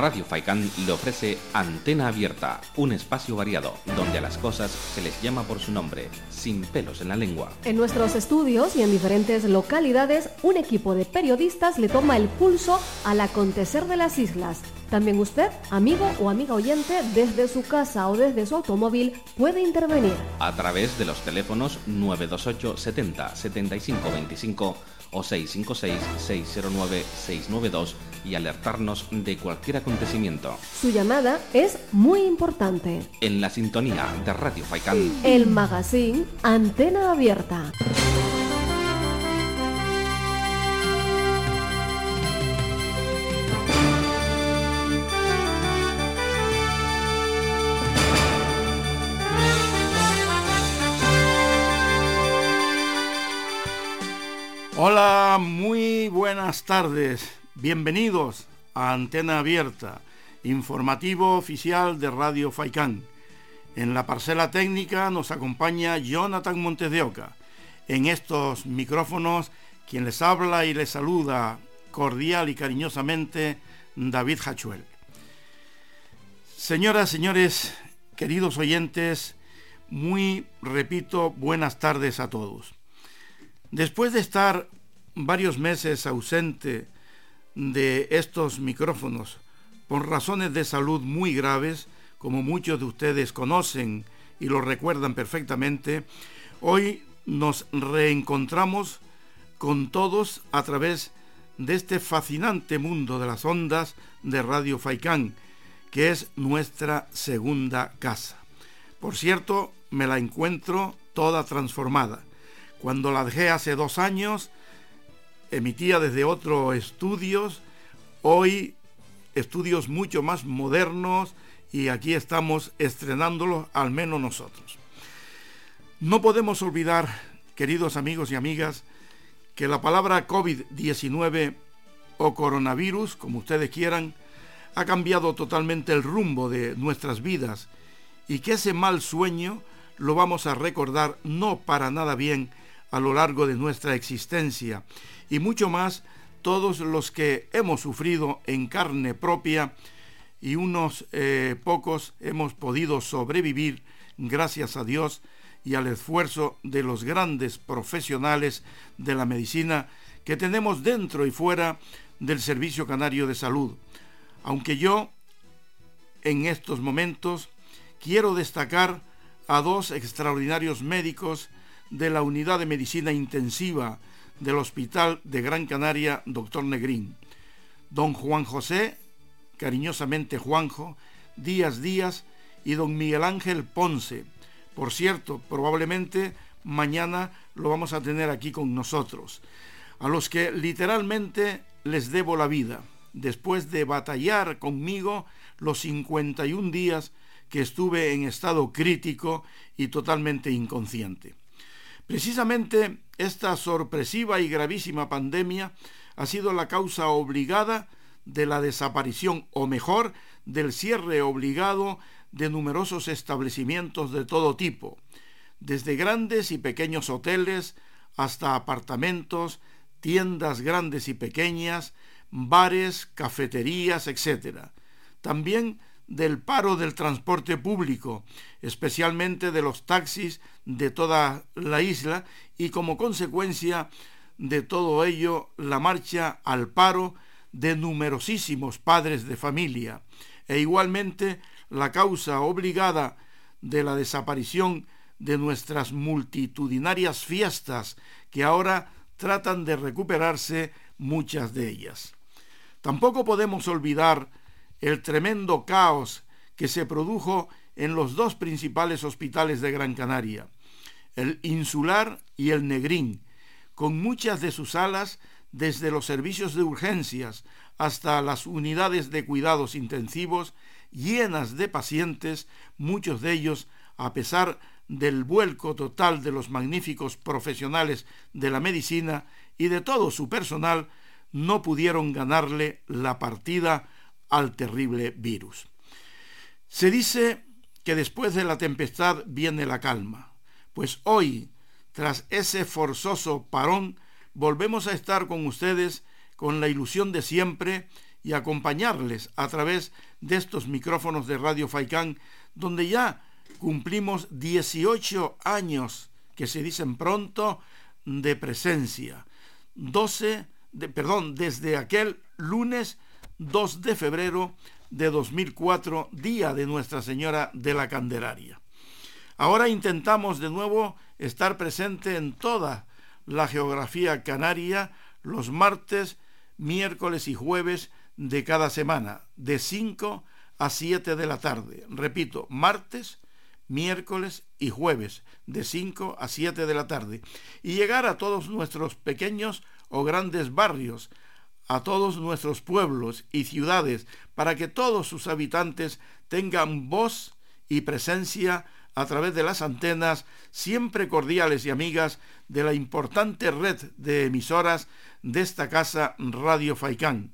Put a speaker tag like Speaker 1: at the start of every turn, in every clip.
Speaker 1: Radio Faicán le ofrece Antena Abierta, un espacio variado donde a las cosas se les llama por su nombre, sin pelos en la lengua.
Speaker 2: En nuestros estudios y en diferentes localidades, un equipo de periodistas le toma el pulso al acontecer de las islas. También usted, amigo o amiga oyente, desde su casa o desde su automóvil, puede intervenir.
Speaker 1: A través de los teléfonos 928 70 75 25 o 656-609-692 y alertarnos de cualquier acontecimiento.
Speaker 2: Su llamada es muy importante.
Speaker 1: En la sintonía de Radio Faicán.
Speaker 2: El magazine Antena Abierta.
Speaker 3: Hola, muy buenas tardes. Bienvenidos a Antena Abierta, informativo oficial de Radio Faicán. En la parcela técnica nos acompaña Jonathan Montes de Oca. En estos micrófonos, quien les habla y les saluda cordial y cariñosamente, David Hachuel. Señoras, señores, queridos oyentes, muy, repito, buenas tardes a todos. Después de estar varios meses ausente de estos micrófonos por razones de salud muy graves, como muchos de ustedes conocen y lo recuerdan perfectamente, hoy nos reencontramos con todos a través de este fascinante mundo de las ondas de Radio Faicán, que es nuestra segunda casa. Por cierto, me la encuentro toda transformada cuando la dejé hace dos años, emitía desde otros estudios, hoy estudios mucho más modernos y aquí estamos estrenándolos, al menos nosotros. No podemos olvidar, queridos amigos y amigas, que la palabra COVID-19 o coronavirus, como ustedes quieran, ha cambiado totalmente el rumbo de nuestras vidas y que ese mal sueño lo vamos a recordar no para nada bien a lo largo de nuestra existencia y mucho más todos los que hemos sufrido en carne propia y unos eh, pocos hemos podido sobrevivir gracias a Dios y al esfuerzo de los grandes profesionales de la medicina que tenemos dentro y fuera del Servicio Canario de Salud. Aunque yo en estos momentos quiero destacar a dos extraordinarios médicos de la Unidad de Medicina Intensiva del Hospital de Gran Canaria, doctor Negrín. Don Juan José, cariñosamente Juanjo, Díaz Díaz y don Miguel Ángel Ponce. Por cierto, probablemente mañana lo vamos a tener aquí con nosotros, a los que literalmente les debo la vida, después de batallar conmigo los 51 días que estuve en estado crítico y totalmente inconsciente. Precisamente esta sorpresiva y gravísima pandemia ha sido la causa obligada de la desaparición, o mejor, del cierre obligado de numerosos establecimientos de todo tipo, desde grandes y pequeños hoteles hasta apartamentos, tiendas grandes y pequeñas, bares, cafeterías, etc. También del paro del transporte público, especialmente de los taxis de toda la isla y como consecuencia de todo ello la marcha al paro de numerosísimos padres de familia e igualmente la causa obligada de la desaparición de nuestras multitudinarias fiestas que ahora tratan de recuperarse muchas de ellas. Tampoco podemos olvidar el tremendo caos que se produjo en los dos principales hospitales de Gran Canaria, el Insular y el Negrín, con muchas de sus salas desde los servicios de urgencias hasta las unidades de cuidados intensivos llenas de pacientes, muchos de ellos, a pesar del vuelco total de los magníficos profesionales de la medicina y de todo su personal, no pudieron ganarle la partida al terrible virus. Se dice que después de la tempestad viene la calma, pues hoy, tras ese forzoso parón, volvemos a estar con ustedes con la ilusión de siempre y acompañarles a través de estos micrófonos de Radio Faicán, donde ya cumplimos 18 años, que se dicen pronto, de presencia. 12, de, perdón, desde aquel lunes 2 de febrero de 2004, día de Nuestra Señora de la Candelaria. Ahora intentamos de nuevo estar presente en toda la geografía canaria los martes, miércoles y jueves de cada semana, de 5 a 7 de la tarde. Repito, martes, miércoles y jueves, de 5 a 7 de la tarde. Y llegar a todos nuestros pequeños o grandes barrios, a todos nuestros pueblos y ciudades, para que todos sus habitantes tengan voz y presencia a través de las antenas, siempre cordiales y amigas de la importante red de emisoras de esta casa Radio Faicán.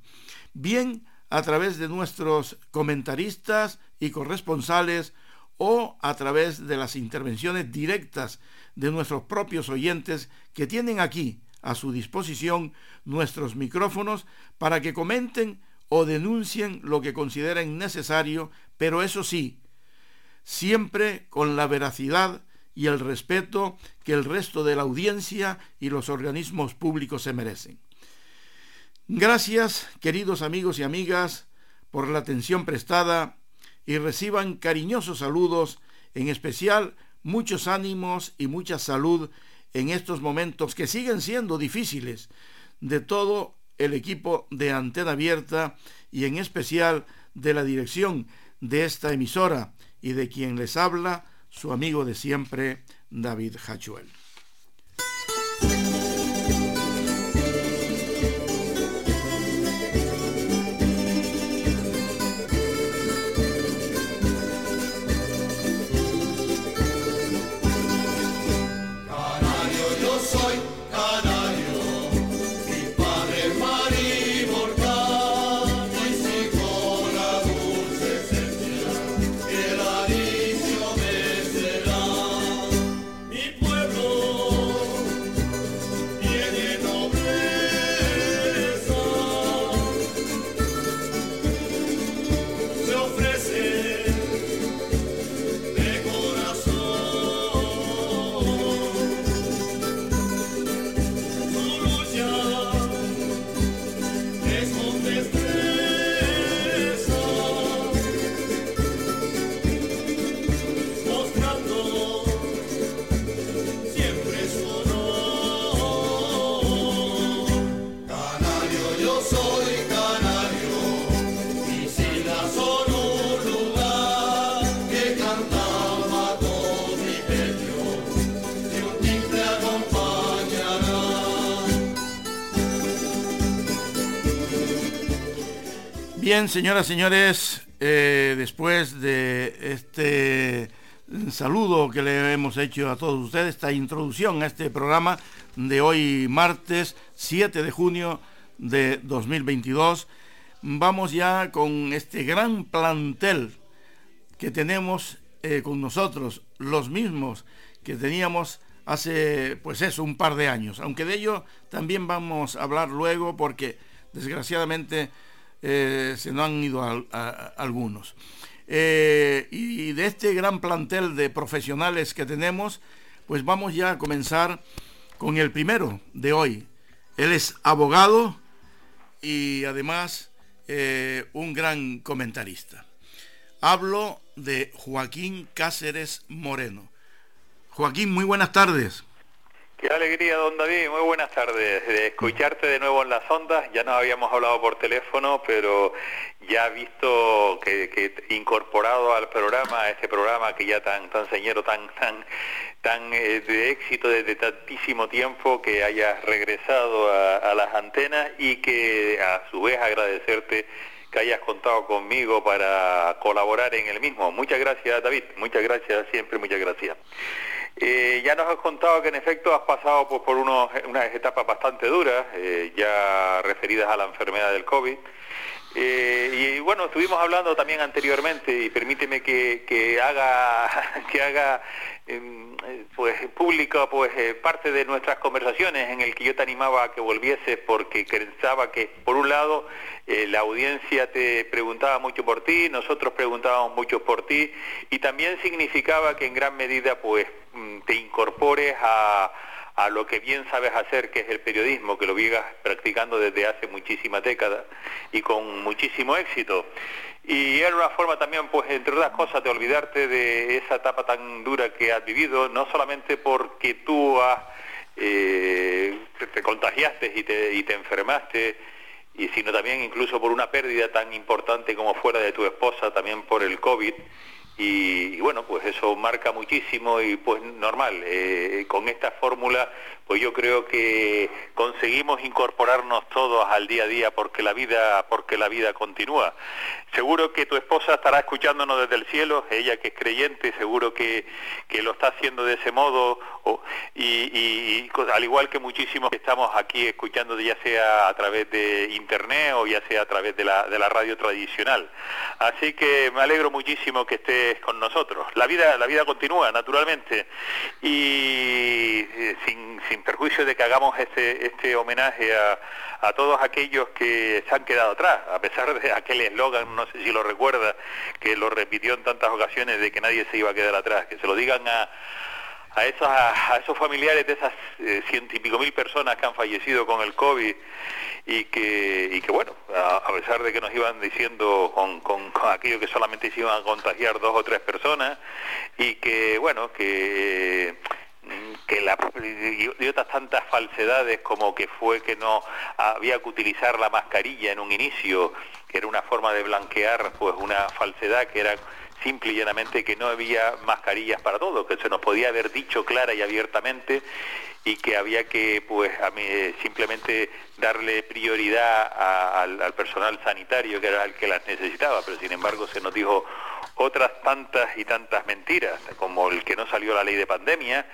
Speaker 3: Bien a través de nuestros comentaristas y corresponsales o a través de las intervenciones directas de nuestros propios oyentes que tienen aquí a su disposición nuestros micrófonos para que comenten o denuncien lo que consideren necesario, pero eso sí, siempre con la veracidad y el respeto que el resto de la audiencia y los organismos públicos se merecen. Gracias, queridos amigos y amigas, por la atención prestada y reciban cariñosos saludos, en especial muchos ánimos y mucha salud en estos momentos que siguen siendo difíciles de todo el equipo de Antena Abierta y en especial de la dirección de esta emisora y de quien les habla su amigo de siempre, David Hachuel. Bien, señoras y señores, eh, después de este saludo que le hemos hecho a todos ustedes, esta introducción a este programa de hoy martes 7 de junio de 2022, vamos ya con este gran plantel que tenemos eh, con nosotros, los mismos que teníamos hace, pues eso, un par de años, aunque de ello también vamos a hablar luego porque desgraciadamente eh, se nos han ido algunos. Eh, y de este gran plantel de profesionales que tenemos, pues vamos ya a comenzar con el primero de hoy. Él es abogado y además eh, un gran comentarista. Hablo de Joaquín Cáceres Moreno. Joaquín, muy buenas tardes.
Speaker 4: Qué alegría, don David. Muy buenas tardes. De escucharte de nuevo en las ondas. Ya no habíamos hablado por teléfono, pero ya visto que, incorporado al programa, a este programa que ya tan tan señero, tan tan tan eh, de éxito desde tantísimo tiempo, que hayas regresado a, las antenas y que a su vez agradecerte que hayas contado conmigo para colaborar en el mismo. Muchas gracias, David. Muchas gracias, siempre muchas gracias. Eh, ya nos has contado que en efecto has pasado pues, por unos, unas etapas bastante duras, eh, ya referidas a la enfermedad del COVID. Eh, y bueno, estuvimos hablando también anteriormente y permíteme que, haga, que haga pues pública pues eh, parte de nuestras conversaciones en el que yo te animaba a que volvieses porque pensaba que por un lado eh, la audiencia te preguntaba mucho por ti, nosotros preguntábamos mucho por ti y también significaba que en gran medida pues mm, te incorpores a a lo que bien sabes hacer, que es el periodismo, que lo vienes practicando desde hace muchísimas décadas y con muchísimo éxito. Y era una forma también, pues, entre otras cosas, de olvidarte de esa etapa tan dura que has vivido, no solamente porque tú has, eh, te, contagiaste y te, y te enfermaste, y sino también incluso por una pérdida tan importante como fuera de tu esposa, también por el COVID, y, bueno, pues eso marca muchísimo y pues normal, eh, con esta fórmula pues yo creo que conseguimos incorporarnos todos al día a día porque la vida, porque la vida continúa. Seguro que tu esposa estará escuchándonos desde el cielo, ella que es creyente, seguro que, que lo está haciendo de ese modo, y, al igual que muchísimos que estamos aquí escuchando, ya sea a través de internet o ya sea a través de la, de la radio tradicional. Así que me alegro muchísimo que estés con nosotros. La vida, la vida continúa, naturalmente, y eh, sin sin perjuicio de que hagamos este, este homenaje a, todos aquellos que se han quedado atrás, a pesar de aquel eslogan, no sé si lo recuerda, que lo repitió en tantas ocasiones de que nadie se iba a quedar atrás, que se lo digan a, a esos, a, esos familiares de esas eh, ciento y pico mil personas que han fallecido con el COVID y que, y que bueno, a, pesar de que nos iban diciendo con, con, con, aquello que solamente se iban a contagiar dos o tres personas y que bueno, que que la, y, otras tantas falsedades como que fue que no había que utilizar la mascarilla en un inicio, que era una forma de blanquear pues una falsedad que era simple y llanamente que no había mascarillas para todos, que se nos podía haber dicho clara y abiertamente y que había que pues a mí, simplemente darle prioridad al, personal sanitario que era el que las necesitaba, pero sin embargo se nos dijo otras tantas y tantas mentiras, como el que no salió la ley de pandemia,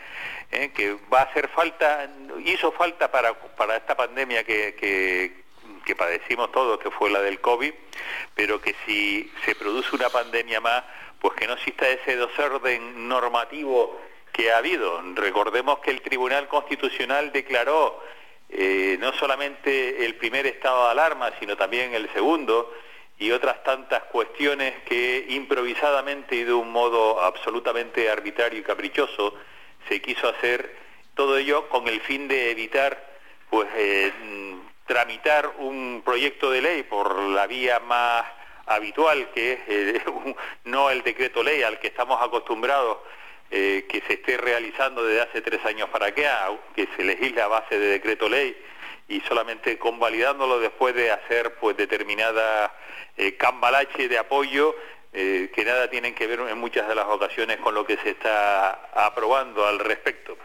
Speaker 4: ¿eh? que va a hacer falta, hizo falta para, para esta pandemia que, que, que padecimos todos, que fue la del COVID, pero que si se produce una pandemia más, pues que no exista ese desorden normativo que ha habido. Recordemos que el Tribunal Constitucional declaró eh, no solamente el primer estado de alarma, sino también el segundo, y otras tantas cuestiones que improvisadamente y de un modo absolutamente arbitrario y caprichoso se quiso hacer todo ello con el fin de evitar pues eh, tramitar un proyecto de ley por la vía más habitual que es eh, no el decreto ley al que estamos acostumbrados eh, que se esté realizando desde hace tres años para acá, que se legisla a base de decreto ley y solamente convalidándolo después de hacer pues determinada eh, cambalache de apoyo eh, que nada tienen que ver en muchas de las ocasiones con lo que se está aprobando al respecto.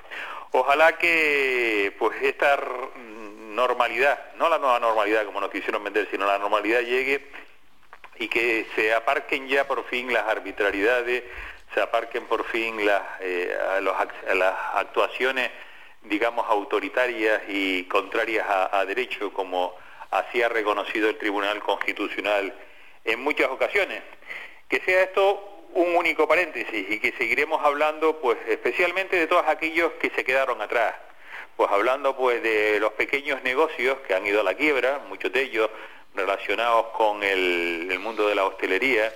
Speaker 4: Ojalá que pues esta normalidad, no la nueva normalidad como nos quisieron vender, sino la normalidad llegue y que se aparquen ya por fin las arbitrariedades, se aparquen por fin las, eh, las actuaciones digamos, autoritarias y contrarias a, derecho, como así ha reconocido el Tribunal Constitucional en muchas ocasiones. Que sea esto un único paréntesis y que seguiremos hablando, pues, especialmente de todos aquellos que se quedaron atrás. Pues hablando, pues, de los pequeños negocios que han ido a la quiebra, muchos de ellos relacionados con el, mundo de la hostelería,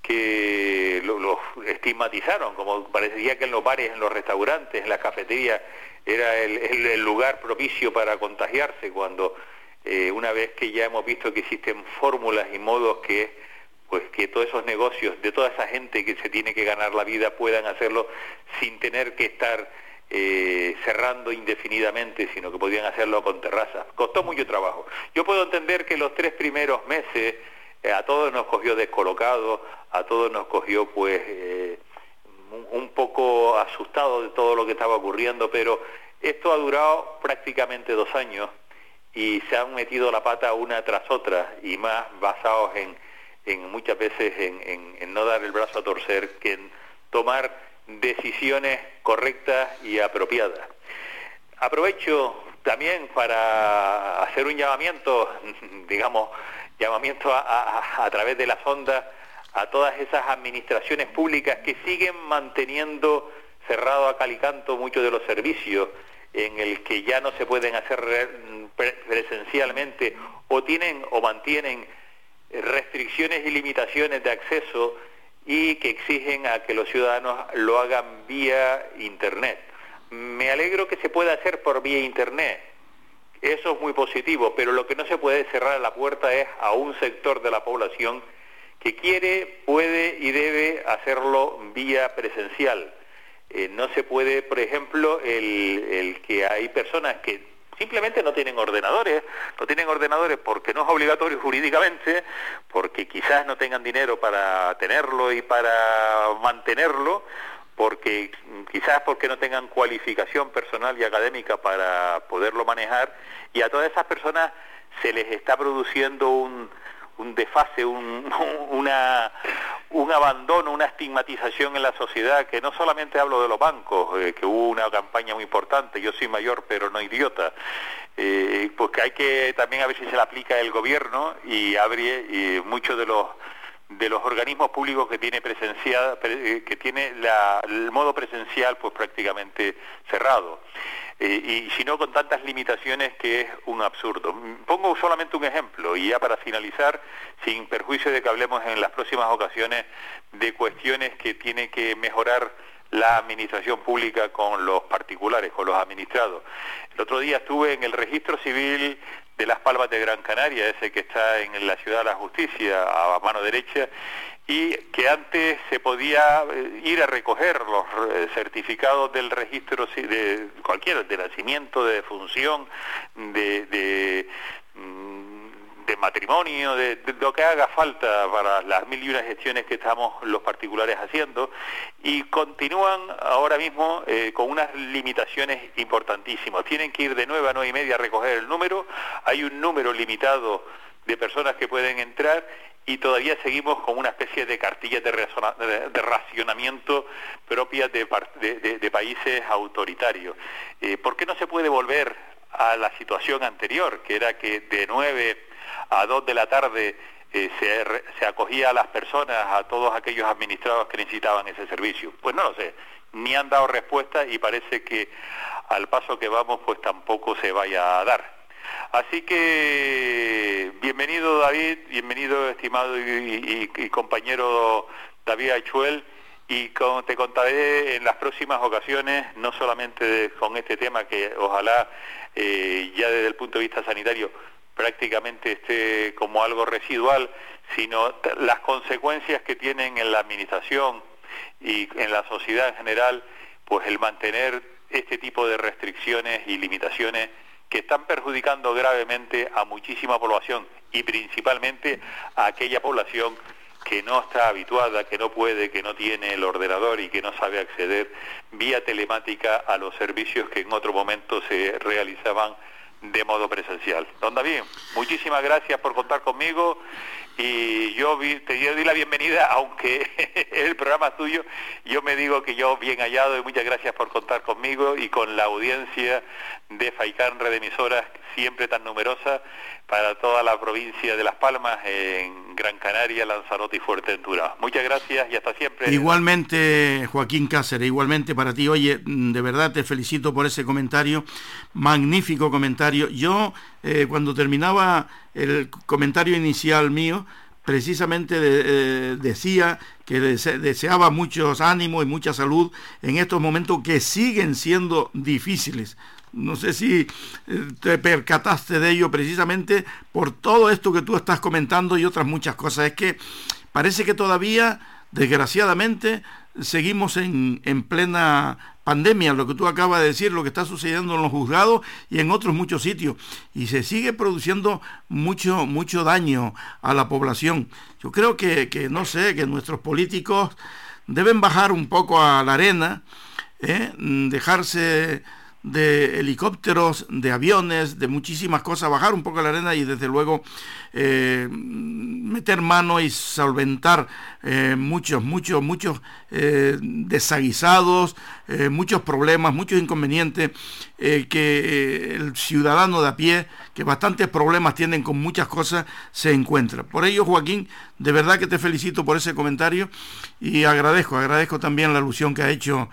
Speaker 4: que los estigmatizaron, como parecía que en los bares, en los restaurantes, en las cafeterías, era el, lugar propicio para contagiarse cuando eh, una vez que ya hemos visto que existen fórmulas y modos que pues que todos esos negocios de toda esa gente que se tiene que ganar la vida puedan hacerlo sin tener que estar eh, cerrando indefinidamente, sino que podían hacerlo con terrazas. Costó mucho trabajo. Yo puedo entender que los tres primeros meses eh, a todos nos cogió descolocados, a todos nos cogió pues un poco asustado de todo lo que estaba ocurriendo, pero esto ha durado prácticamente dos años y se han metido la pata una tras otra y más basados en, en muchas veces en, en, no dar el brazo a torcer que en tomar decisiones correctas y apropiadas. Aprovecho también para hacer un llamamiento, digamos, llamamiento a, a, través de las ondas a todas esas administraciones públicas que siguen manteniendo cerrado a calicanto muchos de los servicios, en el que ya no se pueden hacer presencialmente o tienen o mantienen restricciones y limitaciones de acceso y que exigen a que los ciudadanos lo hagan vía Internet. Me alegro que se pueda hacer por vía Internet. Eso es muy positivo, pero lo que no se puede cerrar la puerta es a un sector de la población que quiere, puede y debe hacerlo vía presencial. Eh, no se puede, por ejemplo, el, que hay personas que simplemente no tienen ordenadores, no tienen ordenadores porque no es obligatorio jurídicamente, porque quizás no tengan dinero para tenerlo y para mantenerlo, porque quizás porque no tengan cualificación personal y académica para poderlo manejar, y a todas esas personas se les está produciendo un, un desfase, un, una, un abandono, una estigmatización en la sociedad, que no solamente hablo de los bancos, eh, que hubo una campaña muy importante, yo soy mayor pero no idiota, eh, porque hay que también a ver si se le aplica el gobierno y abre y muchos de los de los organismos públicos que tiene presencial, eh, que tiene el modo presencial pues prácticamente cerrado. Eh, y si no con tantas limitaciones que es un absurdo. Pongo solamente un ejemplo y ya para finalizar, sin perjuicio de que hablemos en las próximas ocasiones de cuestiones que tiene que mejorar la administración pública con los particulares, con los administrados. El otro día estuve en el registro civil de Las Palmas de Gran Canaria, ese que está en la Ciudad de la Justicia, a mano derecha, y que antes se podía eh, ir a recoger los eh, certificados del registro de cualquiera, de nacimiento, de función, de, mm, de, matrimonio, de, lo que haga falta para las mil y una gestiones que estamos los particulares haciendo, y continúan ahora mismo eh, con unas limitaciones importantísimas. Tienen que ir de nueve a nueve y media a recoger el número, hay un número limitado de personas que pueden entrar y todavía seguimos con una especie de cartillas de, racionamiento propias de, países autoritarios. Eh, ¿Por qué no se puede volver a la situación anterior, que era que de 9 a 2 de la tarde eh, se, se, acogía a las personas, a todos aquellos administrados que necesitaban ese servicio? Pues no lo sé, ni han dado respuesta y parece que al paso que vamos pues tampoco se vaya a dar. Así que bienvenido David, bienvenido estimado y, compañero David Aichuel y te contaré en las próximas ocasiones, no solamente con este tema que ojalá eh, ya desde el punto de vista sanitario prácticamente esté como algo residual, sino las consecuencias que tienen en la administración y en la sociedad en general, pues el mantener este tipo de restricciones y limitaciones que están perjudicando gravemente a muchísima población y principalmente a aquella población que no está habituada, que no puede, que no tiene el ordenador y que no sabe acceder vía telemática a los servicios que en otro momento se realizaban de modo presencial. Don David, muchísimas gracias por contar conmigo y yo te doy la bienvenida, aunque el programa tuyo, yo me digo que yo bien hallado y muchas gracias por contar conmigo y con la audiencia de Faicán Redemisoras, siempre tan numerosa, para toda la provincia de Las Palmas, en Gran Canaria, Lanzarote y Fuerteventura. Muchas gracias y hasta siempre.
Speaker 3: Igualmente, Joaquín Cáceres, igualmente para ti. Oye, de verdad te felicito por ese comentario, magnífico comentario. Yo, eh, cuando terminaba el comentario inicial mío, precisamente eh, decía que deseaba muchos ánimos y mucha salud en estos momentos que siguen siendo difíciles. No sé si eh, te percataste de ello precisamente por todo esto que tú estás comentando y otras muchas cosas. Es que parece que todavía, desgraciadamente, seguimos en, en plena pandemia, lo que tú acabas de decir, lo que está sucediendo en los juzgados y en otros muchos sitios. Y se sigue produciendo mucho, mucho daño a la población. Yo creo que, que no sé, que nuestros políticos deben bajar un poco a la arena, ¿eh? dejarse de helicópteros, de aviones, de muchísimas cosas, bajar un poco la arena y desde luego eh, meter mano y solventar eh, muchos, muchos, muchos eh, desaguisados, muchos problemas, muchos inconvenientes que el ciudadano de a pie que bastantes problemas tienen con muchas cosas, se encuentra. Por ello, Joaquín, de verdad que te felicito por ese comentario y agradezco, agradezco también la alusión que ha hecho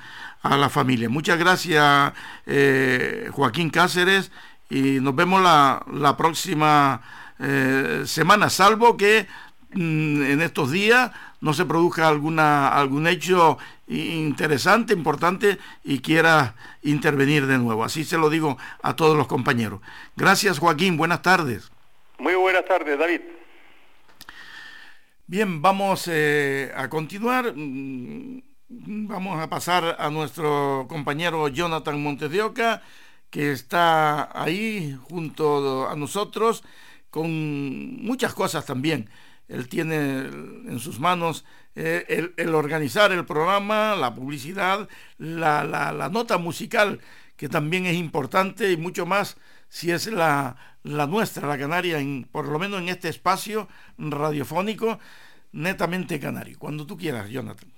Speaker 3: a la familia. Muchas gracias, eh, Joaquín Cáceres, y nos vemos la, próxima eh, semana, salvo que mm, en estos días no se produzca alguna, algún hecho interesante, importante y quiera intervenir de nuevo. Así se lo digo a todos los compañeros. Gracias Joaquín, buenas tardes.
Speaker 4: Muy buenas tardes, David.
Speaker 3: Bien, vamos eh, a continuar. Vamos a pasar a nuestro compañero Jonathan Montes de Oca, que está ahí junto a nosotros con muchas cosas también él tiene en sus manos eh, el, organizar el programa, la publicidad, la, nota musical, que también es importante y mucho más si es la, la nuestra, la canaria, en, por lo menos en este espacio radiofónico netamente canario. Cuando tú quieras, Jonathan.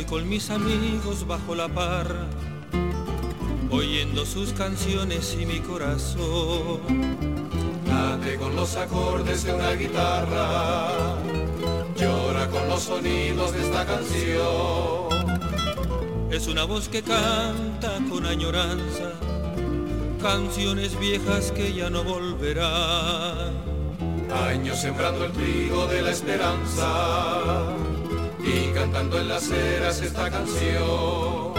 Speaker 5: Estoy con mis amigos bajo la parra, oyendo sus canciones y mi corazón.
Speaker 6: Late con los acordes de una guitarra, llora con los sonidos de esta canción.
Speaker 5: Es una voz que canta con añoranza, canciones viejas que ya no volverán.
Speaker 6: Años sembrando el trigo de la esperanza y cantando en las eras esta canción.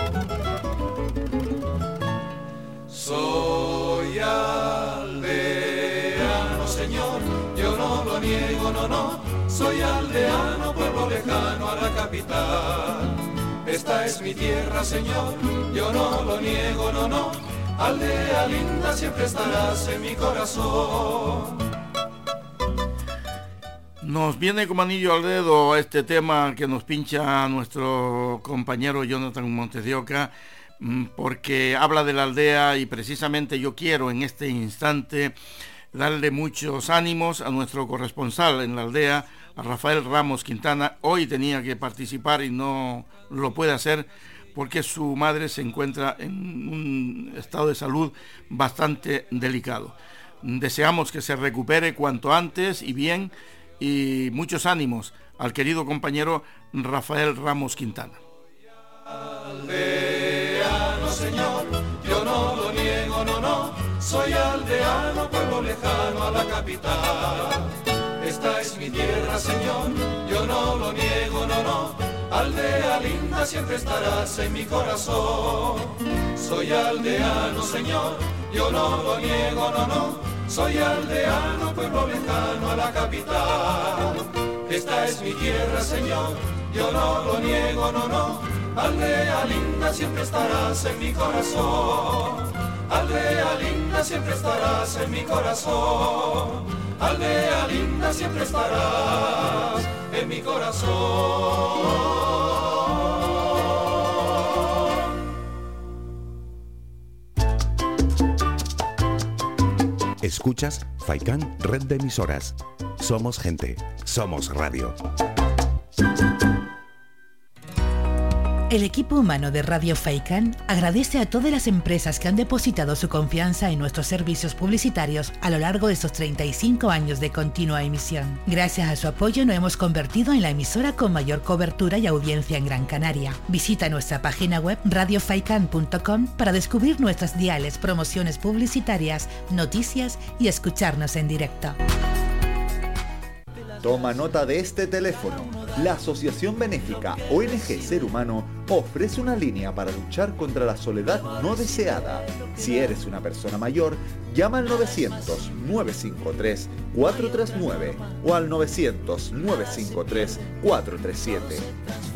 Speaker 6: Soy aldeano, Señor, yo no lo niego, no, no, soy aldeano, pueblo lejano a la capital. Esta es mi tierra, Señor, yo no lo niego, no, no, aldea linda, siempre estarás en mi corazón.
Speaker 3: Nos viene como anillo al dedo este tema que nos pincha nuestro compañero Jonathan Montes de Oca, mm, porque habla de la aldea y precisamente yo quiero en este instante darle muchos ánimos a nuestro corresponsal en la aldea, a Rafael Ramos Quintana. Hoy tenía que participar y no lo puede hacer porque su madre se encuentra en un estado de salud bastante delicado. Deseamos que se recupere cuanto antes y bien y muchos ánimos al querido compañero Rafael Ramos Quintana.
Speaker 6: Aldeano, Señor, yo no lo niego, no, no, soy aldeano, pueblo lejano a la capital. Esta es mi tierra, Señor, yo no lo niego, no, no, aldea linda, siempre estarás en mi corazón. Soy aldeano, Señor, yo no lo niego, no, no soy aldeano, pueblo lejano a la capital. Esta es mi tierra, Señor, yo no lo niego, no, no. Aldea linda, siempre estarás en mi corazón. Aldea linda, siempre estarás en mi corazón. Aldea linda, siempre estarás en mi corazón.
Speaker 7: Escuchas Faikán Red de Emisoras. Somos gente, somos radio.
Speaker 8: El equipo humano de Radio Faikan agradece a todas las empresas que han depositado su confianza en nuestros servicios publicitarios a lo largo de estos 35 años de continua emisión. Gracias a su apoyo nos hemos convertido en la emisora con mayor cobertura y audiencia en Gran Canaria. Visita nuestra página web radiofaikan.com para descubrir nuestras diales, promociones publicitarias, noticias y escucharnos en directo.
Speaker 9: Toma nota de este teléfono. La Asociación Benéfica ONG Ser Humano ofrece una línea para luchar contra la soledad no deseada. Si eres una persona mayor, llama al 900-953-439 o al 900-953-437.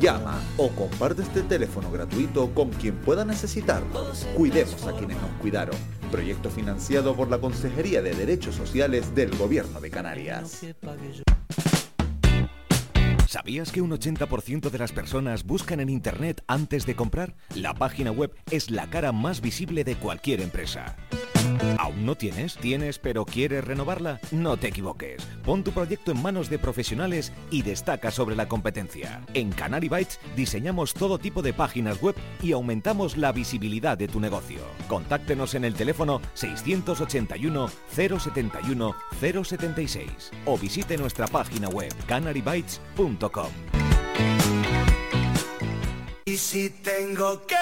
Speaker 9: Llama o comparte este teléfono gratuito con quien pueda necesitarlo. Cuidemos a quienes nos cuidaron. Proyecto financiado por la Consejería de Derechos Sociales del Gobierno de Canarias.
Speaker 7: ¿Sabías que un 80% de las personas buscan en Internet antes de comprar? La página web es la cara más visible de cualquier empresa. ¿Aún no tienes? ¿Tienes pero quieres renovarla? No te equivoques. Pon tu proyecto en manos de profesionales y destaca sobre la competencia. En Canary Bytes diseñamos todo tipo de páginas web y aumentamos la visibilidad de tu negocio. Contáctenos en el teléfono 681 071 076 o visite nuestra página web canarybytes.com. Sports.com.
Speaker 10: Y si tengo que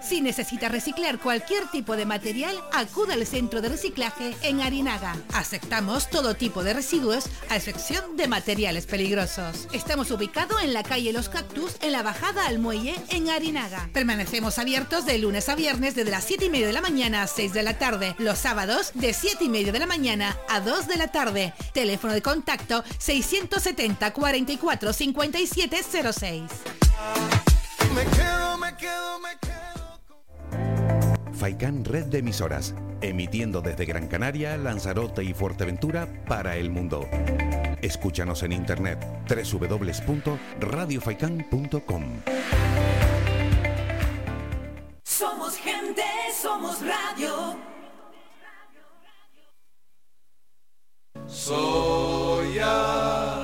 Speaker 8: Si necesita reciclar cualquier tipo de material, acuda al centro de reciclaje en Arinaga. Aceptamos todo tipo de residuos, a excepción de materiales peligrosos. Estamos ubicados en la calle Los Cactus, en la bajada al muelle, en Arinaga. Permanecemos abiertos de lunes a viernes desde las 7 y media de la mañana a 6 de la tarde. Los sábados de 7 y media de la mañana a 2 de la tarde. Teléfono de contacto 670 44 57 06.
Speaker 10: Me quedo, me quedo, me quedo.
Speaker 7: Faikán Red de Emisoras, emitiendo desde Gran Canaria, Lanzarote y Fuerteventura para el mundo. Escúchanos en internet www.radiofaikan.com.
Speaker 10: Somos gente, somos radio. Soy señor.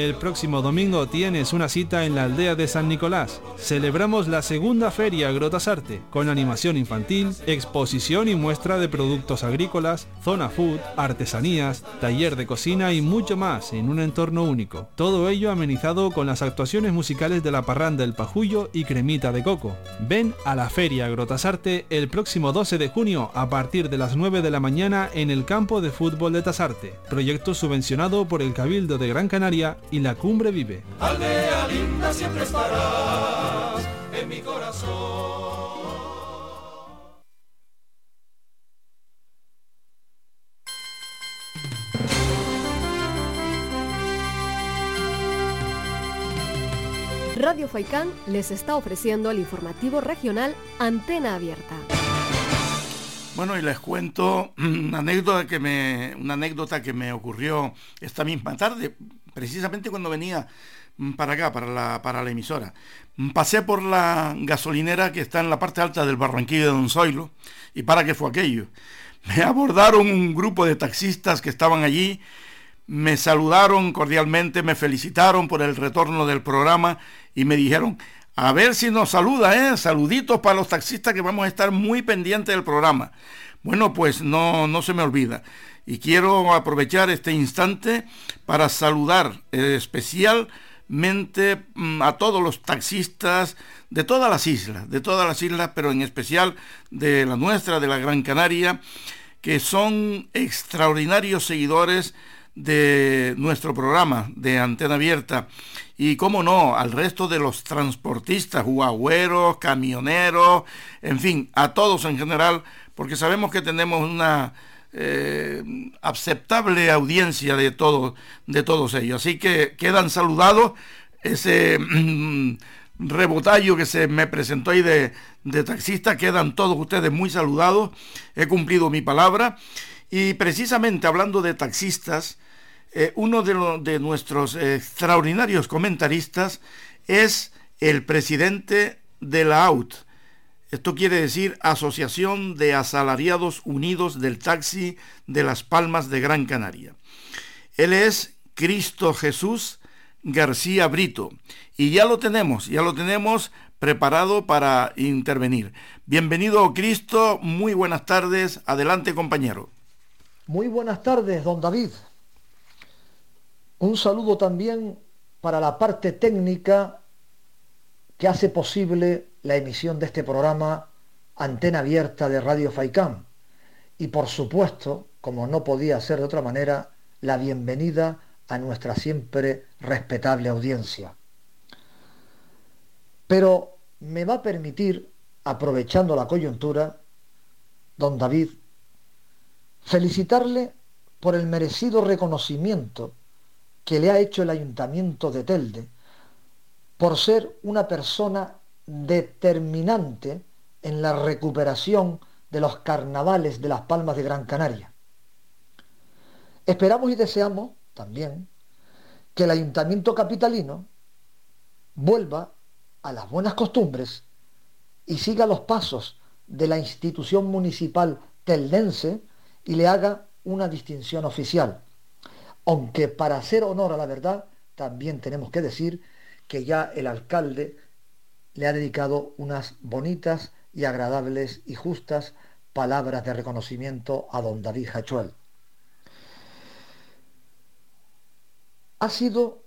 Speaker 11: El próximo domingo tienes una cita en la aldea de San Nicolás. Celebramos la segunda feria Grotasarte, con animación infantil, exposición y muestra de productos agrícolas, zona food, artesanías, taller de cocina y mucho más en un entorno único. Todo ello amenizado con las actuaciones musicales de la parranda El Pajullo y Cremita de Coco. Ven a la feria Grotasarte el próximo 12 de junio a partir de las 9 de la mañana en el campo de fútbol de Tasarte, proyecto subvencionado por el Cabildo de Gran Canaria y la Cumbre Vive.
Speaker 10: Aldea linda siempre estarás en mi corazón.
Speaker 2: Radio Faikán les está ofreciendo el informativo regional Antena Abierta.
Speaker 3: Bueno, y les cuento una anécdota que me, una anécdota que me ocurrió esta misma tarde, precisamente cuando venía para acá, para la, para la emisora. Pasé por la gasolinera que está en la parte alta del Barranquillo de Don Zoilo, y para qué fue aquello. Me abordaron un grupo de taxistas que estaban allí, me saludaron cordialmente, me felicitaron por el retorno del programa y me dijeron, a ver si nos saluda, ¿eh? Saluditos para los taxistas que vamos a estar muy pendientes del programa. Bueno, pues no, no se me olvida. Y quiero aprovechar este instante para saludar eh, especialmente mm, a todos los taxistas de todas las islas, de todas las islas, pero en especial de la nuestra, de la Gran Canaria, que son extraordinarios seguidores de nuestro programa de Antena Abierta. Y, cómo no, al resto de los transportistas, guagüeros, camioneros, en fin, a todos en general, porque sabemos que tenemos una eh, aceptable audiencia de, todo, de todos ellos. Así que quedan saludados ese mm, rebotallo que se me presentó ahí de, taxista, quedan todos ustedes muy saludados, he cumplido mi palabra. Y precisamente hablando de taxistas, eh, uno de, de nuestros extraordinarios comentaristas es el presidente de la AUT. Esto quiere decir Asociación de Asalariados Unidos del Taxi de Las Palmas de Gran Canaria. Él es Cristo Jesús García Brito y ya lo tenemos, ya lo tenemos preparado para intervenir. Bienvenido Cristo, muy buenas tardes, adelante compañero.
Speaker 12: Muy buenas tardes, don David. Un saludo también para la parte técnica que hace posible la emisión de este programa Antena Abierta de Radio Faicán. Y por supuesto, como no podía ser de otra manera, la bienvenida a nuestra siempre respetable audiencia. Pero me va a permitir, aprovechando la coyuntura, don David, felicitarle por el merecido reconocimiento que le ha hecho el Ayuntamiento de Telde por ser una persona determinante en la recuperación de los carnavales de las Palmas de Gran Canaria. Esperamos y deseamos también que el ayuntamiento capitalino vuelva a las buenas costumbres y siga los pasos de la institución municipal teldense y le haga una distinción oficial. Aunque para hacer honor a la verdad, también tenemos que decir que ya el alcalde le ha dedicado unas bonitas y agradables y justas palabras de reconocimiento a don David Hachuel. Ha sido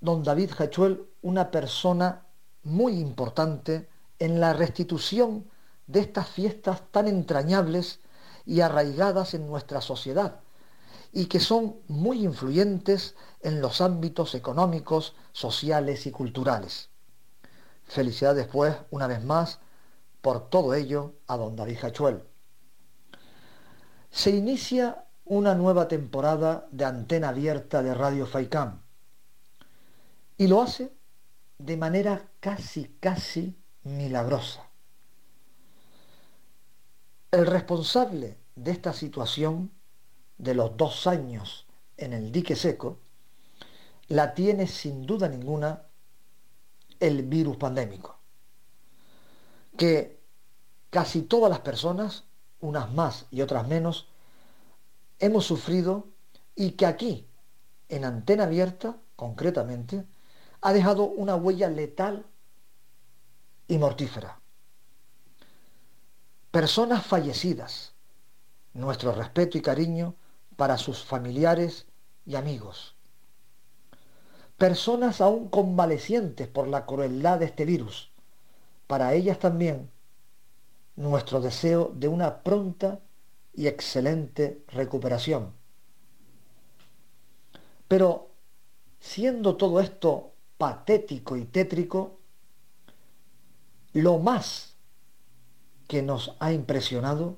Speaker 12: don David Hachuel una persona muy importante en la restitución de estas fiestas tan entrañables y arraigadas en nuestra sociedad y que son muy influyentes en los ámbitos económicos, sociales y culturales. Felicidades pues, una vez más, por todo ello a don David Hachuel. Se inicia una nueva temporada de antena abierta de Radio Faicán y lo hace de manera casi, casi milagrosa. El responsable de esta situación, de los dos años en el dique seco, la tiene sin duda ninguna el virus pandémico, que casi todas las personas, unas más y otras menos, hemos sufrido y que aquí, en antena abierta, concretamente, ha dejado una huella letal y mortífera. Personas fallecidas, nuestro respeto y cariño para sus familiares y amigos. Personas aún convalecientes por la crueldad de este virus, para ellas también nuestro deseo de una pronta y excelente recuperación. Pero siendo todo esto patético y tétrico, lo más que nos ha impresionado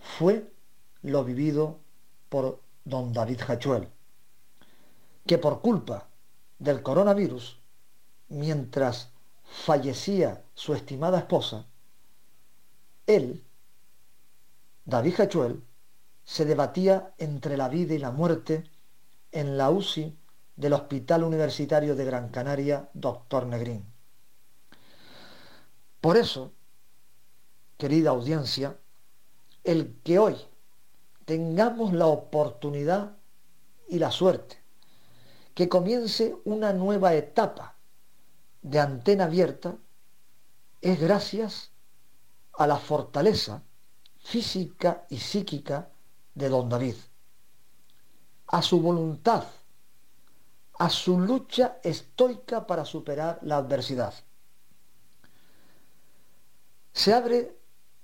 Speaker 12: fue lo vivido por don David Hachuel, que por culpa del coronavirus, mientras fallecía su estimada esposa, él, David Hachuel, se debatía entre la vida y la muerte en la UCI del Hospital Universitario de Gran Canaria, doctor Negrín. Por eso, querida audiencia, el que hoy tengamos la oportunidad y la suerte que comience una nueva etapa de antena abierta es gracias a la fortaleza física y psíquica de don David, a su voluntad a su lucha estoica para superar la adversidad. Se abre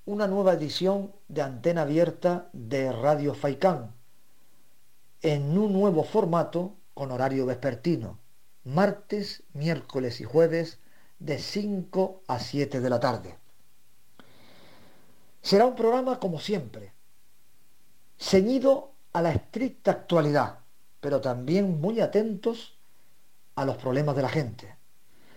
Speaker 12: una nueva edición de antena abierta de Radio Faicán en un nuevo formato con horario vespertino, martes, miércoles y jueves de 5 a 7 de la tarde. Será un programa como siempre, ceñido a la estricta actualidad pero también muy atentos a los problemas de la gente.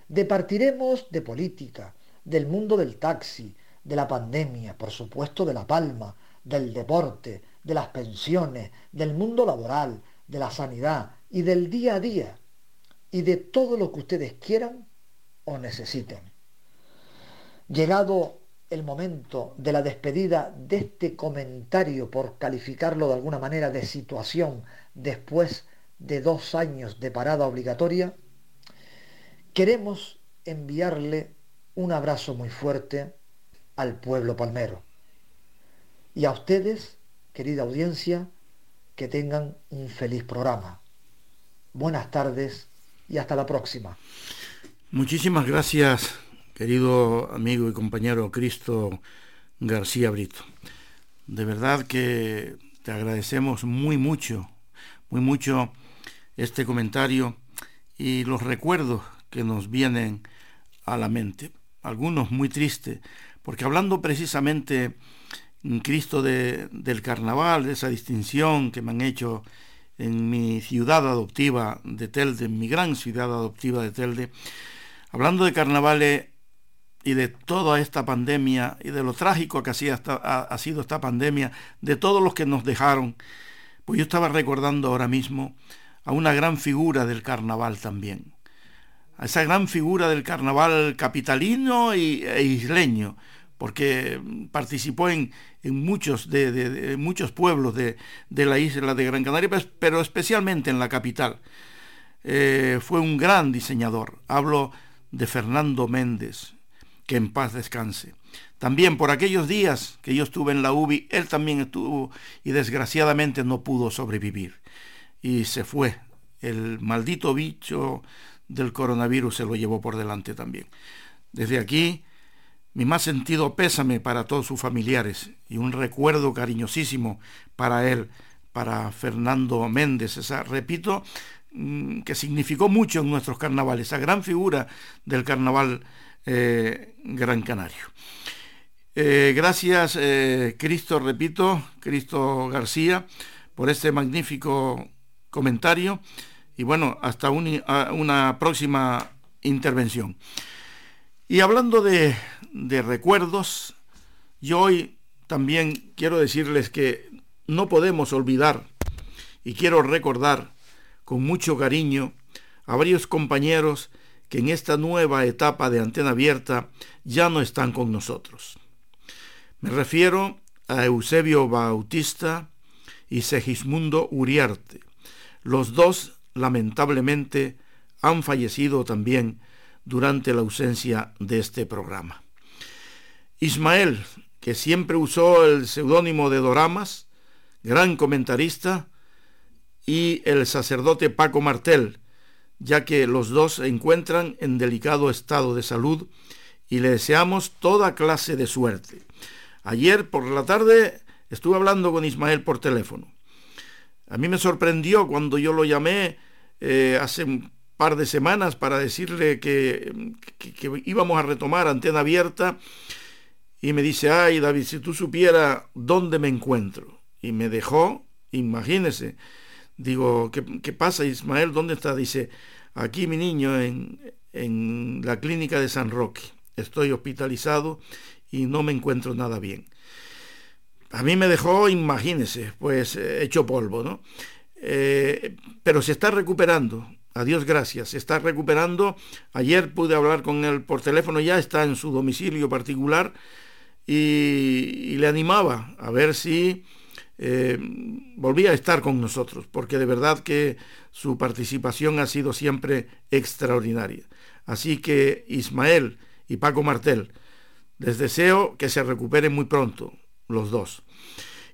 Speaker 12: Departiremos de política, del mundo del taxi, de la pandemia, por supuesto de la palma, del deporte, de las pensiones, del mundo laboral, de la sanidad y del día a día y de todo lo que ustedes quieran o necesiten. Llegado el momento de la despedida de este comentario, por calificarlo de alguna manera de situación después de dos años de parada obligatoria, queremos enviarle un abrazo muy fuerte al pueblo palmero. Y a ustedes, querida audiencia, que tengan un feliz programa. Buenas tardes y hasta la próxima.
Speaker 3: Muchísimas gracias, querido amigo y compañero Cristo García Brito. De verdad que te agradecemos muy mucho muy mucho este comentario y los recuerdos que nos vienen a la mente. Algunos muy tristes, porque hablando precisamente Cristo del carnaval, de esa distinción que me han hecho en mi ciudad adoptiva de Telde, en mi gran ciudad adoptiva de Telde, hablando de carnavales y de toda esta pandemia y de lo trágico que ha, ha sido esta pandemia, de todos los que nos dejaron, pues yo estaba recordando ahora mismo a una gran figura del carnaval también, a esa gran figura del carnaval capitalino y, e isleño, porque participó en, muchos, de, muchos pueblos de, la isla de Gran Canaria, pues, pero especialmente en la capital. Eh, fue un gran diseñador. Hablo de Fernando Méndez, que en paz descanse. También por aquellos días que yo estuve en la UBI, él también estuvo y desgraciadamente no pudo sobrevivir. Y se fue. El maldito bicho del coronavirus se lo llevó por delante también. Desde aquí, mi más sentido pésame para todos sus familiares y un recuerdo cariñosísimo para él, para Fernando Méndez. Esa, repito, mm, que significó mucho en nuestros carnavales, esa gran figura del carnaval eh, Gran Canario. Eh, gracias, eh, Cristo, repito, Cristo García, por este magnífico comentario y bueno, hasta una próxima intervención. Y hablando de, recuerdos, yo hoy también quiero decirles que no podemos olvidar y quiero recordar con mucho cariño a varios compañeros que en esta nueva etapa de antena abierta ya no están con nosotros. Me refiero a Eusebio Bautista y Segismundo Uriarte. Los dos, lamentablemente, han fallecido también durante la ausencia de este programa. Ismael, que siempre usó el seudónimo de Doramas, gran comentarista, y el sacerdote Paco Martel, ya que los dos se encuentran en delicado estado de salud y le deseamos toda clase de suerte. Ayer por la tarde estuve hablando con Ismael por teléfono. A mí me sorprendió cuando yo lo llamé eh, hace un par de semanas para decirle que, que, íbamos a retomar antena abierta y me dice, ay David, si tú supieras dónde me encuentro. Y me dejó, imagínese. Digo, ¿qué, ¿qué, pasa Ismael? ¿Dónde está? Dice, aquí mi niño en, en la clínica de San Roque. Estoy hospitalizado y no me encuentro nada bien. A mí me dejó, imagínese, pues eh, hecho polvo, ¿no? Eh, pero se está recuperando, a Dios gracias, se está recuperando. Ayer pude hablar con él por teléfono, ya está en su domicilio particular y, le animaba a ver si eh, volvía a estar con nosotros, porque de verdad que su participación ha sido siempre extraordinaria. Así que Ismael y Paco Martel, les deseo que se recuperen muy pronto, los dos.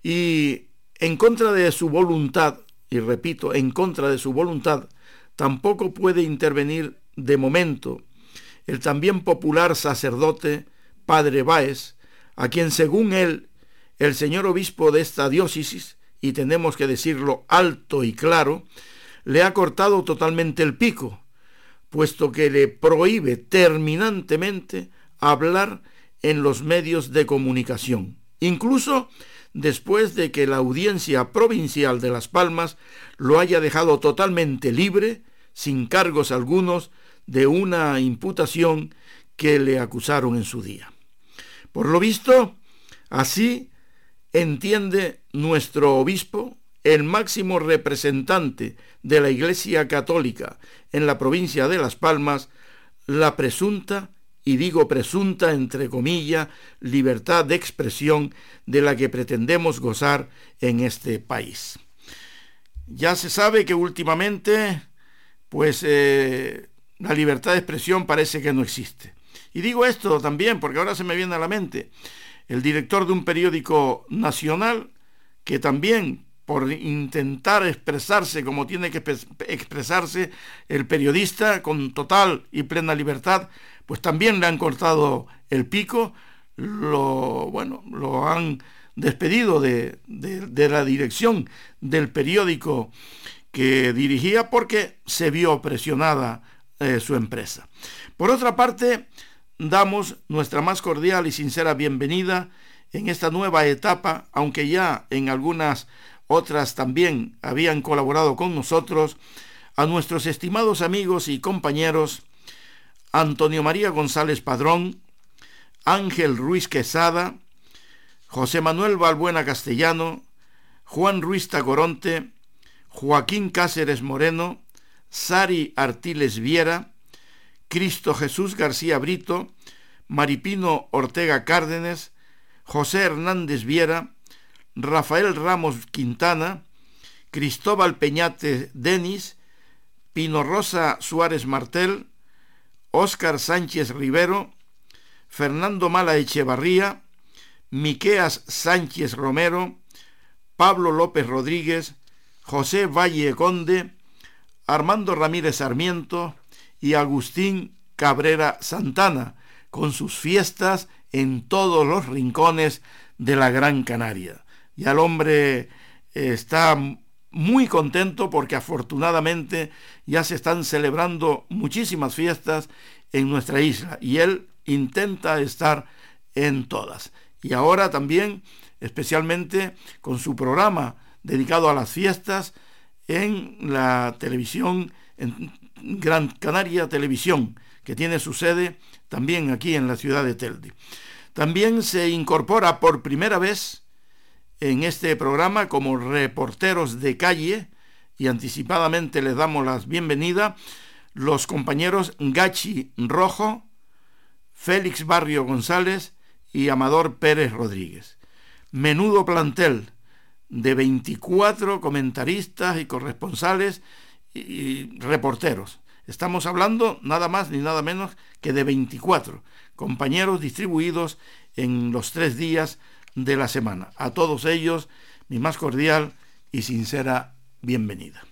Speaker 3: Y en contra de su voluntad, y repito, en contra de su voluntad, tampoco puede intervenir de momento el también popular sacerdote Padre Báez, a quien según él, el señor obispo de esta diócesis, y tenemos que decirlo alto y claro, le ha cortado totalmente el pico, puesto que le prohíbe terminantemente hablar en los medios de comunicación, incluso después de que la audiencia provincial de Las Palmas lo haya dejado totalmente libre, sin cargos algunos, de una imputación que le acusaron en su día. Por lo visto, así entiende nuestro obispo, el máximo representante de la Iglesia Católica en la provincia de Las Palmas, la presunta y digo presunta, entre comillas, libertad de expresión de la que pretendemos gozar en este país. Ya se sabe que últimamente, pues, eh, la libertad de expresión parece que no existe. Y digo esto también porque ahora se me viene a la mente el director de un periódico nacional que también por intentar expresarse como tiene que expresarse el periodista con total y plena libertad, pues también le han cortado el pico, lo, bueno, lo han despedido de, la dirección del periódico que dirigía porque se vio presionada eh, su empresa. Por otra parte, damos nuestra más cordial y sincera bienvenida en esta nueva etapa, aunque ya en algunas otras también habían colaborado con nosotros, a nuestros estimados amigos y compañeros Antonio María González Padrón, Ángel Ruiz Quesada, José Manuel Balbuena Castellano, Juan Ruiz Tacoronte, Joaquín Cáceres Moreno, Sari Artiles Viera, Cristo Jesús García Brito, Maripino Ortega Cárdenes, José Hernández Viera, Rafael Ramos Quintana, Cristóbal Peñate Denis, Pino Rosa Suárez Martel, Óscar Sánchez Rivero, Fernando Mala Echevarría, Miqueas Sánchez Romero, Pablo López Rodríguez, José Valle Conde, Armando Ramírez Sarmiento y Agustín Cabrera Santana, con sus fiestas en todos los rincones de la Gran Canaria. Y el hombre está muy contento porque afortunadamente ya se están celebrando muchísimas fiestas en nuestra isla y él intenta estar en todas. Y ahora también, especialmente con su programa dedicado a las fiestas en la televisión, en Gran Canaria Televisión, que tiene su sede también aquí en la ciudad de Telde. También se incorpora por primera vez en este programa como reporteros de calle y anticipadamente les damos las bienvenidas los compañeros Gachi Rojo, Félix Barrio González y Amador Pérez Rodríguez. Menudo plantel de 24 comentaristas y corresponsales y reporteros. Estamos hablando nada más ni nada menos que de 24 compañeros distribuidos en los tres días de la semana. A todos ellos, mi más cordial y sincera bienvenida.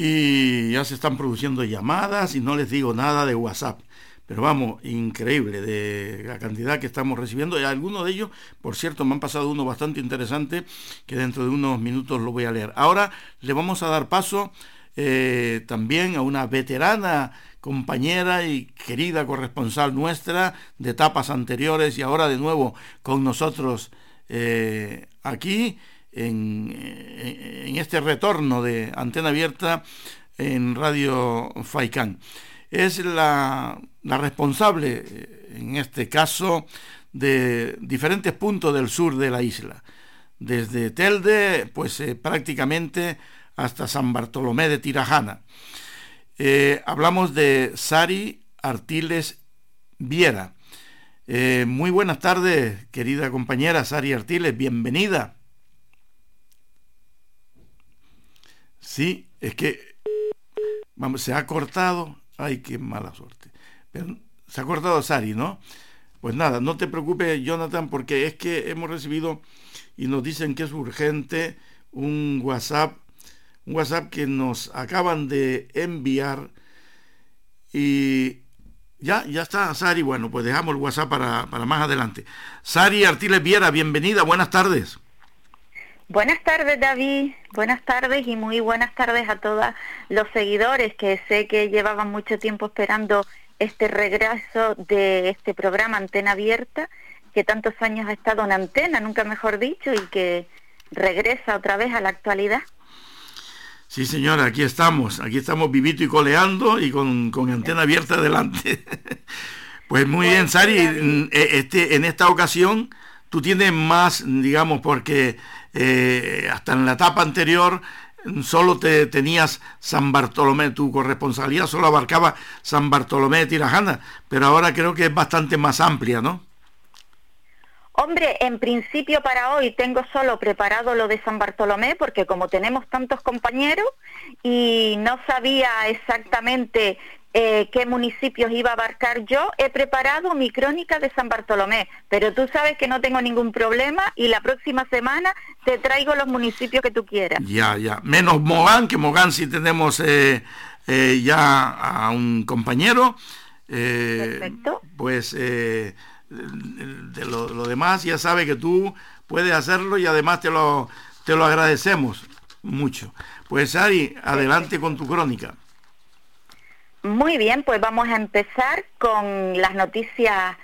Speaker 3: Y ya se están produciendo llamadas y no les digo nada de WhatsApp. Pero vamos, increíble de la cantidad que estamos recibiendo. Y algunos de ellos, por cierto, me han pasado uno bastante interesante que dentro de unos minutos lo voy a leer. Ahora le vamos a dar paso eh, también a una veterana compañera y querida corresponsal nuestra de etapas anteriores y ahora de nuevo con nosotros eh, aquí en, este retorno de antena abierta en Radio Faicán. Es la, la responsable, eh, en este caso, de diferentes puntos del sur de la isla. Desde Telde, pues eh, prácticamente hasta San Bartolomé de Tirajana. Eh, hablamos de Sari Artiles Viera. muy buenas tardes, querida compañera Sari Artiles, bienvenida. Sí, es que vamos, se ha cortado. Ay, qué mala suerte. Pero se ha cortado Sari, ¿no? Pues nada, no te preocupes, Jonathan, porque es que hemos recibido y nos dicen que es urgente un WhatsApp, un WhatsApp que nos acaban de enviar y ya, ya está, Sari. Bueno, pues dejamos el WhatsApp para, para más adelante. Sari Artiles Viera, bienvenida, buenas tardes.
Speaker 13: Buenas tardes, David. Buenas tardes y muy buenas tardes a todos los seguidores que sé que llevaban mucho tiempo esperando este regreso de este programa Antena Abierta, que tantos años ha estado en antena, nunca mejor dicho, y que regresa otra vez a la actualidad.
Speaker 3: Sí, señora, aquí estamos, aquí estamos vivito y coleando y con, antena abierta adelante. pues muy bien, Sari, en, este, en esta ocasión tú tienes más, digamos, porque eh, hasta en la etapa anterior solo te tenías San Bartolomé, tu corresponsabilidad solo abarcaba San Bartolomé de Tirajana, pero ahora creo que es bastante más amplia, ¿no?
Speaker 13: Hombre, en principio para hoy tengo solo preparado lo de San Bartolomé porque como tenemos tantos compañeros y no sabía exactamente eh, qué municipios iba a abarcar yo, he preparado mi crónica de San Bartolomé, pero tú sabes que no tengo ningún problema y la próxima semana te traigo los municipios que tú quieras.
Speaker 3: Ya, ya, menos Mogán, que Mogán sí tenemos eh, eh, ya a un compañero. Perfecto. Pues de lo, demás ya sabe que tú puedes hacerlo y además te lo, te lo agradecemos mucho. Pues Ari, adelante con tu crónica.
Speaker 13: Muy bien, pues vamos a empezar con las noticias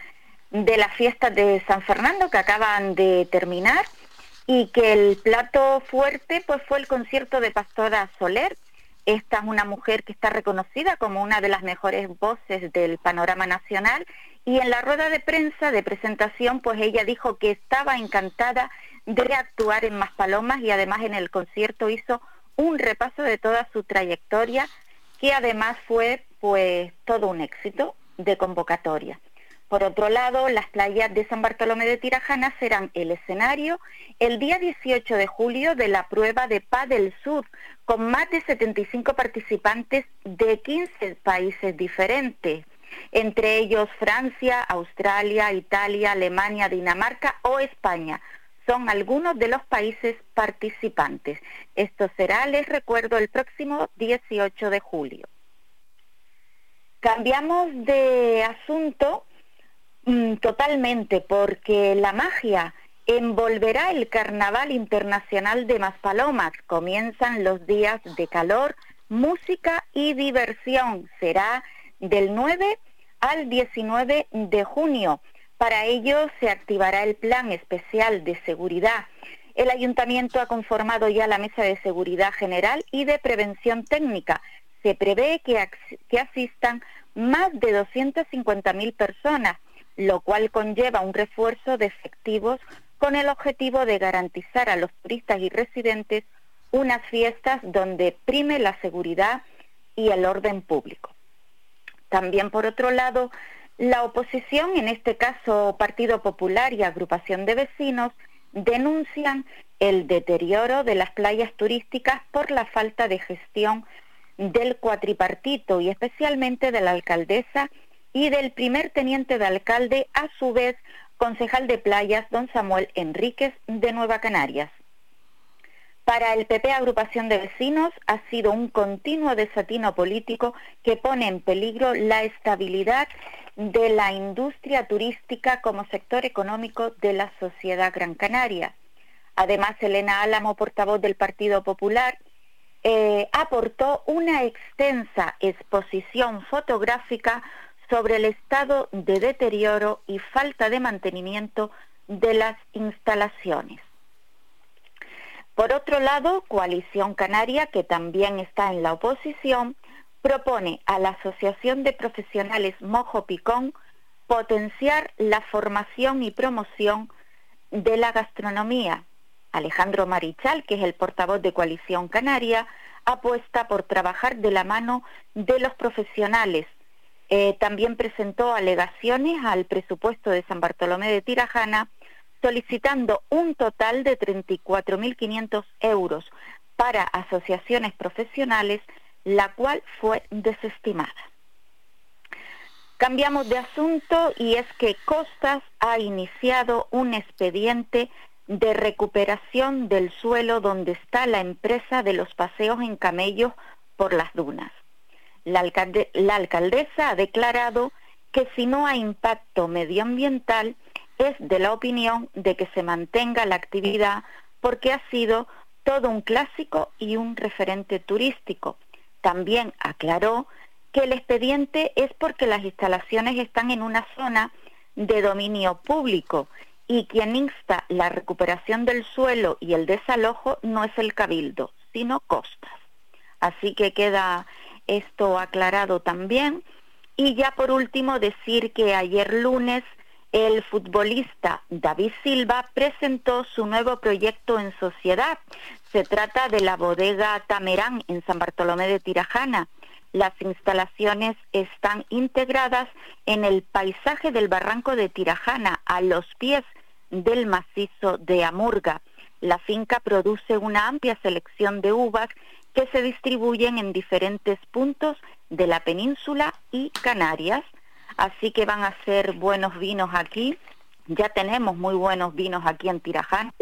Speaker 13: de las fiestas de San Fernando que acaban de terminar y que el plato fuerte pues fue el concierto de Pastora Soler. Esta es una mujer que está reconocida como una de las mejores voces del panorama nacional y en la rueda de prensa de presentación, pues ella dijo que estaba encantada de actuar en Maspalomas y además en el concierto hizo un repaso de toda su trayectoria, que además fue pues todo un éxito de convocatoria. Por otro lado, las playas de San Bartolomé de Tirajana serán el escenario el día 18 de julio de la prueba de Paz del Sur, con más de 75 participantes de 15 países diferentes entre ellos Francia, Australia, Italia, Alemania, Dinamarca o España. Son algunos de los países participantes. Esto será, les recuerdo, el próximo 18 de julio. Cambiamos de asunto mm, totalmente porque la magia envolverá el Carnaval Internacional de Maspalomas. Comienzan los días de calor, música y diversión. Será del 9 al 19 de junio. Para ello se activará el Plan Especial de Seguridad. El ayuntamiento ha conformado ya la Mesa de Seguridad General y de Prevención Técnica. Se prevé que, asistan más de 250.000 personas, lo cual conlleva un refuerzo de efectivos con el objetivo de garantizar a los turistas y residentes unas fiestas donde prime la seguridad y el orden público. También, por otro lado, la oposición, en este caso Partido Popular y Agrupación de Vecinos, denuncian el deterioro de las playas turísticas por la falta de gestión del cuatripartito y especialmente de la alcaldesa y del primer teniente de alcalde, a su vez concejal de playas, don Samuel Enríquez de Nueva Canarias. Para el PP Agrupación de Vecinos ha sido un continuo desatino político que pone en peligro la estabilidad de la industria turística como sector económico de la sociedad gran canaria. Además, Elena Álamo, portavoz del Partido Popular, eh, aportó una extensa exposición fotográfica sobre el estado de deterioro y falta de mantenimiento de las instalaciones. Por otro lado, Coalición Canaria, que también está en la oposición, propone a la Asociación de Profesionales Mojo Picón potenciar la formación y promoción de la gastronomía. Alejandro Marichal, que es el portavoz de Coalición Canaria, apuesta por trabajar de la mano de los profesionales. Eh, también presentó alegaciones al presupuesto de San Bartolomé de Tirajana solicitando un total de 34.500 euros para asociaciones profesionales, la cual fue desestimada. Cambiamos de asunto y es que Costas ha iniciado un expediente de recuperación del suelo donde está la empresa de los paseos en camellos por las dunas. La, alcaldesa ha declarado que si no hay impacto medioambiental, es de la opinión de que se mantenga la actividad porque ha sido todo un clásico y un referente turístico. También aclaró que el expediente es porque las instalaciones están en una zona de dominio público y quien insta la recuperación del suelo y el desalojo no es el cabildo, sino costas. Así que queda esto aclarado también. Y ya por último decir que ayer lunes el futbolista David Silva presentó su nuevo proyecto en sociedad. Se trata de la bodega Tamerán en San Bartolomé de Tirajana. Las instalaciones están integradas en el paisaje del barranco de Tirajana, a los pies del macizo de Amurga. La finca produce una amplia selección de uvas que se distribuyen en diferentes puntos de la península y Canarias así que van a ser buenos vinos aquí. Ya tenemos muy buenos vinos aquí en Tiraján.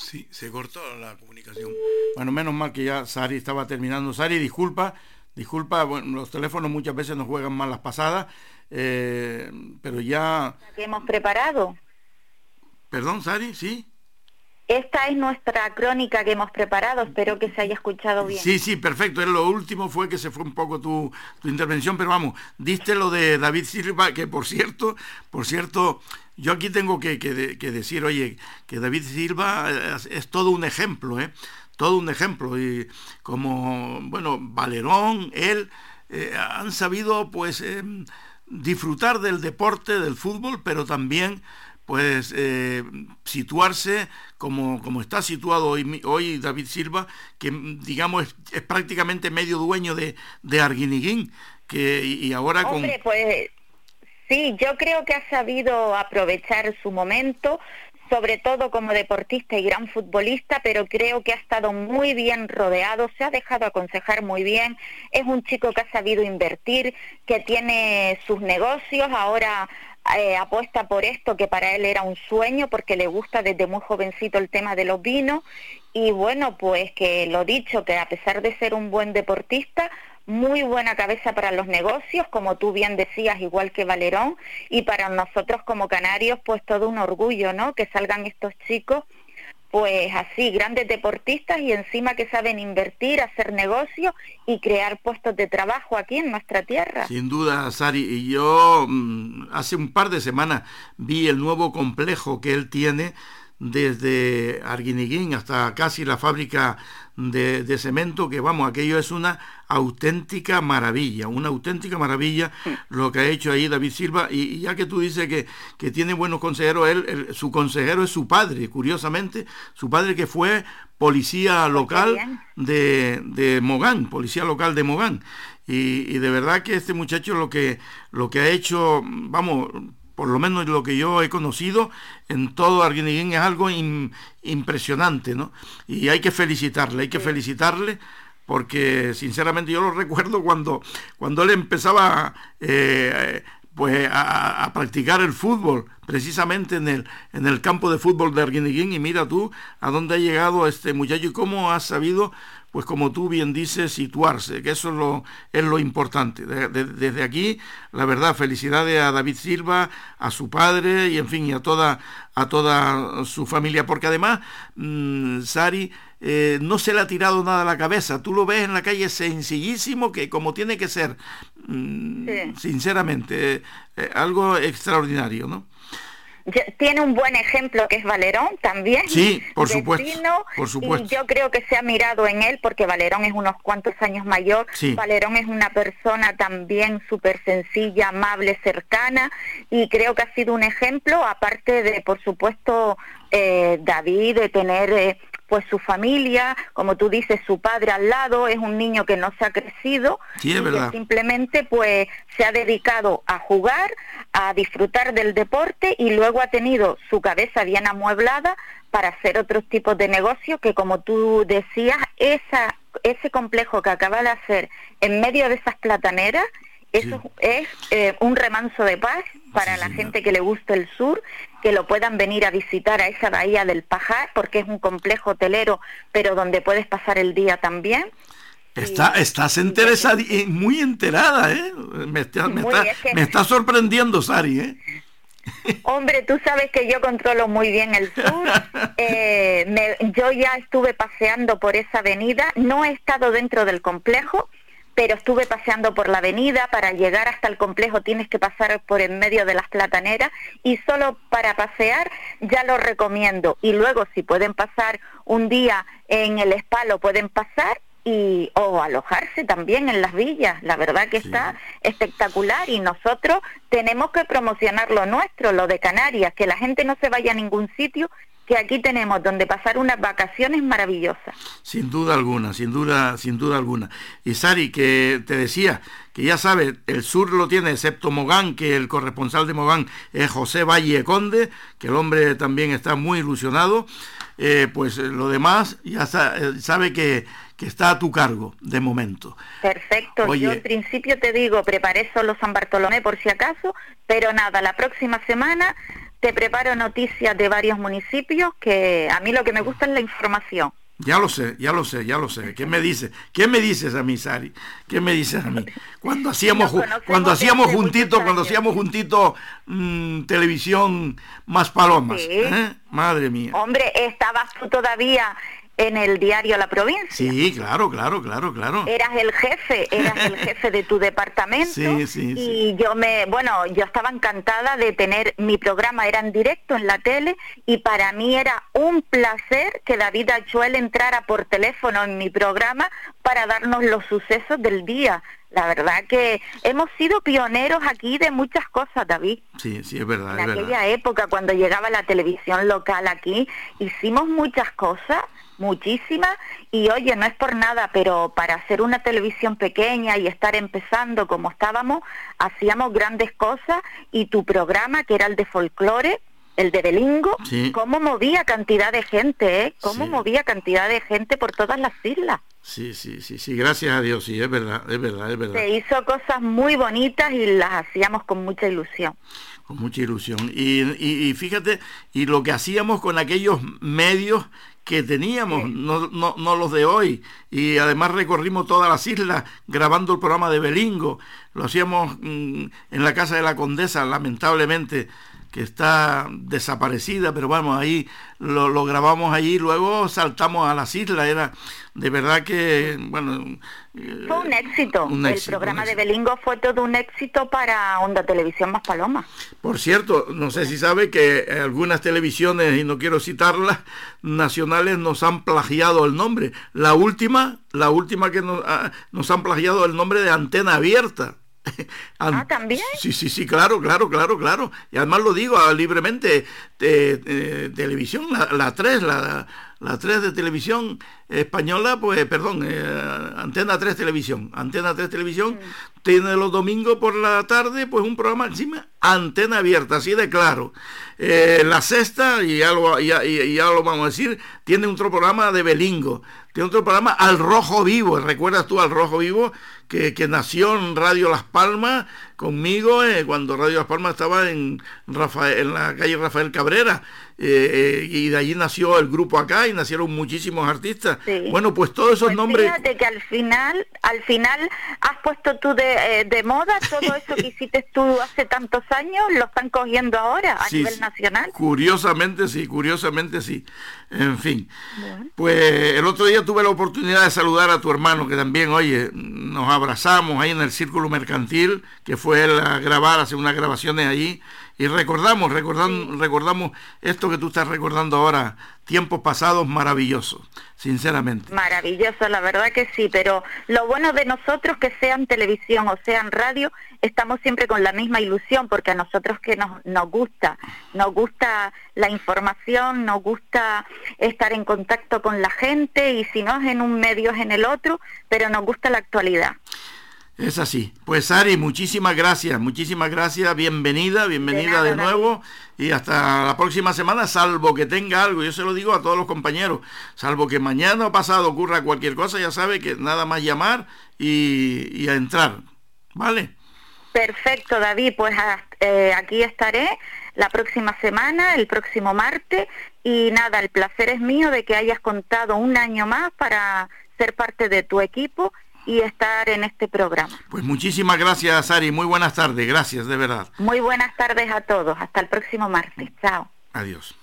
Speaker 3: Sí, se cortó la comunicación. Bueno, menos mal que ya Sari estaba terminando. Sari, disculpa, disculpa, bueno, los teléfonos muchas veces nos juegan mal las pasadas, eh, pero ya...
Speaker 13: ¿Qué hemos preparado?
Speaker 3: Perdón, Sari, ¿sí?
Speaker 13: Esta es nuestra crónica que hemos preparado, espero que se haya escuchado bien.
Speaker 3: Sí, sí, perfecto. Lo último fue que se fue un poco tu, intervención, pero vamos, diste lo de David Silva, que por cierto, por cierto, yo aquí tengo que, decir, oye, que David Silva es, todo un ejemplo, ¿eh? Todo un ejemplo. Y como, bueno, Valerón, él, eh, han sabido, pues, em, disfrutar del deporte, del fútbol, pero también pues eh, situarse como, como, está situado hoy, David Silva, que digamos es, prácticamente medio dueño de, de Arguiniguín, que, y ahora
Speaker 13: Hombre, pues sí, yo creo que ha sabido aprovechar su momento, sobre todo como deportista y gran futbolista, pero creo que ha estado muy bien rodeado, se ha dejado aconsejar muy bien, es un chico que ha sabido invertir, que tiene sus negocios, ahora eh, apuesta por esto que para él era un sueño porque le gusta desde muy jovencito el tema de los vinos y bueno, pues que lo dicho, que a pesar de ser un buen deportista, muy buena cabeza para los negocios, como tú bien decías, igual que Valerón, y para nosotros como canarios, pues todo un orgullo, ¿no? Que salgan estos chicos pues así, grandes deportistas y encima que saben invertir, hacer negocio y crear puestos de trabajo aquí en nuestra tierra.
Speaker 3: Sin duda, Sari, y yo mm, hace un par de semanas vi el nuevo complejo que él tiene desde Arguiniguín hasta casi la fábrica de, cemento, que vamos, aquello es una auténtica maravilla, una auténtica maravilla lo que ha hecho ahí David Silva, y, ya que tú dices que, que tiene buenos consejeros, él, su consejero es su padre, curiosamente, su padre que fue policía local de, de Mogán, policía local de Mogán. Y, y, de verdad que este muchacho lo que, lo que ha hecho, vamos, por lo menos lo que yo he conocido en todo Arguineguín es algo impresionante, ¿no? Y hay que felicitarle, hay que felicitarle porque sinceramente yo lo recuerdo cuando, cuando él empezaba, eh, pues a, practicar el fútbol, precisamente en el, en el campo de fútbol de Arguineguín, y mira tú a dónde ha llegado este muchacho y cómo ha sabido pues como tú bien dices, situarse, que eso es lo, es lo importante. desde aquí, la verdad, felicidades a David Silva, a su padre y en fin, y a toda, a toda su familia, porque además, mm, Sari, eh, no se le ha tirado nada a la cabeza. Tú lo ves en la calle sencillísimo, que como tiene que ser, mm, sinceramente, eh, eh, algo extraordinario, ¿no?
Speaker 13: Tiene un buen ejemplo que es Valerón también.
Speaker 3: Sí, por supuesto. por
Speaker 13: supuesto. Y yo creo que se ha mirado en él porque Valerón es unos cuantos años mayor. Valerón es una persona también súper sencilla, amable, cercana y creo que ha sido un ejemplo, aparte de, por supuesto, eh, David, de tener... Eh, pues su familia, como tú dices, su padre al lado, es un niño que no se ha crecido,
Speaker 3: sí, es verdad.
Speaker 13: simplemente pues se ha dedicado a jugar, a disfrutar del deporte y luego ha tenido su cabeza bien amueblada para hacer otros tipos de negocios que como tú decías, esa, ese complejo que acaba de hacer en medio de esas plataneras, eso es eh, un remanso de paz para la gente que le guste el sur, que lo puedan venir a visitar a esa bahía del Pajar, porque es un complejo hotelero, pero donde puedes pasar el día también.
Speaker 3: Está, estás interesada, y muy enterada, ¿eh? Me está, me, está, sorprendiendo, Sari, ¿eh?
Speaker 13: Hombre, tú sabes que yo controlo muy bien el sur. Eh, yo ya estuve paseando por esa avenida, no he estado dentro del complejo, pero estuve paseando por la avenida, para llegar hasta el complejo tienes que pasar por en medio de las plataneras y solo para pasear ya lo recomiendo. Y luego si pueden pasar un día en el spa lo pueden pasar y o alojarse también en las villas. La verdad que está espectacular y nosotros tenemos que promocionar lo nuestro, lo de Canarias, que la gente no se vaya a ningún sitio que aquí tenemos donde pasar unas vacaciones maravillosas.
Speaker 3: Sin duda alguna, sin duda, sin duda alguna. Y Sari, que te decía, que ya sabes, el sur lo tiene, excepto Mogán, que el corresponsal de Mogán es José Valle Conde, que el hombre también está muy ilusionado, eh, pues eh, lo demás ya eh, sabe que, que está a tu cargo de momento.
Speaker 13: Perfecto, yo en principio te digo, preparé solo San Bartolomé por si acaso, pero nada, la próxima semana te preparo noticias de varios municipios que a mí lo que me gusta es la información.
Speaker 3: Ya lo sé, ya lo sé, ya lo sé. ¿Qué me dices? ¿Qué me dices a mí, Sari? ¿Qué me dices a mí? Cuando hacíamos cuando hacíamos juntitos, cuando hacíamos juntito mm, televisión más palomas, ¿eh? Madre mía.
Speaker 13: Hombre, estabas tú todavía en el diario La Provincia.
Speaker 3: Sí, claro, claro, claro, claro.
Speaker 13: Eras el jefe, eras el jefe de tu departamento.
Speaker 3: Sí, sí,
Speaker 13: y yo me, bueno, yo estaba encantada de tener mi programa, era en directo en la tele, y para mí era un placer que David Achuel entrara por teléfono en mi programa para darnos los sucesos del día. La verdad que hemos sido pioneros aquí de muchas cosas, David.
Speaker 3: Sí, sí, es verdad.
Speaker 13: En aquella época, cuando llegaba la televisión local aquí, hicimos muchas cosas muchísimas y oye, no es por nada, pero para hacer una televisión pequeña y estar empezando como estábamos, hacíamos grandes cosas y tu programa, que era el de folclore, el de Belingo, cómo movía cantidad de gente, ¿eh? Cómo movía cantidad de gente por todas las islas.
Speaker 3: Sí, sí, sí, sí, gracias a Dios, sí, es verdad, es verdad, es verdad.
Speaker 13: Se hizo cosas muy bonitas y las hacíamos con mucha ilusión.
Speaker 3: Con mucha ilusión. Y, y, y fíjate, y lo que hacíamos con aquellos medios que teníamos, no, no, no, los de hoy. Y además recorrimos todas las islas grabando el programa de Belingo. Lo hacíamos mm, en la casa de la condesa, lamentablemente que está desaparecida, pero vamos, ahí lo, grabamos allí, luego saltamos a las islas, era de verdad que, bueno...
Speaker 13: Fue un éxito, el programa de Belingo fue todo un éxito para Onda Televisión Más Paloma.
Speaker 3: Por cierto, no sé si sabe que algunas televisiones, y no quiero citarlas, nacionales nos han plagiado el nombre. La última, la última que nos, ah, nos han plagiado el nombre de Antena Abierta.
Speaker 13: ah, también.
Speaker 3: Sí, sí, sí, claro, claro, claro, claro. Y además lo digo ah, libremente, de, televisión, la, la 3, la, la 3 de televisión española, pues, perdón, eh, Antena 3 Televisión. Antena 3 Televisión mm. tiene los domingos por la tarde, pues un programa encima, antena abierta, así de claro. Eh, la sexta, y ya, lo, ya, ya, lo vamos a decir, tiene otro programa de Belingo, tiene otro programa Al Rojo Vivo, ¿recuerdas tú Al Rojo Vivo? Que, que nació en Radio Las Palmas conmigo eh, cuando Radio Las Palmas estaba en, Rafael, en la calle Rafael Cabrera. Eh, eh, y de allí nació el grupo acá y nacieron muchísimos artistas. Bueno, pues todos esos
Speaker 13: pues
Speaker 3: nombres...
Speaker 13: Fíjate que al final, al final has puesto tú de, de moda todo eso que hiciste tú hace tantos años, lo están cogiendo ahora a nivel nacional.
Speaker 3: Curiosamente sí, curiosamente sí. En fin. Pues el otro día tuve la oportunidad de saludar a tu hermano que también, oye, nos abrazamos ahí en el Círculo Mercantil, que fue él a grabar, hacer unas grabaciones allí y recordamos, recordamos, recordamos esto que tú estás recordando ahora, tiempos pasados maravillosos, sinceramente.
Speaker 13: Maravilloso, la verdad que sí, pero lo bueno de nosotros que sean televisión o sean radio, estamos siempre con la misma ilusión, porque a nosotros que nos, nos gusta, nos gusta la información, nos gusta estar en contacto con la gente y si no es en un medio es en el otro, pero nos gusta la actualidad.
Speaker 3: Es así. Pues Ari, muchísimas gracias, muchísimas gracias, bienvenida, bienvenida de, nuevo. Y hasta la próxima semana, salvo que tenga algo, yo se lo digo a todos los compañeros, salvo que mañana o pasado ocurra cualquier cosa, ya sabe que nada más llamar y, a entrar, ¿vale?
Speaker 13: Perfecto, David, pues eh, aquí estaré la próxima semana, el próximo martes, y nada, el placer es mío de que hayas contado un año más para ser parte de tu equipo y estar en este programa.
Speaker 3: Pues muchísimas gracias, Sari. Muy buenas tardes. Gracias, de verdad.
Speaker 13: Muy buenas tardes a todos. Hasta el próximo martes. Chao.
Speaker 3: Adiós.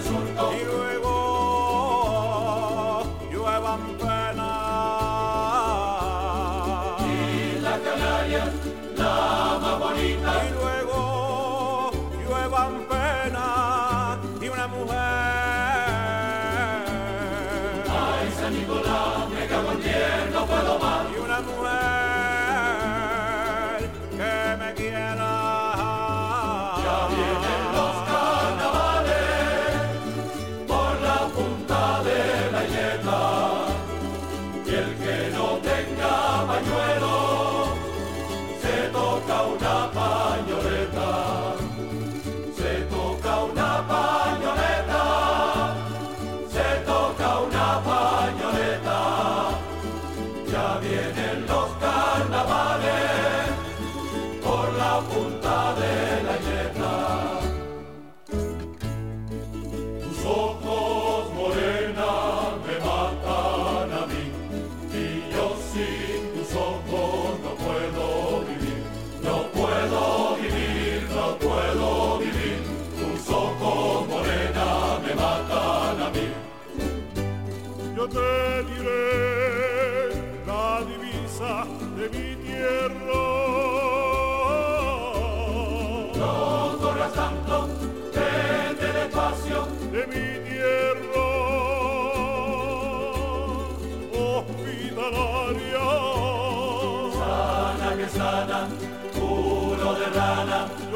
Speaker 6: asunto.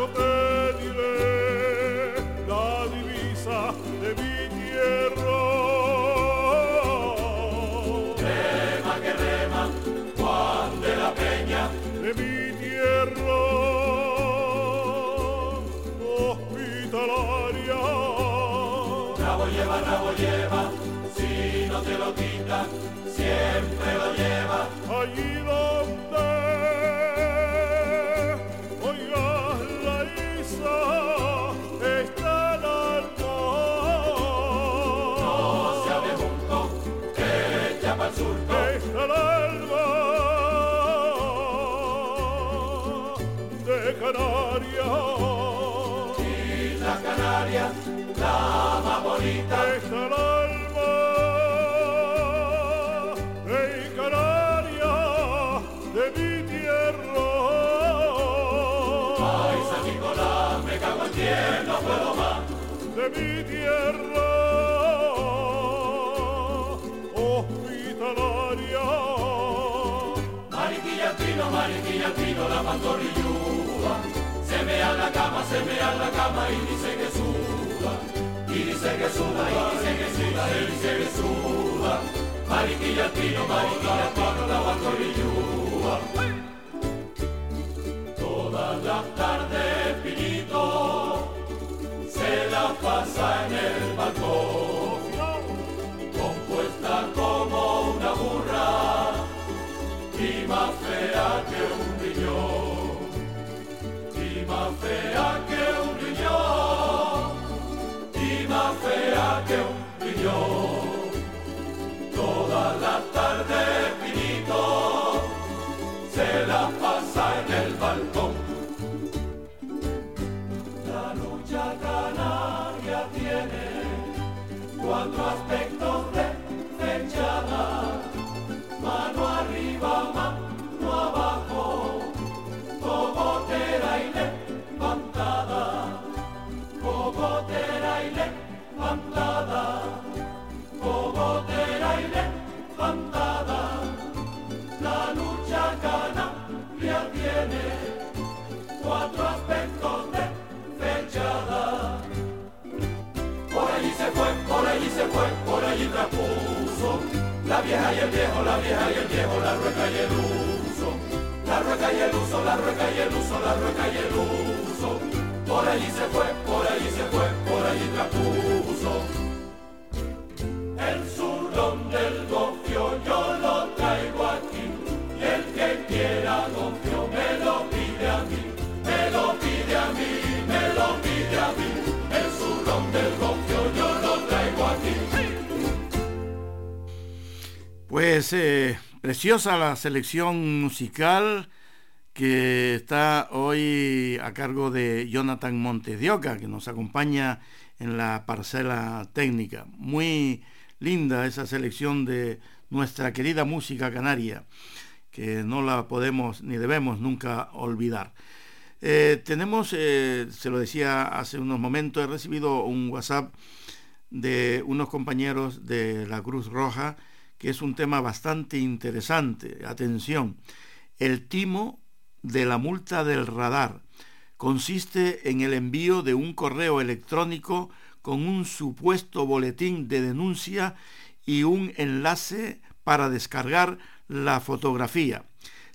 Speaker 6: Rana.
Speaker 10: Yo te diré la divisa de mi tierra.
Speaker 6: Rema que rema, Juan de la Peña.
Speaker 10: De mi tierra hospitalaria.
Speaker 6: Rabo lleva, rabo lleva, si no te lo quita, siempre lo lleva.
Speaker 10: Tierra hospitalaria.
Speaker 6: Mariquilla al pino, mariquilla al pino, la pantorrillúa. Se me a la cama, se me a la cama y dice que suda. Y dice que suda, y dice que suda, y dice que suda. Mariquilla al pino, mariquilla al pino, la pantorrillúa. La pasa en el balcón. Compuesta como una burra y más fea que un riñón, y más fea que un riñón, y más fea que un riñón. Todas las tardes, pinito, se la pasa en el balcón.
Speaker 3: prospect. Preciosa la selección musical que está hoy a cargo de Jonathan Montes de Oca, que nos acompaña en la parcela técnica. Muy linda esa selección de nuestra querida música canaria, que no la podemos ni debemos nunca olvidar. Eh, tenemos, eh, se lo decía hace unos momentos, he recibido un WhatsApp de unos compañeros de la Cruz Roja, que es un tema bastante interesante. Atención, el timo de la multa del radar consiste en el envío de un correo electrónico con un supuesto boletín de denuncia y un enlace para descargar la fotografía.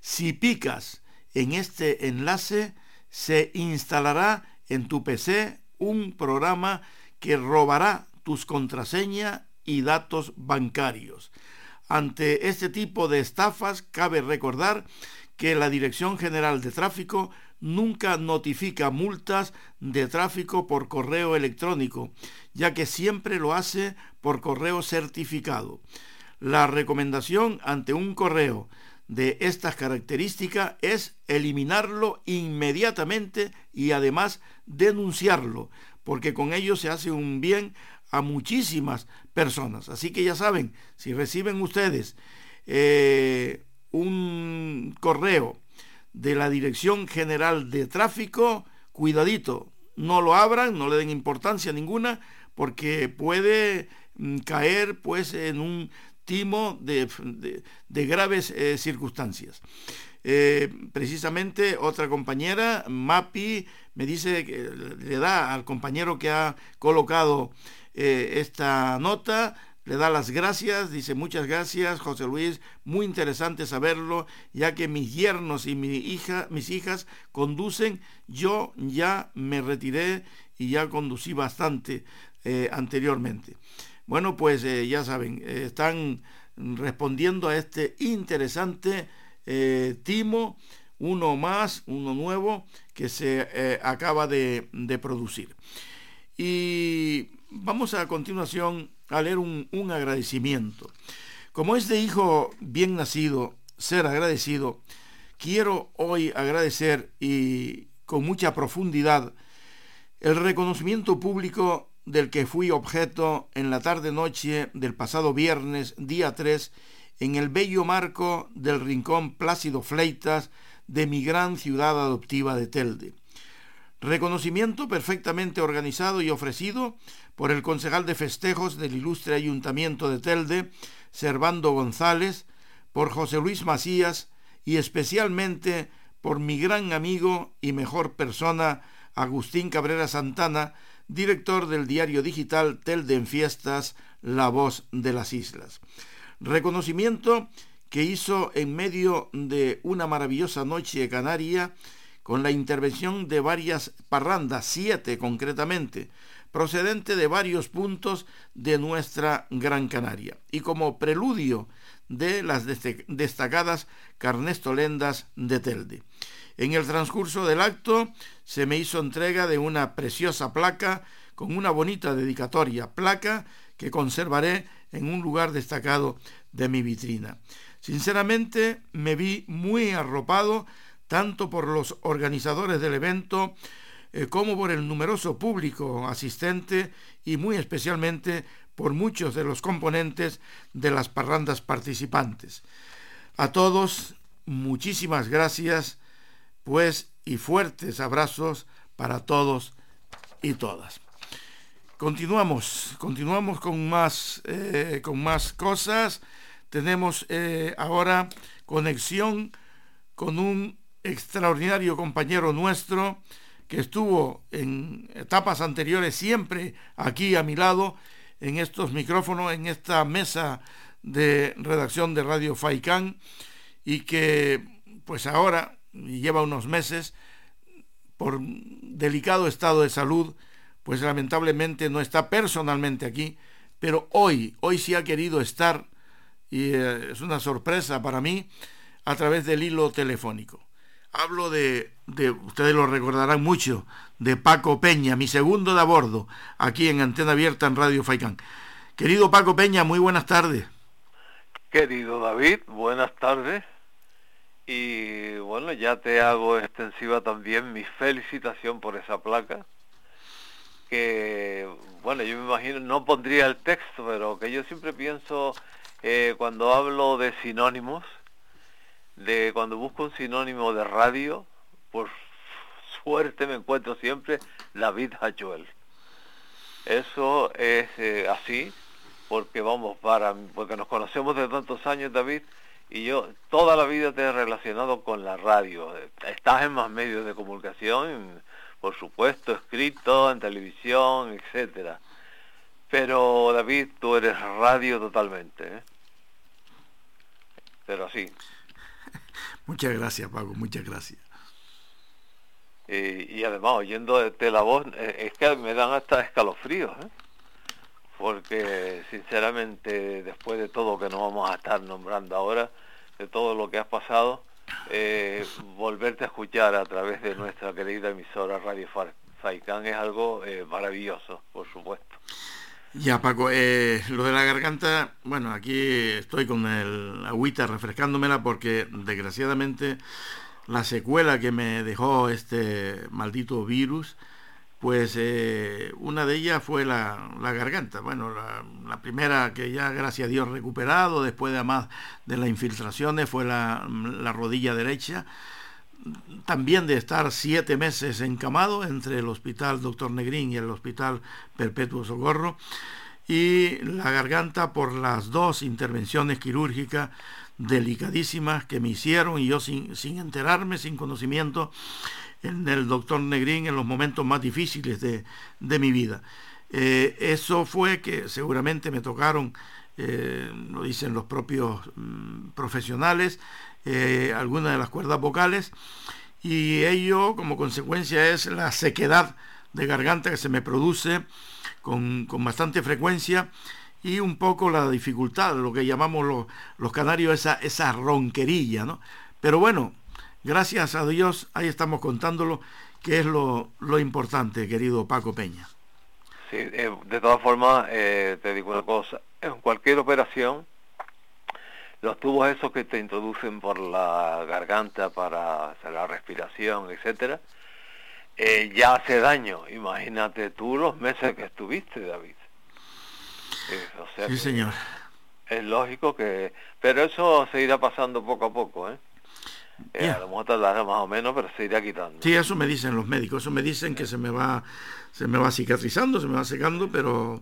Speaker 3: Si picas en este enlace, se instalará en tu PC un programa que robará tus contraseñas y datos bancarios. Ante este tipo de estafas, cabe recordar que la Dirección General de Tráfico nunca notifica multas de tráfico por correo electrónico, ya que siempre lo hace por correo certificado. La recomendación ante un correo de estas características es eliminarlo inmediatamente y además denunciarlo, porque con ello se hace un bien a muchísimas personas. Así que ya saben, si reciben ustedes eh, un correo de la Dirección General de Tráfico, cuidadito, no lo abran, no le den importancia ninguna, porque puede mm, caer pues en un timo de, de, graves eh, circunstancias. Eh, precisamente otra compañera, Mapi, me dice que le da al compañero que ha colocado eh, esta nota, le da las gracias, dice muchas gracias José Luis, muy interesante saberlo, ya que mis yernos y mis hijas conducen, yo ya me retiré y ya conducí bastante eh, anteriormente. Bueno, pues ya saben, están respondiendo a este interesante eh, timo, uno más, uno nuevo que se eh, acaba de, producir. Y vamos a continuación a leer un, agradecimiento. Como es de hijo bien nacido, ser agradecido, quiero hoy agradecer y con mucha profundidad el reconocimiento público del que fui objeto en la tarde-noche del pasado viernes, día 3, en el bello marco del rincón Plácido Fleitas de mi gran ciudad adoptiva de Telde. Reconocimiento perfectamente organizado y ofrecido por el concejal de festejos del ilustre ayuntamiento de Telde, Servando González, por José Luis Macías y especialmente por mi gran amigo y mejor persona, Agustín Cabrera Santana, director del diario digital Telde en Fiestas, La Voz de las Islas. Reconocimiento que hizo en medio de una maravillosa noche canaria con la intervención de varias parrandas, siete concretamente, procedente de varios puntos de nuestra Gran Canaria, y como preludio de las destacadas carnestolendas de Telde. En el transcurso del acto se me hizo entrega de una preciosa placa con una bonita dedicatoria, placa que conservaré en un lugar destacado de mi vitrina. Sinceramente me vi muy arropado tanto por los organizadores del evento eh, como por el numeroso público asistente y muy especialmente por muchos de los componentes de las parrandas participantes. A todos, muchísimas gracias, pues, y fuertes abrazos para todos y todas. Continuamos, continuamos con más, eh, con más cosas. Tenemos eh, ahora conexión con un extraordinario compañero nuestro que estuvo en etapas anteriores siempre aquí a mi lado, en estos micrófonos, en esta mesa de redacción de Radio Faicán, y que pues ahora lleva unos meses por delicado estado de salud, pues lamentablemente no está personalmente aquí, pero hoy, hoy sí ha querido estar, y eh, es una sorpresa para mí, a través del hilo telefónico. Hablo de, de, ustedes lo recordarán mucho, de Paco Peña, mi segundo de a bordo, aquí en Antena Abierta en Radio Faicán. Querido Paco Peña, muy buenas tardes.
Speaker 14: Querido David, buenas tardes. Y bueno, ya te hago extensiva también mi felicitación por esa placa que, bueno, yo me imagino, no pondría el texto, pero que yo siempre pienso eh, cuando hablo de sinónimos, de cuando busco un sinónimo de radio, por suerte me encuentro siempre David Hachuel. Eso es eh, así, porque vamos, para, porque nos conocemos de tantos años, David, y yo toda la vida te he relacionado con la radio. Estás en más medios de comunicación, por supuesto, escrito, en televisión, etcétera. Pero David, tú eres radio totalmente. ¿eh? Pero así.
Speaker 3: Muchas gracias, Paco, muchas gracias.
Speaker 14: Y, además, oyendo de, la voz, eh, es que me dan hasta escalofríos, ¿eh? porque sinceramente, después de todo que nos vamos a estar nombrando ahora, de todo lo que has pasado, eh, volverte a escuchar a través de nuestra querida emisora Radio Faicán es algo eh, maravilloso, por supuesto.
Speaker 3: Ya, Paco, eh, lo de la garganta, bueno, aquí estoy con el agüita refrescándomela porque desgraciadamente la secuela que me dejó este maldito virus pues eh, una de ellas fue la, garganta. Bueno, la, primera que ya gracias a Dios recuperado, después además de las infiltraciones, fue la, rodilla derecha. También de estar siete meses encamado entre el hospital Doctor Negrín y el hospital Perpetuo Socorro. Y la garganta por las dos intervenciones quirúrgicas delicadísimas que me hicieron y yo sin, sin enterarme, sin conocimiento, en el doctor Negrín en los momentos más difíciles de, de mi vida. Eh, eso fue que seguramente me tocaron, eh, lo dicen los propios mm, profesionales, eh, algunas de las cuerdas vocales y ello como consecuencia es la sequedad de garganta que se me produce con, bastante frecuencia y un poco la dificultad, lo que llamamos los, los canarios, esa, esa ronquerilla, ¿no? Pero bueno, gracias a Dios, ahí estamos contándolo, que es lo, lo importante, querido Paco Peña.
Speaker 14: Sí, eh, de todas formas, eh, te digo una cosa, en cualquier operación, los tubos esos que te introducen por la garganta para la respiración, etcétera, eh, ya hace daño. Imagínate tú los meses que estuviste, David.
Speaker 3: sí, señor.
Speaker 14: Es lógico que... Pero eso se irá pasando poco a poco, ¿eh? Eh a lo mejor tardará más o menos, pero se irá quitando.
Speaker 3: Sí, eso me dicen los médicos. Eso me dicen que se me va se me va cicatrizando, se me va secando, pero,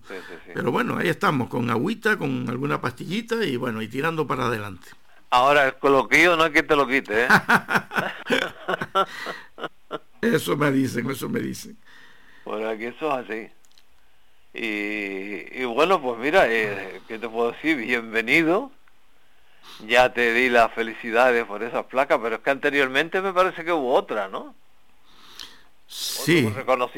Speaker 3: pero bueno, ahí estamos, con agüita, con alguna pastillita y bueno, y tirando para adelante.
Speaker 14: Ahora, el coloquillo no es que te lo quite, ¿eh?
Speaker 3: eso me dicen, eso me dicen.
Speaker 14: Bueno, aquí eso es así. Y, bueno, pues mira, eh, ¿qué te puedo decir? Bienvenido. Ya te di las felicidades por esas placas, pero es que anteriormente me parece que hubo otra, ¿no?
Speaker 3: Sí,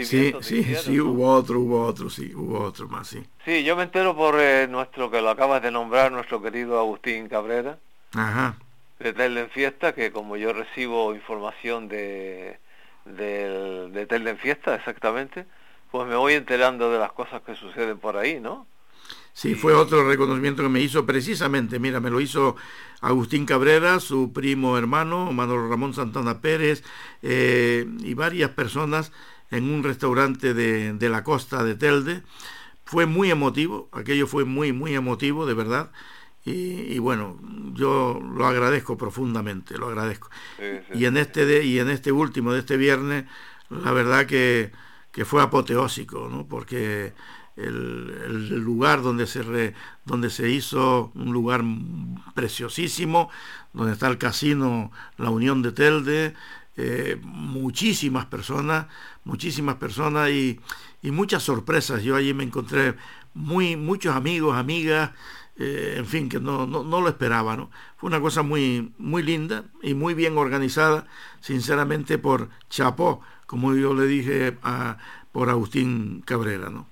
Speaker 3: sí, sí, sí, hubo otro, hubo otro, sí, hubo otro más, sí.
Speaker 14: Sí, yo me entero por eh, nuestro, que lo acabas de nombrar, nuestro querido Agustín Cabrera,
Speaker 3: Ajá.
Speaker 14: de Tel en Fiesta, que como yo recibo información de, de, de Tel en Fiesta, exactamente, pues me voy enterando de las cosas que suceden por ahí, ¿no?
Speaker 3: Sí, fue otro reconocimiento que me hizo precisamente, mira, me lo hizo Agustín Cabrera, su primo hermano, Manuel Ramón Santana Pérez, eh, y varias personas en un restaurante de, la costa de Telde. Fue muy emotivo, aquello fue muy, muy emotivo, de verdad. Y, bueno, yo lo agradezco profundamente, lo agradezco. y en este de, y en este último de este viernes, la verdad que, que fue apoteósico, ¿no? Porque el, lugar donde se, donde se hizo un lugar preciosísimo, donde está el casino La Unión de Telde, eh, muchísimas personas, muchísimas personas y, muchas sorpresas. Yo allí me encontré muy, muchos amigos, amigas, eh, en fin, que no, no, lo esperaba. ¿no? Fue una cosa muy, muy linda y muy bien organizada, sinceramente, por Chapó, como yo le dije a, por Agustín Cabrera. ¿no?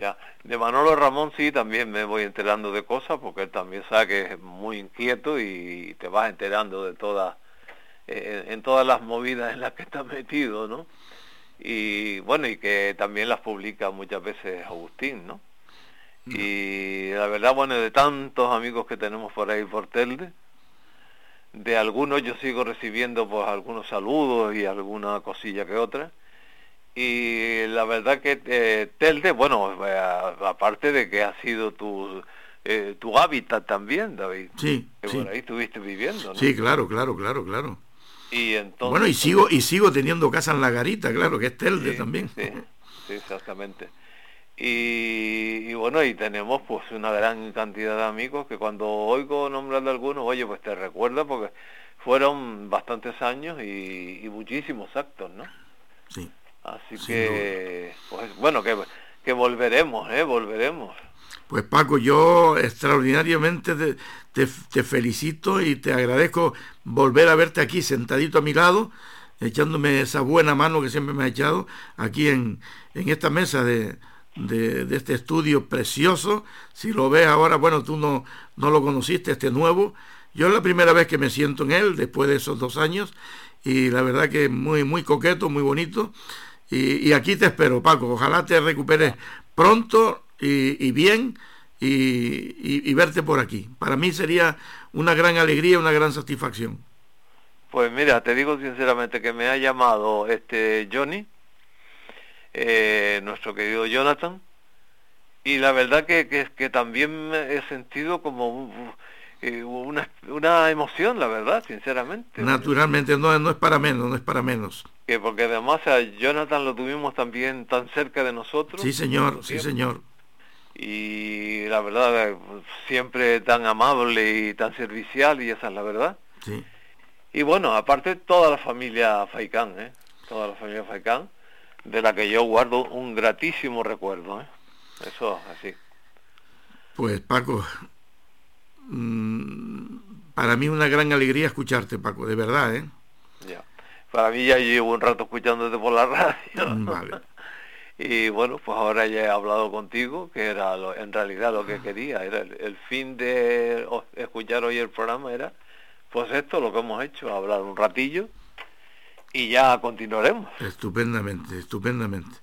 Speaker 14: Ya, de Manolo Ramón sí también me voy enterando de cosas porque él también sabe que es muy inquieto y te vas enterando de todas, eh, en todas las movidas en las que está metido, ¿no? Y bueno, y que también las publica muchas veces Agustín, ¿no? Y la verdad, bueno, de tantos amigos que tenemos por ahí por Telde, de algunos yo sigo recibiendo pues algunos saludos y alguna cosilla que otra y la verdad que eh, Telde, bueno, eh, aparte de que ha sido tu, eh, tu hábitat también, David.
Speaker 3: Sí.
Speaker 14: Que
Speaker 3: por
Speaker 14: ahí estuviste viviendo, ¿no?
Speaker 3: Sí, claro, claro, claro, claro.
Speaker 14: Y entonces,
Speaker 3: bueno, y sigo, y sigo teniendo casa en La Garita, claro, que es Telde también.
Speaker 14: Sí, sí, exactamente. Y, y, bueno, y tenemos pues una gran cantidad de amigos que cuando oigo nombrar de algunos, oye, pues te recuerda porque fueron bastantes años y, y muchísimos actos, ¿no?
Speaker 3: Sí.
Speaker 14: Así que, pues bueno, que, que volveremos, ¿eh? Volveremos.
Speaker 3: Pues Paco, yo extraordinariamente te, te, felicito y te agradezco volver a verte aquí sentadito a mi lado, echándome esa buena mano que siempre me ha echado aquí en, en esta mesa de, de, de, este estudio precioso. Si lo ves ahora, bueno, tú no, no lo conociste, este nuevo. Yo es la primera vez que me siento en él, después de esos dos años, y la verdad que muy, muy coqueto, muy bonito. Y, aquí te espero, Paco. Ojalá te recuperes pronto y, bien y, verte por aquí. Para mí sería una gran alegría, una gran satisfacción.
Speaker 14: Pues mira, te digo sinceramente que me ha llamado este Johnny, eh, nuestro querido Jonathan, y la verdad que, que, que también he sentido como eh, una, una emoción, la verdad, sinceramente.
Speaker 3: Naturalmente, no, no es para menos, no es para menos.
Speaker 14: Que porque además a Jonathan lo tuvimos también tan cerca de nosotros.
Speaker 3: Sí, señor, sí, señor.
Speaker 14: y la verdad pues, siempre tan amable y tan servicial y esa es la verdad.
Speaker 3: Sí.
Speaker 14: Y bueno, aparte toda la familia Faicán, ¿eh? toda la familia Faicán, de la que yo guardo un gratísimo recuerdo. ¿eh? Eso así.
Speaker 3: Pues Paco, mm, para mí una gran alegría escucharte, Paco, de verdad, ¿eh?
Speaker 14: Ya. Para mí ya llevo un rato escuchándote por la radio.
Speaker 3: Mm, Vale.
Speaker 14: Y bueno, pues ahora ya he hablado contigo, que era lo- en realidad lo que quería, era el, el fin de o- escuchar hoy el programa era, pues esto, lo que hemos hecho, hablar un ratillo y ya continuaremos.
Speaker 3: Estupendamente, estupendamente.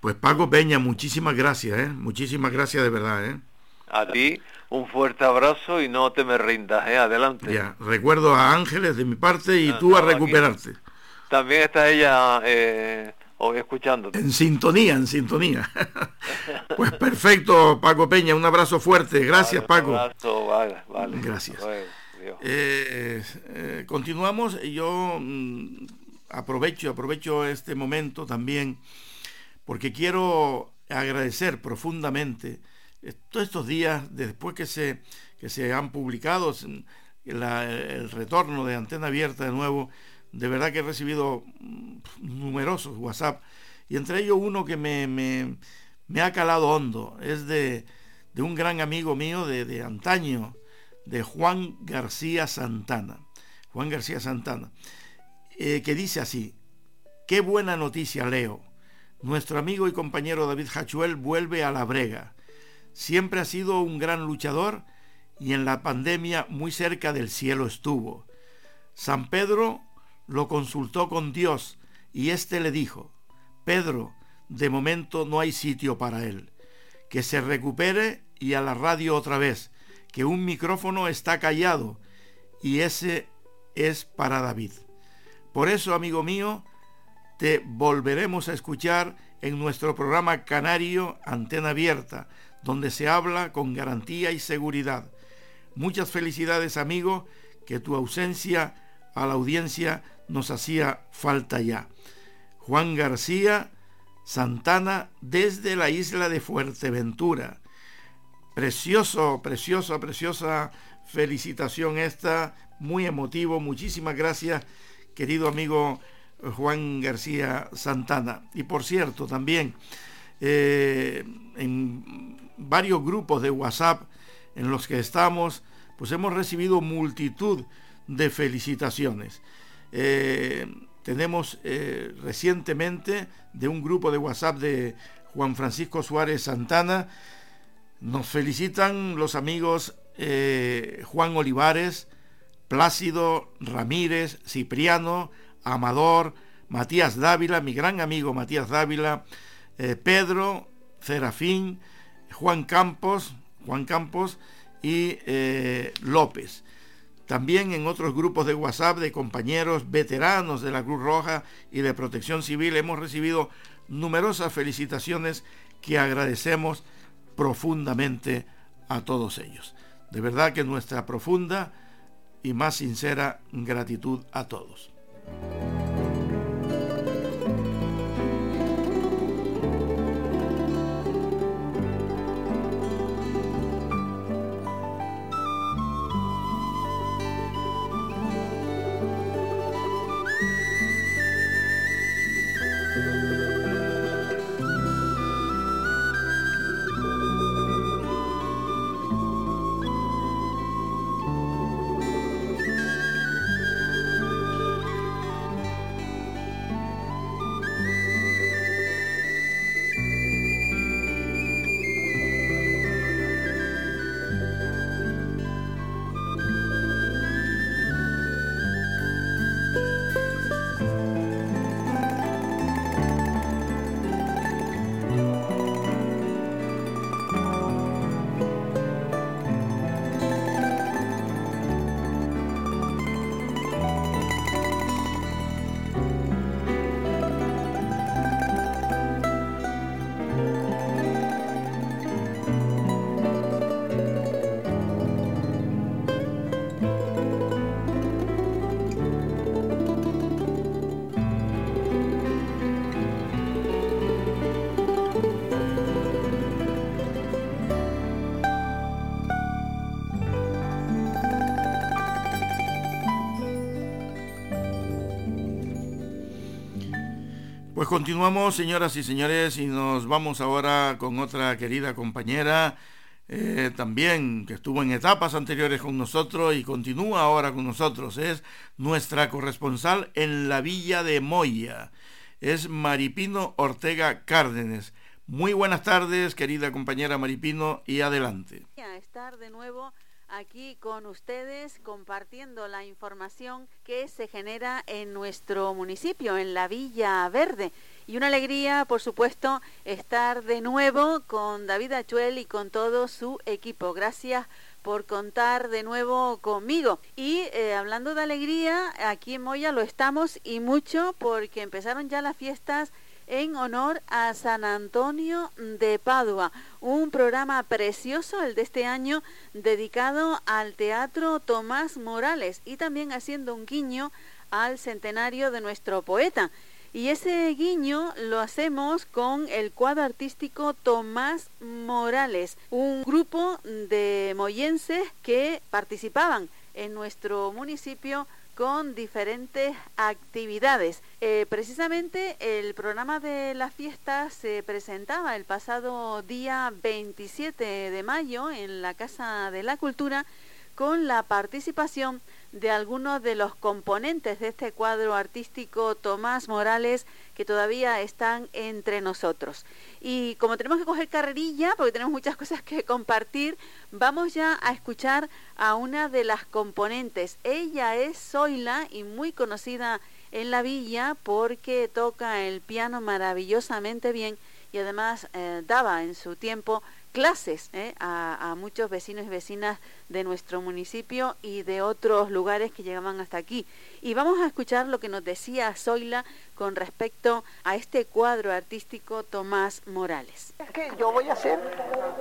Speaker 3: Pues Paco Peña, muchísimas gracias, ¿eh? Muchísimas gracias de verdad, ¿eh?
Speaker 14: A ti un fuerte abrazo y no te me rindas, ¿eh? Adelante.
Speaker 3: Ya, recuerdo a Ángeles de mi parte y
Speaker 14: Ah,
Speaker 3: tú a
Speaker 14: aquí. También está ella eh, hoy escuchándote.
Speaker 3: En sintonía, en sintonía. pues perfecto, Paco Peña, un abrazo fuerte. Gracias,
Speaker 14: Vale,
Speaker 3: Paco.
Speaker 14: Un abrazo, vale, vale.
Speaker 3: Gracias. Eh, eh, continuamos. Yo mm, aprovecho, aprovecho este momento también porque quiero agradecer profundamente eh, todos estos días después que se, que se han publicado mm, la- el retorno de antena abierta de nuevo. De verdad que he recibido mm, numerosos WhatsApp y entre ellos uno que me, me- me ha calado hondo. Es de, de un gran amigo mío de, de antaño, de Juan García Santana. Juan García Santana, eh, que dice así, qué buena noticia Leo. Nuestro amigo y compañero David Hachuel vuelve a la brega. Siempre ha sido un gran luchador y en la pandemia muy cerca del cielo estuvo. San Pedro lo consultó con Dios y éste le dijo, Pedro, de momento no hay sitio para él. Que se recupere y a la radio otra vez, que un micrófono está callado y ese es para David. Por eso, amigo mío, te volveremos a escuchar en nuestro programa Canario Antena Abierta, donde se habla con garantía y seguridad. Muchas felicidades, amigo, que tu ausencia a la audiencia nos hacía falta ya. Juan García Santana desde la isla de Fuerteventura. Precioso, preciosa, preciosa felicitación esta, muy emotivo. Muchísimas gracias, querido amigo Juan García Santana. Y por cierto, también eh, en varios grupos de WhatsApp en los que estamos, pues hemos recibido multitud de felicitaciones. Eh, tenemos eh, recientemente de un grupo de WhatsApp de Juan Francisco Suárez Santana, nos felicitan los amigos eh, Juan Olivares, Plácido Ramírez, Cipriano, Amador, Matías Dávila, mi gran amigo Matías Dávila, Pedro, Serafín, Juan Campos, Juan Campos y López. También en otros grupos de WhatsApp de compañeros veteranos de la Cruz Roja y de Protección Civil hemos recibido numerosas felicitaciones que agradecemos profundamente a todos ellos. De verdad que nuestra profunda y más sincera gratitud a todos. Pues continuamos, señoras y señores, y nos vamos ahora con otra querida compañera, eh, también que estuvo en etapas anteriores con nosotros y continúa ahora con nosotros. Es nuestra corresponsal en la villa de Moya. Es Maripino Ortega Cárdenes. Muy buenas tardes, querida compañera Maripino, y adelante.
Speaker 15: Aquí con ustedes compartiendo la información que se genera en nuestro municipio, en la Villa Verde. Y una alegría, por supuesto, estar de nuevo con David Achuel y con todo su equipo. Gracias por contar de nuevo conmigo. Y eh, hablando de alegría, aquí en Moya lo estamos y mucho porque empezaron ya las fiestas en honor a San Antonio de Padua, un programa precioso el de este año dedicado al teatro Tomás Morales y también haciendo un guiño al centenario de nuestro poeta. Y ese guiño lo hacemos con el cuadro artístico Tomás Morales, un grupo de moyenses que participaban en nuestro municipio con diferentes actividades. Eh, precisamente el programa de la fiesta se presentaba el pasado día 27 de mayo en la Casa de la Cultura con la participación de algunos de los componentes de este cuadro artístico Tomás Morales que todavía están entre nosotros. Y como tenemos que coger carrerilla, porque tenemos muchas cosas que compartir, vamos ya a escuchar a una de las componentes. Ella es Zoila y muy conocida en la villa porque toca el piano maravillosamente bien y además eh, daba en su tiempo clases eh, a, a, muchos vecinos y vecinas de nuestro municipio y de otros lugares que llegaban hasta aquí. Y vamos a escuchar lo que nos decía Zoila con respecto a este cuadro artístico Tomás Morales.
Speaker 16: Es que yo voy a hacer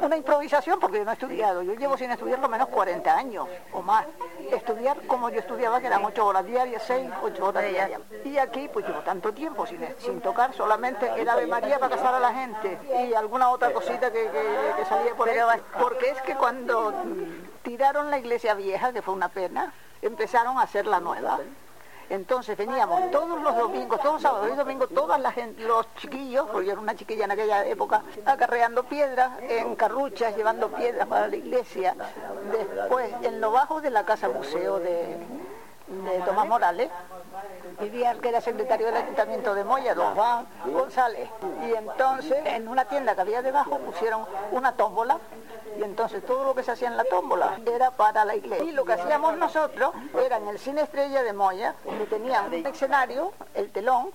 Speaker 16: una improvisación porque yo no he estudiado. Yo llevo sin estudiar lo menos 40 años o más. Estudiar como yo estudiaba, que eran 8 horas diarias, 6, 8 horas diarias. Y aquí pues llevo tanto tiempo sin, sin tocar, solamente el Ave María para casar a la gente y alguna otra cosita que, que, que salía por ahí. Porque es que cuando tiraron la iglesia vieja, que fue una pena, empezaron a hacer la nueva. Entonces veníamos todos los domingos, todos los sábados y domingos, todos los chiquillos, porque yo era una chiquilla en aquella época, acarreando piedras en carruchas, llevando piedras para la iglesia. Después, en lo bajo de la casa museo de, de Tomás Morales, vivía el que era secretario del ayuntamiento de Moya, don Juan González. Y entonces, en una tienda que había debajo, pusieron una tómbola y entonces todo lo que se hacía en la tómbola era para la iglesia. Y lo que hacíamos nosotros era en el cine estrella de Moya, que tenían el escenario, el telón,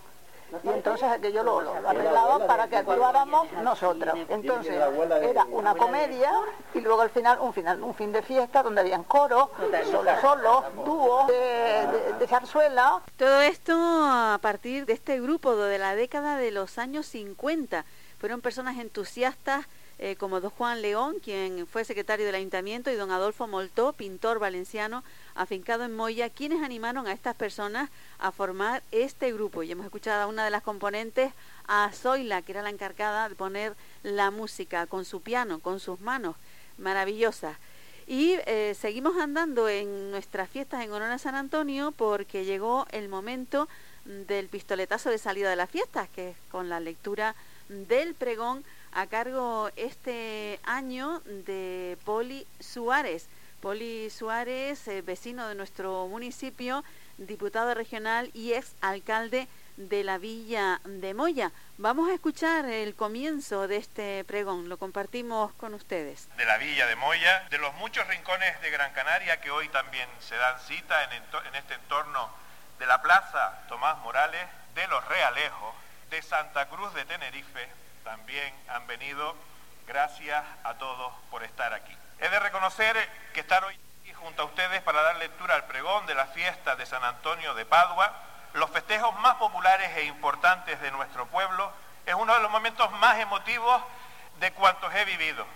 Speaker 16: y entonces aquello lo, lo arreglaba para que actuáramos nosotros. Entonces era una comedia y luego al final un final, un fin de fiesta donde habían coro, solo solo, dúo, de, de, de zarzuela.
Speaker 15: Todo esto a partir de este grupo de la década de los años 50. Fueron personas entusiastas eh, como don Juan León, quien fue secretario del ayuntamiento, y don Adolfo Moltó, pintor valenciano afincado en Moya, quienes animaron a estas personas a formar este grupo. Y hemos escuchado a una de las componentes, a Zoila, que era la encargada de poner la música con su piano, con sus manos, maravillosas. Y eh, seguimos andando en nuestras fiestas en honor a San Antonio porque llegó el momento del pistoletazo de salida de las fiestas, que es con la lectura del pregón a cargo este año de Poli Suárez. Poli Suárez, eh, vecino de nuestro municipio, diputado regional y ex alcalde de la Villa de Moya. Vamos a escuchar el comienzo de este pregón, lo compartimos con ustedes.
Speaker 17: De la Villa de Moya, de los muchos rincones de Gran Canaria que hoy también se dan cita en, en este entorno de la Plaza Tomás Morales, de los Realejos, de Santa Cruz de Tenerife, también han venido. Gracias a todos por estar aquí. He de reconocer que estar hoy aquí junto a ustedes para dar lectura al pregón de la fiesta de San Antonio de Padua, los festejos más populares e importantes de nuestro pueblo, es uno de los momentos más emotivos de cuantos he vivido.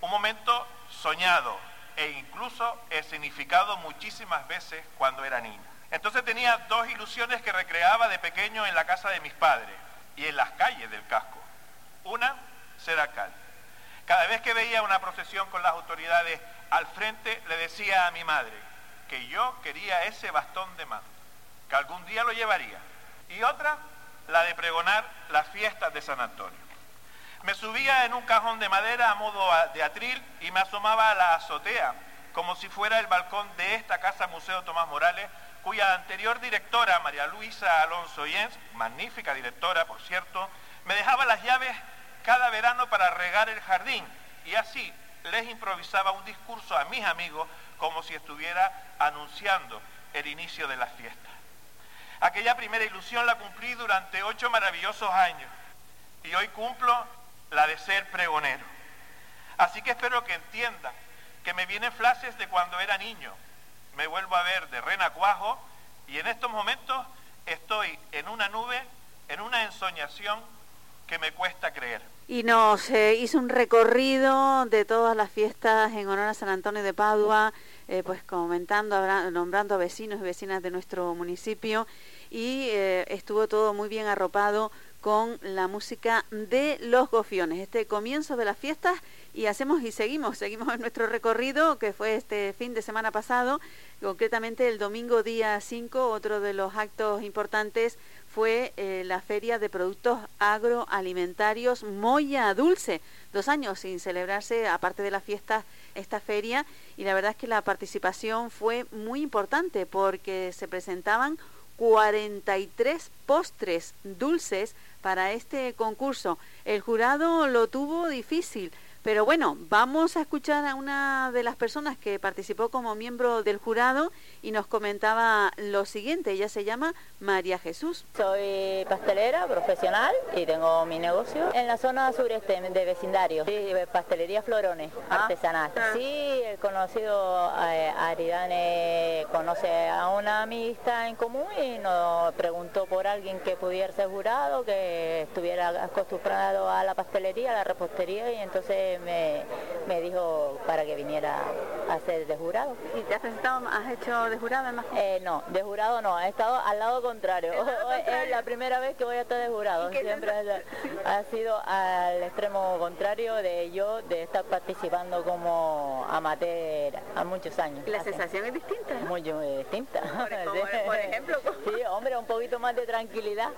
Speaker 17: Un momento soñado e incluso he significado muchísimas veces cuando era niño. Entonces tenía dos ilusiones que recreaba de pequeño en la casa de mis padres y en las calles del casco. Una, ser alcalde. Cada vez que veía una procesión con las autoridades al frente, le decía a mi madre que yo quería ese bastón de mando, que algún día lo llevaría. Y otra, la de pregonar las fiestas de San Antonio. Me subía en un cajón de madera a modo de atril y me asomaba a la azotea, como si fuera el balcón de esta casa Museo Tomás Morales, cuya anterior directora, María Luisa Alonso Jens, magnífica directora, por cierto, me dejaba las llaves cada verano para regar el jardín y así les improvisaba un discurso a mis amigos como si estuviera anunciando el inicio de las fiestas. Aquella primera ilusión la cumplí durante ocho maravillosos años y hoy cumplo la de ser pregonero. Así que espero que entiendan que me vienen flashes de cuando era niño. Me vuelvo a ver de renacuajo y en estos momentos estoy en una nube, en una ensoñación me cuesta creer.
Speaker 15: Y nos eh, hizo un recorrido de todas las fiestas en honor a San Antonio de Padua, eh, pues comentando, nombrando a vecinos y vecinas de nuestro municipio y eh, estuvo todo muy bien arropado con la música de los gofiones. Este comienzo de las fiestas y hacemos y seguimos, seguimos en nuestro recorrido que fue este fin de semana pasado, concretamente el domingo día 5, otro de los actos importantes fue eh, la Feria de Productos Agroalimentarios Moya Dulce. Dos años sin celebrarse, aparte de la fiesta, esta feria. Y la verdad es que la participación fue muy importante porque se presentaban 43 postres dulces para este concurso. El jurado lo tuvo difícil pero bueno, vamos a escuchar a una de las personas que participó como miembro del jurado y nos comentaba lo siguiente. Ella se llama María Jesús.
Speaker 18: Soy pastelera profesional y tengo mi negocio en la zona sureste de vecindario. Sí, pastelería Florones, ah. artesanal. Ah. Sí, el conocido eh, Aridane conoce a una amistad en común y nos preguntó por alguien que pudiera ser jurado, que estuviera acostumbrado a la pastelería, a la repostería y entonces me, dijo para que viniera a ser de jurado.
Speaker 15: ¿Y te has presentado, has hecho de jurado en
Speaker 18: eh, no, de jurado no, he estado al lado contrario. Es la primera vez que voy a estar de jurado. Siempre ha sido al extremo contrario de yo de estar participando como amateur a muchos años.
Speaker 15: ¿Y la sensación es distinta?
Speaker 18: Muy, distinta.
Speaker 15: Por, ejemplo.
Speaker 18: Sí, hombre, un poquito más de tranquilidad,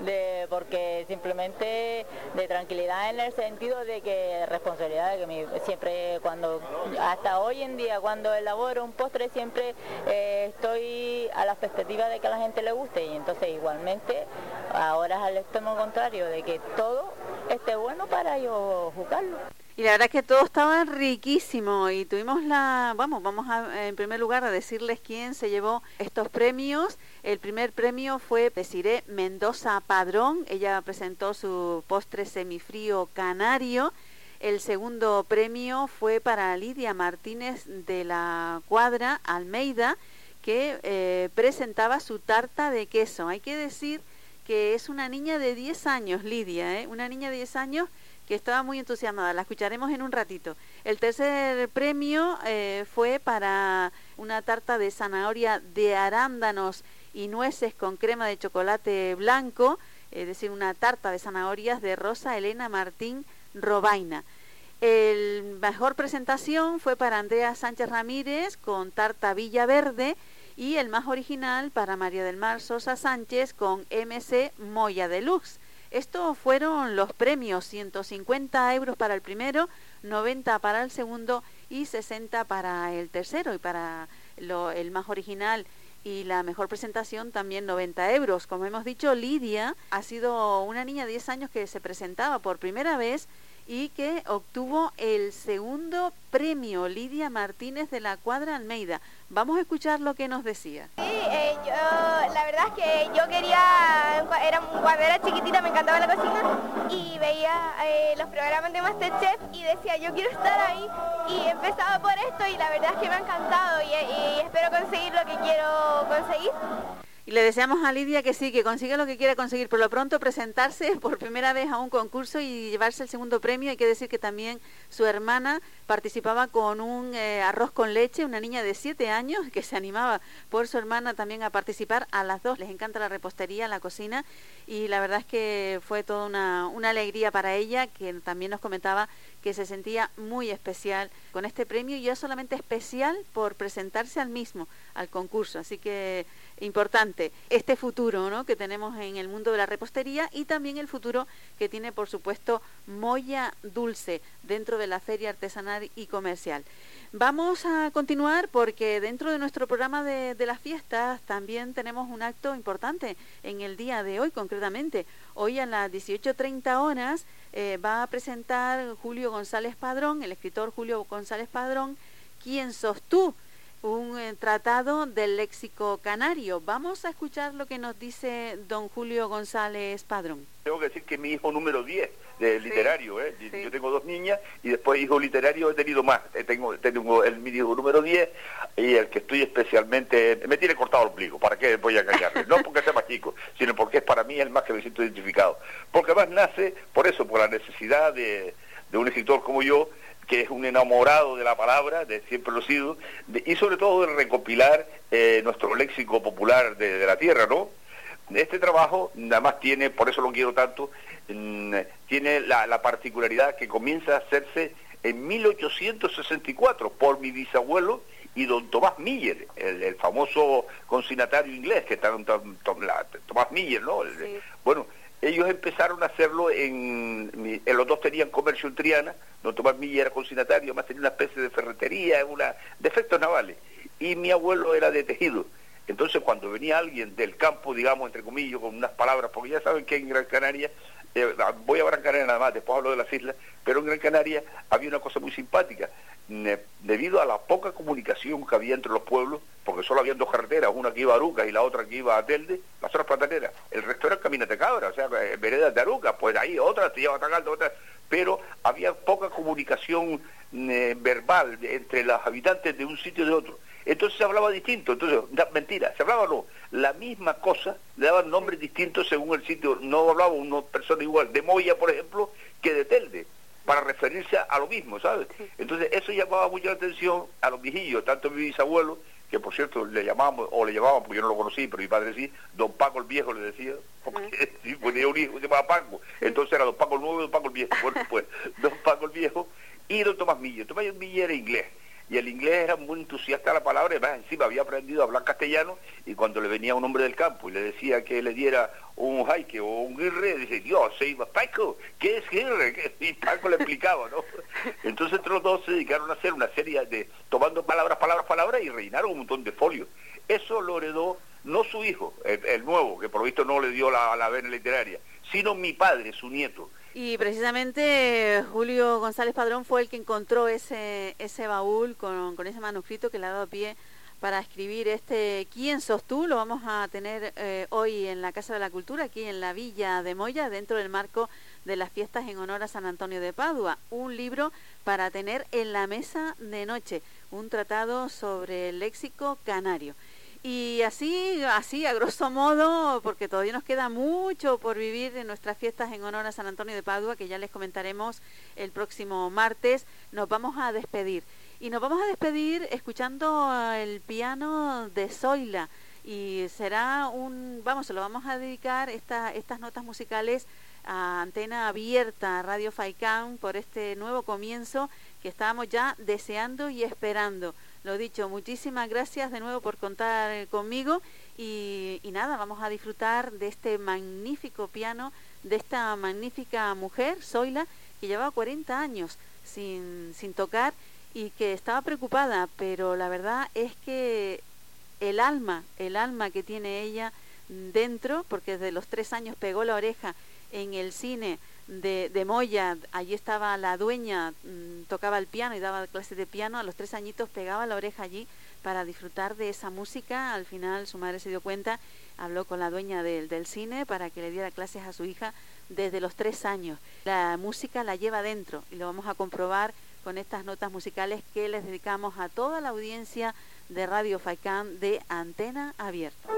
Speaker 18: de, porque simplemente de tranquilidad en el sentido de que responsabilidad que siempre cuando, hasta hoy en día cuando elaboro un postre siempre eh, estoy a la expectativa de que a la gente le guste y entonces igualmente ahora es al extremo contrario, de que todo esté bueno para yo jugarlo.
Speaker 15: Y la verdad es que todo estaba riquísimo y tuvimos la, vamos, vamos a, en primer lugar a decirles quién se llevó estos premios. El primer premio fue Desiree Mendoza Padrón, ella presentó su postre semifrío canario el segundo premio fue para Lidia Martínez de la Cuadra Almeida, que eh, presentaba su tarta de queso. Hay que decir que es una niña de 10 años, Lidia, ¿eh? una niña de 10 años que estaba muy entusiasmada. La escucharemos en un ratito. El tercer premio eh, fue para una tarta de zanahoria de arándanos y nueces con crema de chocolate blanco, es decir, una tarta de zanahorias de Rosa Elena Martín Robaina. El mejor presentación fue para Andrea Sánchez Ramírez con Tarta Villa Verde y el más original para María del Mar Sosa Sánchez con MC Moya Deluxe. Estos fueron los premios, 150 euros para el primero, 90 para el segundo y 60 para el tercero y para el más original y la mejor presentación también 90 euros. Como hemos dicho, Lidia ha sido una niña de 10 años que se presentaba por primera vez y que obtuvo el segundo premio Lidia Martínez de la Cuadra Almeida. Vamos a escuchar lo que nos decía.
Speaker 19: Sí, eh, yo, la verdad es que yo quería, cuando era chiquitita me encantaba la cocina y veía eh, los programas de Masterchef y decía yo quiero estar ahí y empezaba por esto y la verdad es que me ha encantado y, y espero conseguir lo que quiero conseguir.
Speaker 15: Y le deseamos a Lidia que sí, que consiga lo que quiera conseguir. Por lo pronto presentarse por primera vez a un concurso y llevarse el segundo premio. Hay que decir que también su hermana participaba con un eh, arroz con leche, una niña de siete años que se animaba por su hermana también a participar. A las dos les encanta la repostería, la cocina y la verdad es que fue toda una, una alegría para ella, que también nos comentaba que se sentía muy especial con este premio y ya solamente especial por presentarse al mismo, al concurso. Así que importante este futuro ¿no? que tenemos en el mundo de la repostería y también el futuro que tiene, por supuesto, Moya Dulce dentro de la feria artesanal y comercial. Vamos a continuar porque dentro de nuestro programa de, las fiestas también tenemos un acto importante en el día de hoy concretamente. Hoy a las 18.30 horas eh, va a presentar Julio González Padrón, el escritor Julio González Padrón, ¿Quién sos tú? Un eh, tratado del léxico canario. Vamos a escuchar lo que nos dice don Julio González Padrón.
Speaker 20: Tengo que decir que mi hijo número 10 de literario, ¿eh? yo tengo dos niñas y después hijo literario he tenido más. Eh, tengo, tengo el mi hijo número 10 y el que estoy especialmente... Me tiene cortado el ombligo, ¿para qué voy a engañarle? No porque sea más chico, sino porque es para mí el más que me siento identificado. Porque más nace por eso, por la necesidad de, de un escritor como yo, que es un enamorado de la palabra, de siempre lo he sido, y sobre todo de recopilar eh, nuestro léxico popular de, la tierra, ¿no? Este trabajo nada más tiene, por eso lo quiero tanto, mm, tiene la, particularidad que comienza a hacerse en 1864 por mi bisabuelo y don Tomás Miller, el, famoso consignatario inglés, que está Tomás Miller, ¿no? Bueno, ellos empezaron a hacerlo en, los dos tenían comercio en Triana, don Tomás Milla era consignatario, además tenía una especie de ferretería, una, de efectos navales, y mi abuelo era de tejido. Entonces cuando venía alguien del campo, digamos, entre comillas, con unas palabras, porque ya saben que en Gran Canaria, eh, voy a Gran Canaria nada más, después hablo de las islas, pero en Gran Canaria había una cosa muy simpática, debido a la poca comunicación que había entre los pueblos, porque solo habían dos carreteras, una que iba a Aruca y la otra que iba a Telde, las otras plataneras, el resto era caminate cabra, o sea, eh, veredas de Aruca, pues ahí otra te lleva a Tagaldo, otra, pero había poca comunicación eh, verbal entre los habitantes de un sitio y de otro. Entonces se hablaba distinto, entonces, mentira, se hablaba no, la misma cosa, le daban nombres distintos según el sitio, no hablaba una persona igual de Moya, por ejemplo, que de Telde para referirse a lo mismo, ¿sabes? Entonces eso llamaba mucha atención a los viejillos, tanto mi bisabuelo, que por cierto le llamábamos, o le llamaban, porque yo no lo conocí, pero mi padre sí, don Paco el Viejo le decía, porque tenía un hijo que se llamaba Paco, entonces era don Paco el Nuevo y don Paco el Viejo, bueno, pues don Paco el Viejo y don Tomás Milla, Tomás Milla era inglés, y el inglés era muy entusiasta de la palabra, además encima había aprendido a hablar castellano, y cuando le venía un hombre del campo y le decía que le diera un jaque o un guirre, dice, Dios, se iba, Paco, ¿qué es guirre? Y Paco le explicaba, ¿no? Entonces los dos se dedicaron a hacer una serie de, tomando palabras, palabras, palabras, y reinaron un montón de folios. Eso lo heredó no su hijo, el, nuevo, que por visto no le dio la, la vena literaria, sino mi padre, su nieto,
Speaker 15: y precisamente Julio González Padrón fue el que encontró ese, ese baúl con, ese manuscrito que le ha dado pie para escribir este ¿Quién sos tú? Lo vamos a tener eh, hoy en la Casa de la Cultura, aquí en la Villa de Moya, dentro del marco de las fiestas en honor a San Antonio de Padua. Un libro para tener en la mesa de noche, un tratado sobre el léxico canario. Y así, así a grosso modo, porque todavía nos queda mucho por vivir en nuestras fiestas en honor a San Antonio de Padua, que ya les comentaremos el próximo martes, nos vamos a despedir. Y nos vamos a despedir escuchando el piano de Zoila. Y será un, vamos, se lo vamos a dedicar esta, estas notas musicales a antena abierta, Radio Faicán, por este nuevo comienzo que estábamos ya deseando y esperando. Lo dicho, muchísimas gracias de nuevo por contar eh, conmigo y, nada, vamos a disfrutar de este magnífico piano, de esta magnífica mujer, Zoila, que llevaba 40 años sin, sin tocar y que estaba preocupada, pero la verdad es que el alma, el alma que tiene ella dentro, porque desde los tres años pegó la oreja en el cine de, de Moya, allí estaba la dueña, mm, tocaba el piano y daba clases de piano, a los tres añitos pegaba la oreja allí para disfrutar de esa música, al final su madre se dio cuenta, habló con la dueña del, del cine para que le diera clases a su hija desde los tres años. La música la lleva dentro y lo vamos a comprobar con estas notas musicales que les dedicamos a toda la audiencia de Radio Faicán de Antena Abierta.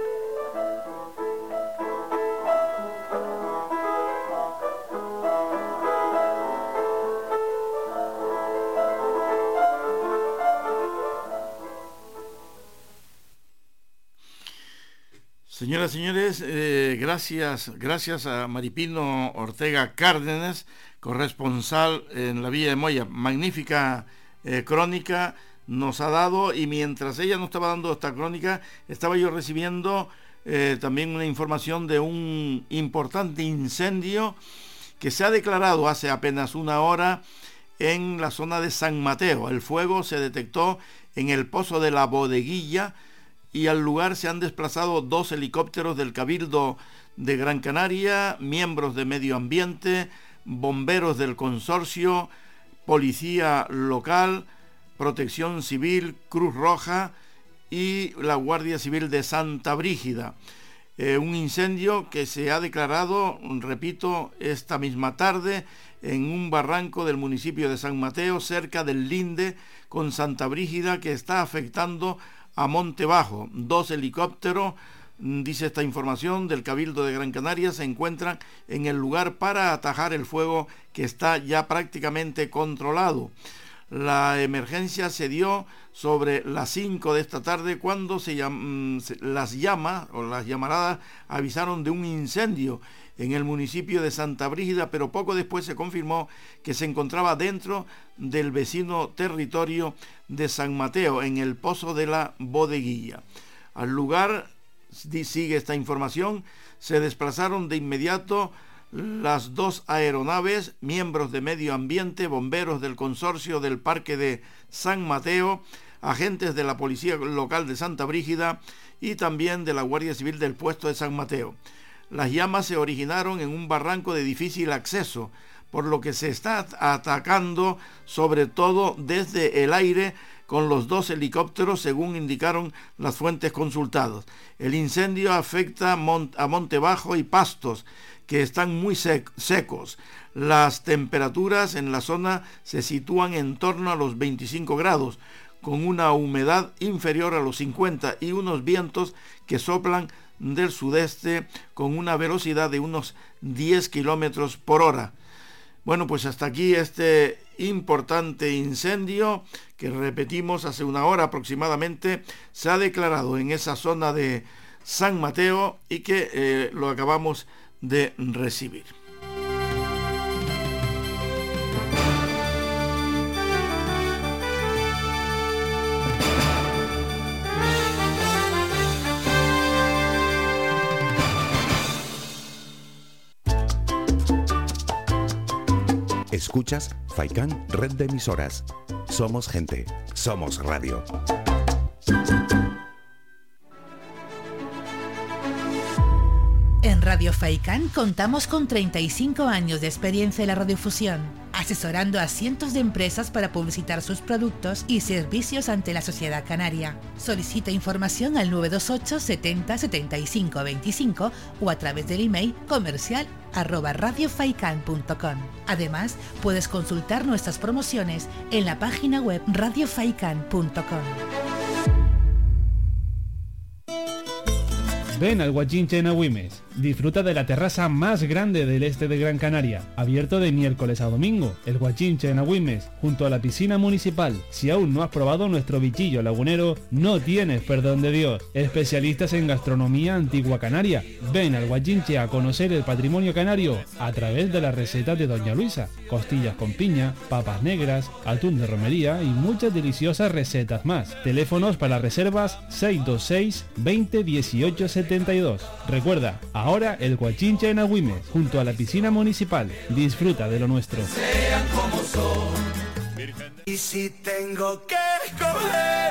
Speaker 3: Señoras y señores, eh, gracias, gracias a Maripino Ortega Cárdenas, corresponsal en la Villa de Moya. Magnífica eh, crónica nos ha dado y mientras ella nos estaba dando esta crónica, estaba yo recibiendo eh, también una información de un importante incendio que se ha declarado hace apenas una hora en la zona de San Mateo. El fuego se detectó en el pozo de la bodeguilla y al lugar se han desplazado dos helicópteros del Cabildo de Gran Canaria, miembros de medio ambiente, bomberos del consorcio, policía local, protección civil, Cruz Roja y la Guardia Civil de Santa Brígida. Eh, un incendio que se ha declarado, repito, esta misma tarde en un barranco del municipio de San Mateo, cerca del Linde, con Santa Brígida, que está afectando a Monte Bajo. Dos helicópteros, mm, dice esta información, del Cabildo de Gran Canaria, se encuentran en el lugar para atajar el fuego que está ya prácticamente controlado. La emergencia se dio sobre las 5 de esta tarde cuando se mm, las llamas o las llamaradas avisaron de un incendio en el municipio de Santa Brígida, pero poco después se confirmó que se encontraba dentro del vecino territorio de San Mateo, en el pozo de la bodeguilla. Al lugar, sigue esta información, se desplazaron de inmediato las dos aeronaves, miembros de medio ambiente, bomberos del consorcio del Parque de San Mateo, agentes de la Policía Local de Santa Brígida y también de la Guardia Civil del puesto de San Mateo. Las llamas se originaron en un barranco de difícil acceso, por lo que se está atacando sobre todo desde el aire con los dos helicópteros, según indicaron las fuentes consultadas. El incendio afecta a Monte Bajo y Pastos, que están muy secos. Las temperaturas en la zona se sitúan en torno a los 25 grados, con una humedad inferior a los 50 y unos vientos que soplan del sudeste con una velocidad de unos 10 kilómetros por hora. Bueno, pues hasta aquí este importante incendio que repetimos hace una hora aproximadamente se ha declarado en esa zona de San Mateo y que eh, lo acabamos de recibir.
Speaker 7: Escuchas Faikán Red de Emisoras. Somos gente, somos radio.
Speaker 8: En Radio Faikán contamos con 35 años de experiencia en la radiofusión, asesorando a cientos de empresas para publicitar sus productos y servicios ante la sociedad canaria. Solicita información al 928 70 75 25 o a través del email comercial arroba radiofaikan.com. Además, puedes consultar nuestras promociones en la página web radiofaikan.com.
Speaker 11: Ven al Guachinche en. Disfruta de la terraza más grande del este de Gran Canaria, abierto de miércoles a domingo. El Guachinche en Agüimes, junto a la piscina municipal. Si aún no has probado nuestro bichillo lagunero, no tienes perdón de Dios. Especialistas en gastronomía antigua canaria. Ven al Guachinche a conocer el patrimonio canario a través de la receta de Doña Luisa. Costillas con piña, papas negras, atún de romería y muchas deliciosas recetas más. Teléfonos para reservas 626 20 18 72. Recuerda, ahora el Guachincha en Agüimes, junto a la piscina municipal. Disfruta de lo nuestro.
Speaker 10: Sean como son. Y si tengo que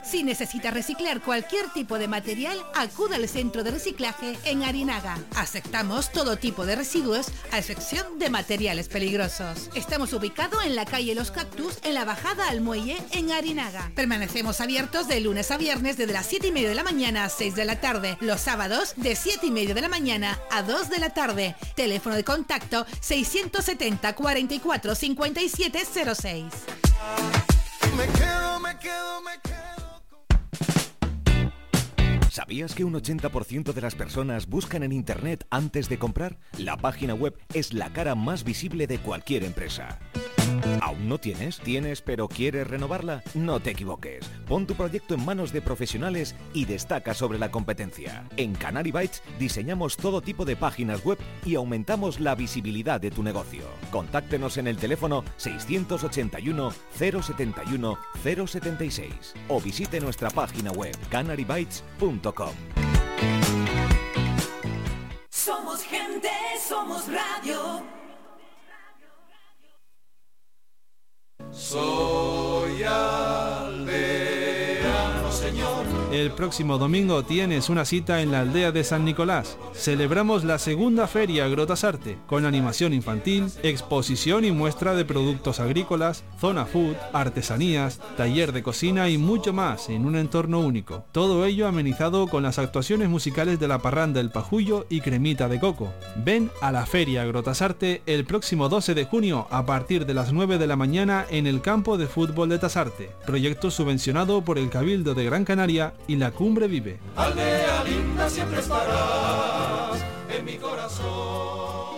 Speaker 8: Si necesita reciclar cualquier tipo de material, acuda al centro de reciclaje en Arinaga. Aceptamos todo tipo de residuos, a excepción de materiales peligrosos. Estamos ubicados en la calle Los Cactus, en la bajada al muelle, en Arinaga. Permanecemos abiertos de lunes a viernes desde las 7 y media de la mañana a 6 de la tarde. Los sábados de 7 y media de la mañana a 2 de la tarde. Teléfono de contacto 670 44 57 06 me quedo, me quedo, me quedo.
Speaker 7: ¿Sabías que un 80% de las personas buscan en Internet antes de comprar? La página web es la cara más visible de cualquier empresa. ¿Aún no tienes? ¿Tienes pero quieres renovarla? No te equivoques. Pon tu proyecto en manos de profesionales y destaca sobre la competencia. En Canary Bytes diseñamos todo tipo de páginas web y aumentamos la visibilidad de tu negocio. Contáctenos en el teléfono 681 071 076 o visite nuestra página web canarybytes.com.
Speaker 10: Somos gente, somos radio.
Speaker 6: Soy aldeano, Señor.
Speaker 11: El próximo domingo tienes una cita en la aldea de San Nicolás. Celebramos la segunda feria Grotasarte, con animación infantil, exposición y muestra de productos agrícolas, zona food, artesanías, taller de cocina y mucho más en un entorno único. Todo ello amenizado con las actuaciones musicales de la parranda El Pajullo y Cremita de Coco. Ven a la feria Grotasarte el próximo 12 de junio a partir de las 9 de la mañana en el campo de fútbol de Tasarte, proyecto subvencionado por el Cabildo de Gran Canaria y la Cumbre Vive.
Speaker 6: Aldea linda siempre estarás en mi corazón.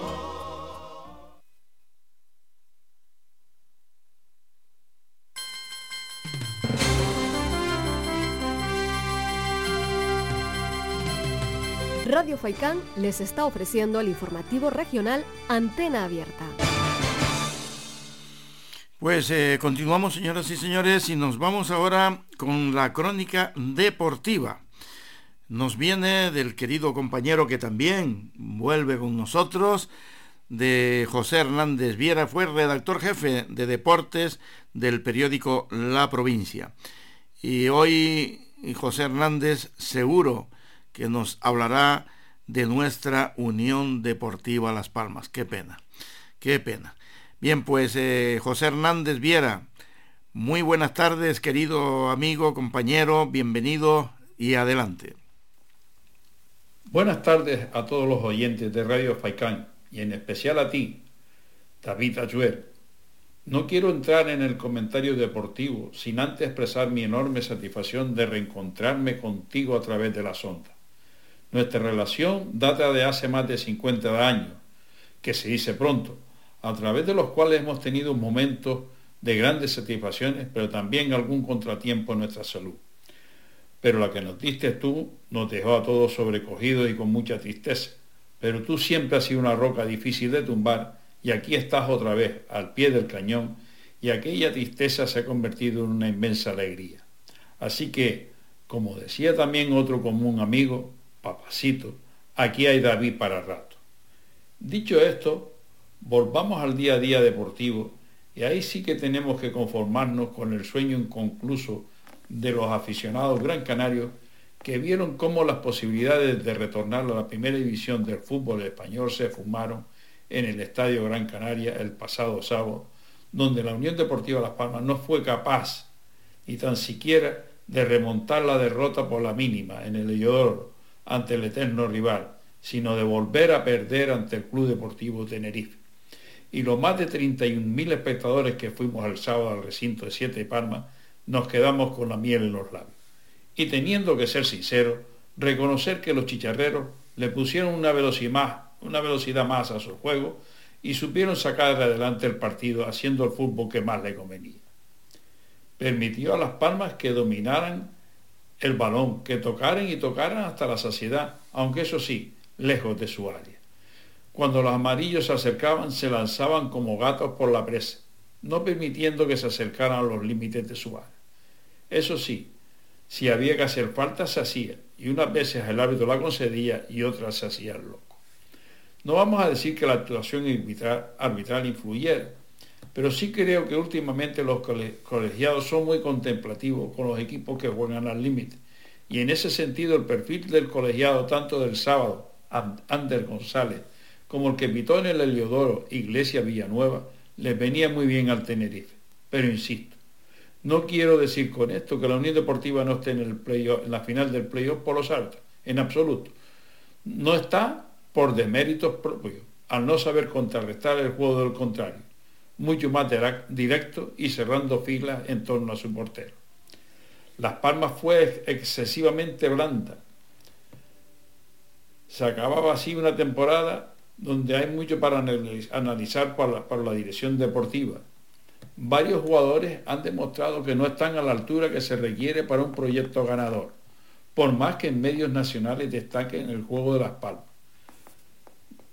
Speaker 2: Radio Faicán les está ofreciendo el informativo regional Antena Abierta.
Speaker 3: Pues eh, continuamos, señoras y señores, y nos vamos ahora con la crónica deportiva. Nos viene del querido compañero que también vuelve con nosotros, de José Hernández Viera, fue redactor jefe de deportes del periódico La Provincia. Y hoy José Hernández seguro que nos hablará de nuestra Unión Deportiva Las Palmas. Qué pena, qué pena. Bien, pues eh, José Hernández Viera, muy buenas tardes, querido amigo, compañero, bienvenido y adelante.
Speaker 21: Buenas tardes a todos los oyentes de Radio Faicán y en especial a ti, David Ayuer. No quiero entrar en el comentario deportivo sin antes expresar mi enorme satisfacción de reencontrarme contigo a través de la sonda. Nuestra relación data de hace más de 50 años, que se dice pronto, a través de los cuales hemos tenido momentos de grandes satisfacciones, pero también algún contratiempo en nuestra salud. Pero la que nos diste tú nos dejó a todos sobrecogidos y con mucha tristeza. Pero tú siempre has sido una roca difícil de tumbar y aquí estás otra vez, al pie del cañón, y aquella tristeza se ha convertido en una inmensa alegría. Así que, como decía también otro común amigo, papacito, aquí hay David para rato. Dicho esto, volvamos al día a día deportivo y ahí sí que tenemos que conformarnos con el sueño inconcluso de los aficionados gran canarios que vieron cómo las posibilidades de retornar a la primera división del fútbol español se fumaron en el Estadio Gran Canaria el pasado sábado, donde la Unión Deportiva Las Palmas no fue capaz ni tan siquiera de remontar la derrota por la mínima en el Heliodoro ante el eterno rival, sino de volver a perder ante el Club Deportivo Tenerife. Y los más de 31.000 espectadores que fuimos el sábado al recinto de Siete de Palma, nos quedamos con la miel en los labios. Y teniendo que ser sincero, reconocer que los chicharreros le pusieron una velocidad más, una velocidad más a su juego y supieron sacar adelante el partido haciendo el fútbol que más le convenía. Permitió a las palmas que dominaran el balón, que tocaran y tocaran hasta la saciedad, aunque eso sí, lejos de su área. Cuando los amarillos se acercaban, se lanzaban como gatos por la presa, no permitiendo que se acercaran a los límites de su área. Eso sí, si había que hacer falta, se hacía, y unas veces el árbitro la concedía y otras se hacía el loco. No vamos a decir que la actuación arbitral, arbitral influyera, pero sí creo que últimamente los colegiados son muy contemplativos con los equipos que juegan al límite. Y en ese sentido el perfil del colegiado, tanto del sábado, Ander González, como el que pitó en el Heliodoro, Iglesia Villanueva, les venía muy bien al Tenerife. Pero insisto, no quiero decir con esto que la Unión Deportiva no esté en, el en la final del playoff por los altos, en absoluto. No está por deméritos propios, al no saber contrarrestar el juego del contrario, mucho más directo y cerrando filas en torno a su portero. Las Palmas fue excesivamente blanda. Se acababa así una temporada donde hay mucho para analizar para la, para la dirección deportiva, varios jugadores han demostrado que no están a la altura que se requiere para un proyecto ganador, por más que en medios nacionales destaquen el juego de las palmas.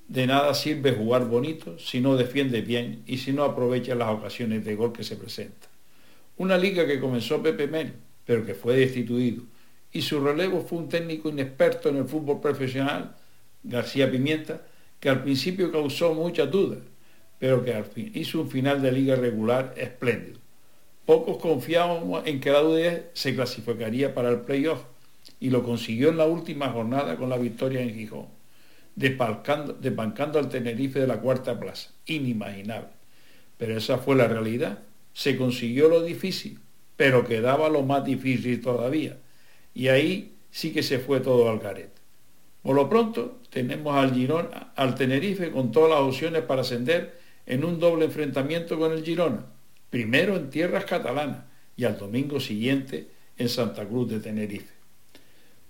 Speaker 21: De nada sirve jugar bonito si no defiende bien y si no aprovecha las ocasiones de gol que se presentan. Una liga que comenzó Pepe Mel, pero que fue destituido, y su relevo fue un técnico inexperto en el fútbol profesional, García Pimienta, que al principio causó muchas dudas, pero que al fin hizo un final de liga regular espléndido. Pocos confiábamos en que la UDE se clasificaría para el playoff y lo consiguió en la última jornada con la victoria en Gijón, desbancando al Tenerife de la cuarta plaza, inimaginable. Pero esa fue la realidad. Se consiguió lo difícil, pero quedaba lo más difícil todavía. Y ahí sí que se fue todo al garete. Por lo pronto tenemos al Girona, al Tenerife con todas las opciones para ascender en un doble enfrentamiento con el Girona, primero en tierras catalanas y al domingo siguiente en Santa Cruz de Tenerife.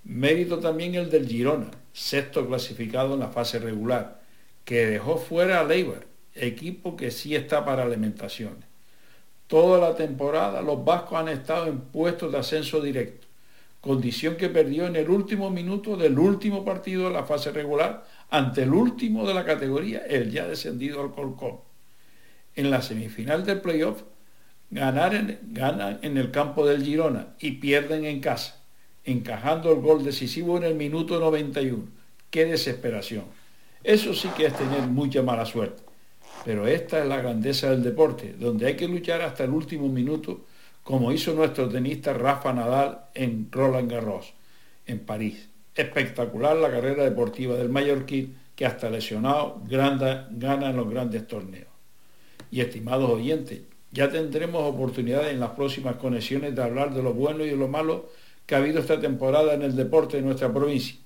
Speaker 21: Mérito también el del Girona, sexto clasificado en la fase regular, que dejó fuera a Leibar, equipo que sí está para alimentaciones. Toda la temporada los vascos han estado en puestos de ascenso directo condición que perdió en el último minuto del último partido de la fase regular ante el último de la categoría, el ya descendido al Colcón. En la semifinal del playoff ganan en el campo del Girona y pierden en casa, encajando el gol decisivo en el minuto 91. ¡Qué desesperación! Eso sí que es tener mucha mala suerte. Pero esta es la grandeza del deporte, donde hay que luchar hasta el último minuto como hizo nuestro tenista Rafa Nadal en Roland Garros, en París. Espectacular la carrera deportiva del mallorquín que hasta lesionado gana en los grandes torneos. Y estimados oyentes, ya tendremos oportunidades en las próximas conexiones de hablar de lo bueno y de lo malo que ha habido esta temporada en el deporte de nuestra provincia.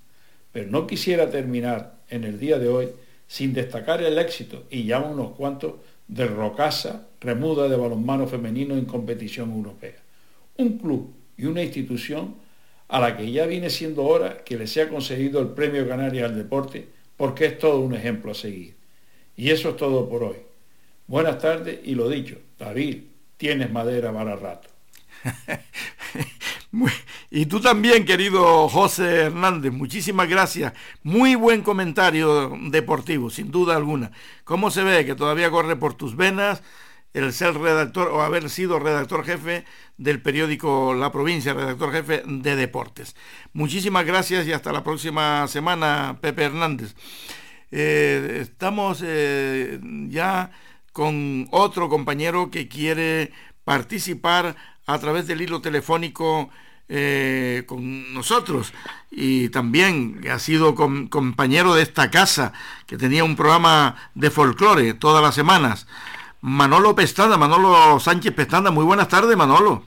Speaker 21: Pero no quisiera terminar en el día de hoy sin destacar el éxito, y ya unos cuantos, de Rocasa, remuda de balonmano femenino en competición europea. Un club y una institución a la que ya viene siendo hora que le sea concedido el Premio Canarias al Deporte, porque es todo un ejemplo a seguir. Y eso es todo por hoy. Buenas tardes y lo dicho, David, tienes madera para rato.
Speaker 3: y tú también, querido José Hernández, muchísimas gracias. Muy buen comentario deportivo, sin duda alguna. ¿Cómo se ve que todavía corre por tus venas el ser redactor o haber sido redactor jefe del periódico La Provincia, redactor jefe de deportes? Muchísimas gracias y hasta la próxima semana, Pepe Hernández. Eh, estamos eh, ya con otro compañero que quiere participar a través del hilo telefónico eh, con nosotros y también ha sido compañero de esta casa que tenía un programa de folclore todas las semanas. Manolo Pestana, Manolo Sánchez Pestana, muy buenas tardes Manolo.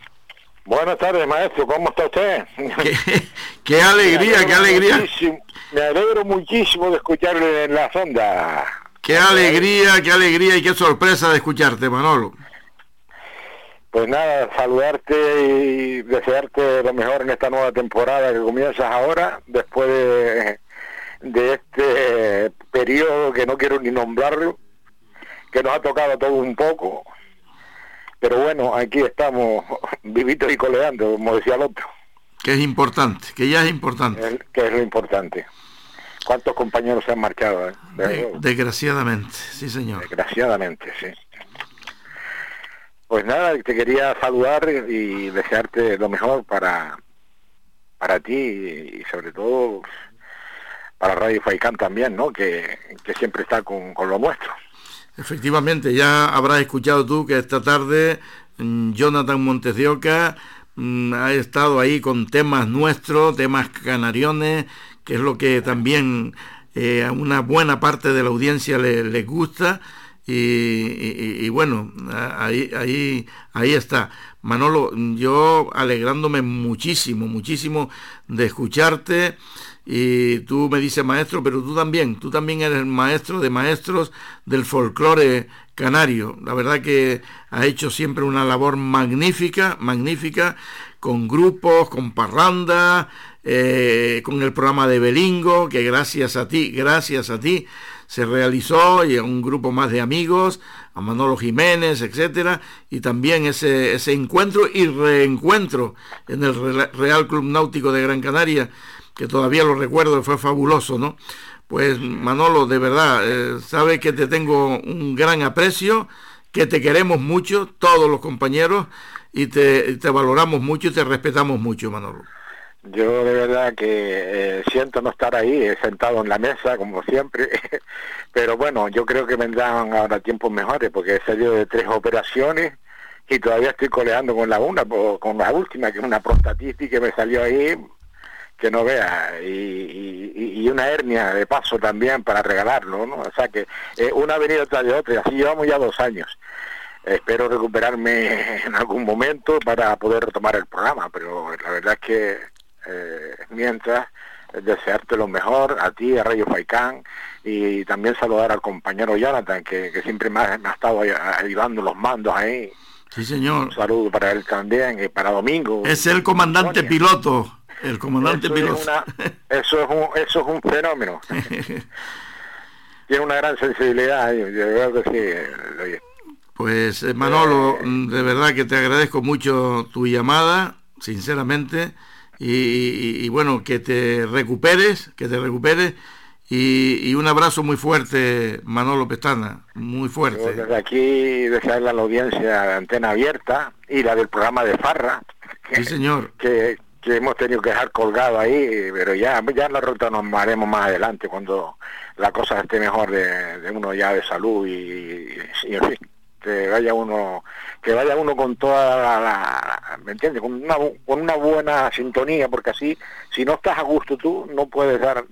Speaker 22: Buenas tardes maestro, ¿cómo está usted?
Speaker 3: Qué, alegría, qué alegría.
Speaker 22: Me alegro muchísimo de escucharle en la sonda.
Speaker 3: Qué alegría, qué alegría y qué sorpresa de escucharte Manolo.
Speaker 22: Pues nada, saludarte y desearte lo mejor en esta nueva temporada que comienzas ahora, después de, este periodo que no quiero ni nombrarlo, que nos ha tocado todo un poco, pero bueno, aquí estamos vivitos y coleando, como decía el otro.
Speaker 3: Que es importante, que ya es importante.
Speaker 22: que es lo importante. ¿Cuántos compañeros se han marchado?
Speaker 3: Eh? desgraciadamente, sí señor.
Speaker 22: Desgraciadamente, sí. Pues nada, te quería saludar y desearte lo mejor para, para ti y sobre todo para Radio Faicán también, ¿no? Que, siempre está con, lo nuestro.
Speaker 3: Efectivamente, ya habrás escuchado tú que esta tarde mm, Jonathan Montes de Oca mm, ha estado ahí con temas nuestros, temas canariones, que es lo que también eh, a una buena parte de la audiencia le, le gusta y, bueno, ahí, ahí, ahí está. Manolo, yo alegrándome muchísimo, muchísimo de escucharte. Y tú me dices maestro, pero tú también, tú también eres maestro de maestros del folclore canario. La verdad que ha hecho siempre una labor magnífica, magnífica, con grupos, con parrandas, eh, con el programa de Belingo, que gracias a ti, gracias a ti, se realizó y un grupo más de amigos, a Manolo Jiménez, etcétera, y también ese, ese encuentro y reencuentro en el Real Club Náutico de Gran Canaria, que todavía lo recuerdo, fue fabuloso, ¿no? Pues Manolo, de verdad, eh, sabe que te tengo un gran aprecio, que te queremos mucho, todos los compañeros, y te valoramos mucho y te respetamos mucho, Manolo.
Speaker 22: Yo de verdad que eh, siento no estar ahí eh, sentado en la mesa como siempre, pero bueno, yo creo que vendrán ahora tiempos mejores porque he salido de tres operaciones y todavía estoy coleando con la una, con la última, que es una prostatitis que me salió ahí, que no vea, y, una hernia de paso también para regalarlo, ¿no? O sea que eh, una venido tras de otra, y así llevamos ya dos años. Espero recuperarme en algún momento para poder retomar el programa, pero la verdad es que eh, mientras desearte lo mejor a ti, a Rayo Faicán y también saludar al compañero Jonathan que, siempre me ha, estado ayudando los mandos ahí.
Speaker 3: Sí, señor.
Speaker 22: Un saludo para él también y para Domingo.
Speaker 3: Es el comandante piloto. El comandante
Speaker 22: eso
Speaker 3: piloto.
Speaker 22: Es eso, es un, eso es un fenómeno. Tiene una gran sensibilidad, que sí.
Speaker 3: Pues eh, Manolo, de verdad que te agradezco mucho tu llamada, sinceramente y, bueno, que te recuperes, que te recuperes y, un abrazo muy fuerte, Manolo Pestana, muy fuerte.
Speaker 22: desde aquí desearle a la audiencia de antena abierta y la del programa de Farra.
Speaker 3: sí, señor.
Speaker 22: Que, que hemos tenido que dejar colgado ahí, pero ya, ya en la ruta nos haremos más adelante cuando la cosa esté mejor de, uno ya de salud y, y en fin que vaya uno que vaya uno con toda la, ¿me entiendes? Con una, con una buena sintonía, porque así, si no estás a gusto tú, no puedes dar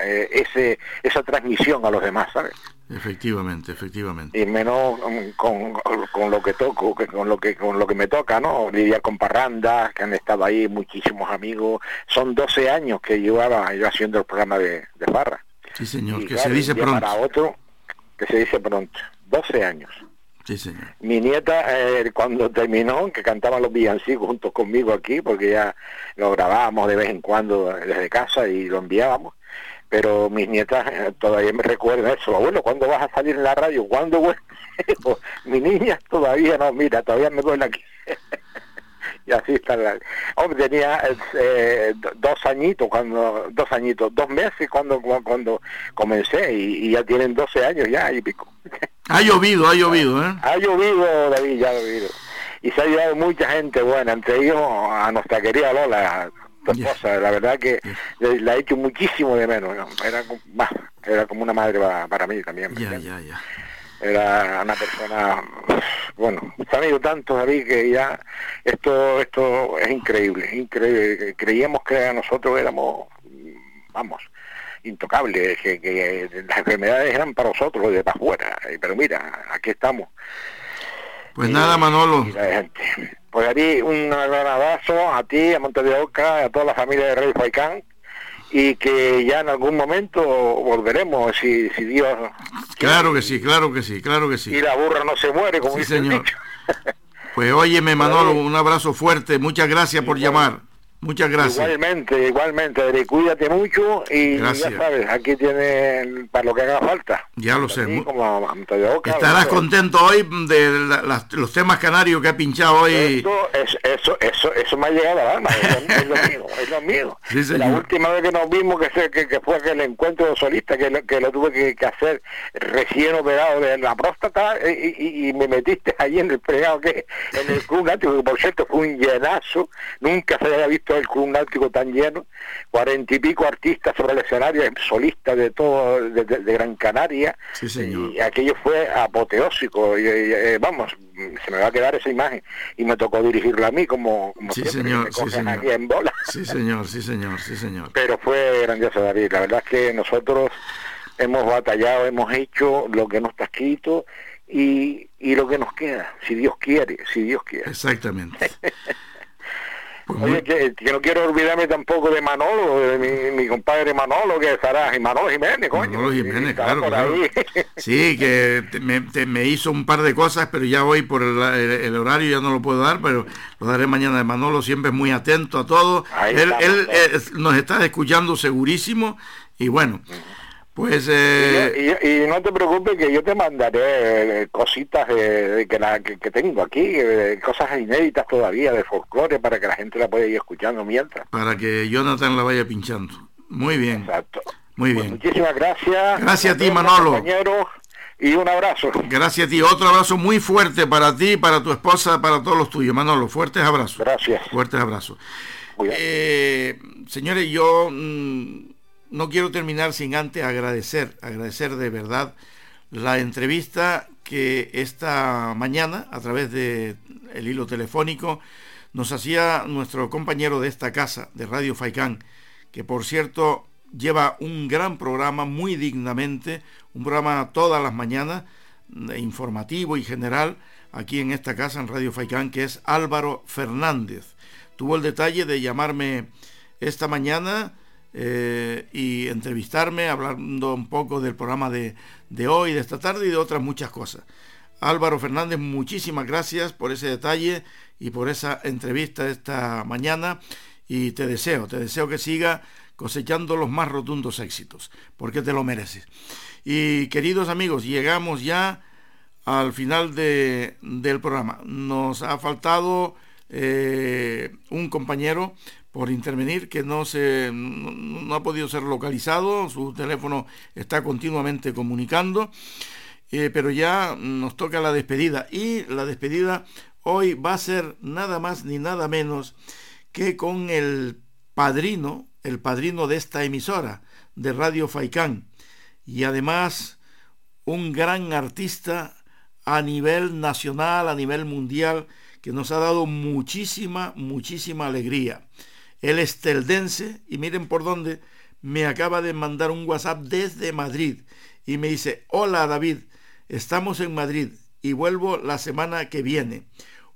Speaker 22: eh, ese esa transmisión a los demás, ¿sabes?
Speaker 3: Efectivamente, efectivamente.
Speaker 22: Y menos con, con, lo que toco, con lo que con lo que me toca, ¿no? Lidiar con parrandas, que han estado ahí muchísimos amigos. Son 12 años que llevaba yo haciendo el programa de, de barra.
Speaker 3: Sí, señor, que se dice pronto.
Speaker 22: Para otro, que se dice pronto. 12 años. Mi nieta, eh, cuando terminó, que cantaba los villancicos junto conmigo aquí, porque ya lo grabábamos de vez en cuando desde casa y lo enviábamos, pero mis nietas eh, todavía me recuerdan eso. Abuelo, ¿cuándo vas a salir en la radio? ¿Cuándo Mi niña todavía no, mira, todavía me duele aquí. y así está la... Hombre, tenía eh, dos añitos, cuando dos añitos, dos meses cuando cuando comencé y, ya tienen 12 años ya y pico.
Speaker 3: Ha llovido, ha llovido, ¿eh?
Speaker 22: Ha llovido, David, ya ha llovido. Y se ha ayudado mucha gente buena, entre ellos a nuestra querida Lola, tu esposa. La verdad que la he hecho muchísimo de menos. Era, era como una madre para, mí también.
Speaker 3: Ya, ya, ya
Speaker 22: era una persona bueno se han ido tantos David que ya esto esto es increíble increíble creíamos que nosotros éramos vamos intocables que, que las enfermedades eran para nosotros de para afuera pero mira aquí estamos.
Speaker 3: Pues nada Manolo.
Speaker 22: pues David un gran abrazo a ti a Monte de Oca a toda la familia de Rey Faicán y que ya en algún momento volveremos si, si Dios
Speaker 3: claro que sí claro que sí claro que sí.
Speaker 22: y la burra no se muere como dice
Speaker 3: señor. pues óyeme Manolo un abrazo fuerte muchas gracias por llamar Muchas gracias.
Speaker 22: Igualmente, igualmente, cuídate mucho y ya sabes, aquí tienes para lo que haga falta.
Speaker 3: Ya lo sé. Estarás contento hoy de los temas canarios que ha pinchado hoy.
Speaker 22: Eso, eso, eso, eso, me ha llegado al alma, es, lo mío, es lo mío. la última vez que nos vimos, que, que, que fue aquel encuentro solista que, lo, que lo tuve que, hacer recién operado de la próstata y, y, me metiste ahí en el pregado que en el club que por cierto fue un llenazo, nunca se había visto el Club Náutico tan lleno, cuarenta y pico artistas sobre el escenario, solistas de todo, de, Gran Canaria, y aquello fue apoteósico, y, eh, vamos, se me va a quedar esa imagen, y me tocó dirigirlo a mí como, como
Speaker 3: sí, señor, sí, señor.
Speaker 22: aquí en bola.
Speaker 3: Sí, señor, sí, señor, sí, señor.
Speaker 22: Pero fue grandioso, David, la verdad es que nosotros hemos batallado, hemos hecho lo que no está escrito, y, y lo que nos queda, si Dios quiere, si Dios quiere.
Speaker 3: Exactamente.
Speaker 22: Oye, que, no quiero olvidarme tampoco de Manolo, de mi, compadre Manolo, que estará, y Manolo Jiménez, coño.
Speaker 3: Manolo Jiménez, claro, Sí, que me, hizo un par de cosas, pero ya hoy por el, horario ya no lo puedo dar, pero lo daré mañana de Manolo, siempre es muy atento a todo. él, él eh, nos está escuchando segurísimo y bueno. Pues
Speaker 22: eh... y, no te preocupes que yo te mandaré eh, cositas de, que, la, que, tengo aquí, eh, cosas inéditas todavía de folclore para que la gente la pueda ir escuchando mientras.
Speaker 3: Para que Jonathan la vaya pinchando. Muy bien.
Speaker 22: Exacto.
Speaker 3: Muy
Speaker 22: pues
Speaker 3: bien.
Speaker 22: muchísimas gracias.
Speaker 3: Gracias a ti, Manolo.
Speaker 22: Y un abrazo.
Speaker 3: Gracias a ti. Otro abrazo muy fuerte para ti, para tu esposa, para todos los tuyos. Manolo, fuertes abrazos.
Speaker 22: Gracias.
Speaker 3: Fuertes abrazos. Eh, señores, yo mm, no quiero terminar sin antes agradecer, agradecer de verdad la entrevista que esta mañana, a través de hilo telefónico, nos hacía nuestro compañero de esta casa, de Radio Faicán, que por cierto lleva un gran programa muy dignamente, un programa todas las mañanas, eh, informativo y general, aquí en esta casa, en Radio Faicán, que es Álvaro Fernández. Tuvo el detalle de llamarme esta mañana eh, y entrevistarme, hablando un poco del programa de, de hoy, de esta tarde y de otras muchas cosas. Álvaro Fernández, muchísimas gracias por ese detalle y por esa entrevista esta mañana y te deseo, te deseo que siga cosechando los más rotundos éxitos, porque te lo mereces. Y queridos amigos, llegamos ya al final de, del programa. Nos ha faltado eh, un compañero por intervenir que no, se, no, ha podido ser localizado, su teléfono está continuamente comunicando, eh, pero ya nos toca la despedida y la despedida hoy va a ser nada más ni nada menos que con el padrino, el padrino de esta emisora de Radio Faicán y además un gran artista a nivel nacional, a nivel mundial, que nos ha dado muchísima, muchísima alegría. Él es teldense y miren por dónde me acaba de mandar un WhatsApp desde Madrid y me dice, hola David, estamos en Madrid y vuelvo la semana que viene.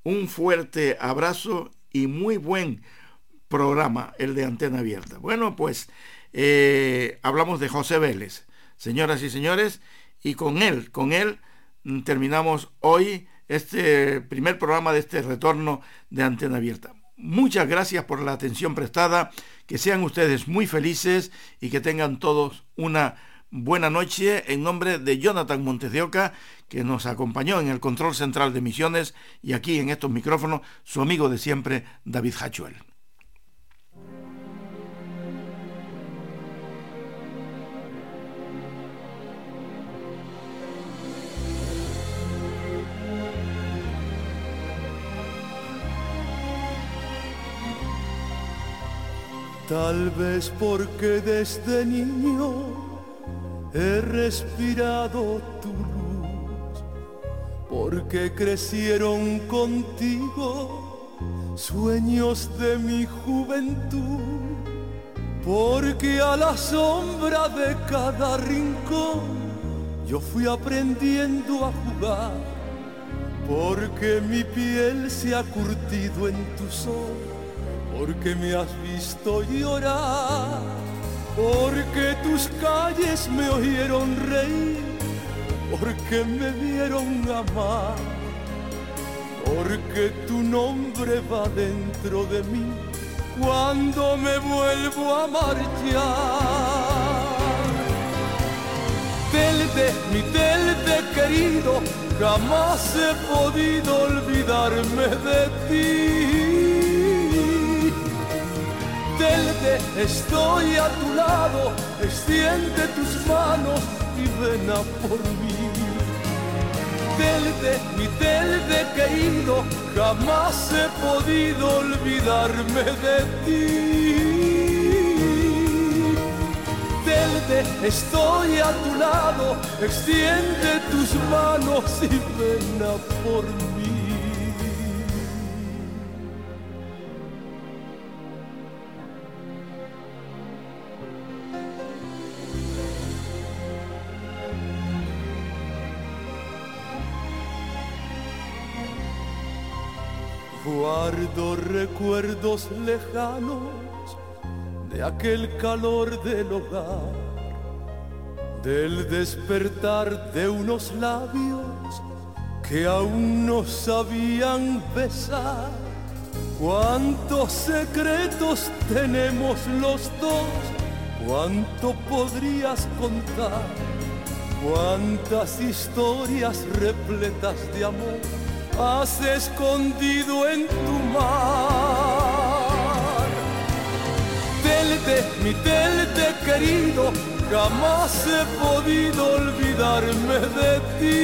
Speaker 3: Un fuerte abrazo y muy buen programa, el de Antena Abierta. Bueno, pues eh, hablamos de José Vélez, señoras y señores, y con él, con él mm, terminamos hoy este primer programa de este retorno de Antena Abierta. Muchas gracias por la atención prestada, que sean ustedes muy felices y que tengan todos una buena noche en nombre de Jonathan Montes de Oca, que nos acompañó en el control central de misiones y aquí en estos micrófonos su amigo de siempre, David Hachuel.
Speaker 23: Tal vez porque desde niño he respirado tu luz, porque crecieron contigo sueños de mi juventud, porque a la sombra de cada rincón yo fui aprendiendo a jugar, porque mi piel se ha curtido en tu sol porque me has visto llorar, porque tus calles me oyeron reír, porque me vieron amar, porque tu nombre va dentro de mí cuando me vuelvo a marchar. Telde, mi telde querido, jamás he podido olvidarme de ti estoy a tu lado, extiende tus manos y ven a por mí. Telde, mi telde querido, jamás he podido olvidarme de ti. Telde, estoy a tu lado, extiende tus manos y ven a por mí. Recuerdos lejanos de aquel calor del hogar, del despertar de unos labios que aún no sabían besar. Cuántos secretos tenemos los dos ¿Cuánto podrías contar? ¿Cuántas historias repletas de amor has escondido en tu mar? Telte, mi telte querido, jamás he podido olvidarme de ti.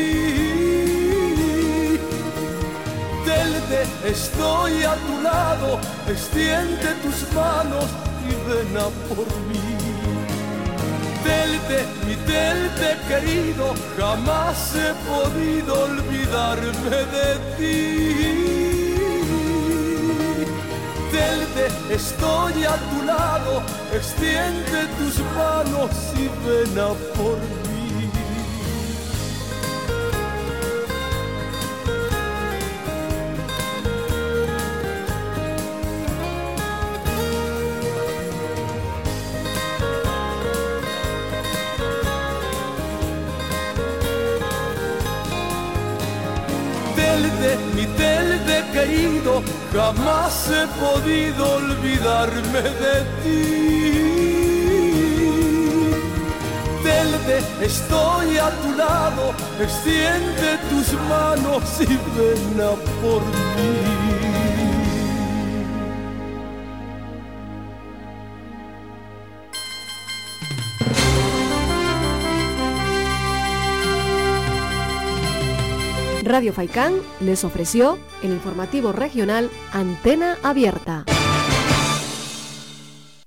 Speaker 23: Telte, estoy a tu lado, extiende tus manos y ven a por mí. Telte, mi telte querido, jamás he podido olvidarme de ti. Telte, estoy a tu lado, extiende tus manos y ven a por. Jamás he podido olvidarme de ti. Telte, estoy a tu lado, extiende tus manos y ven a por mí.
Speaker 2: Radio Faicán les ofreció el informativo regional Antena Abierta.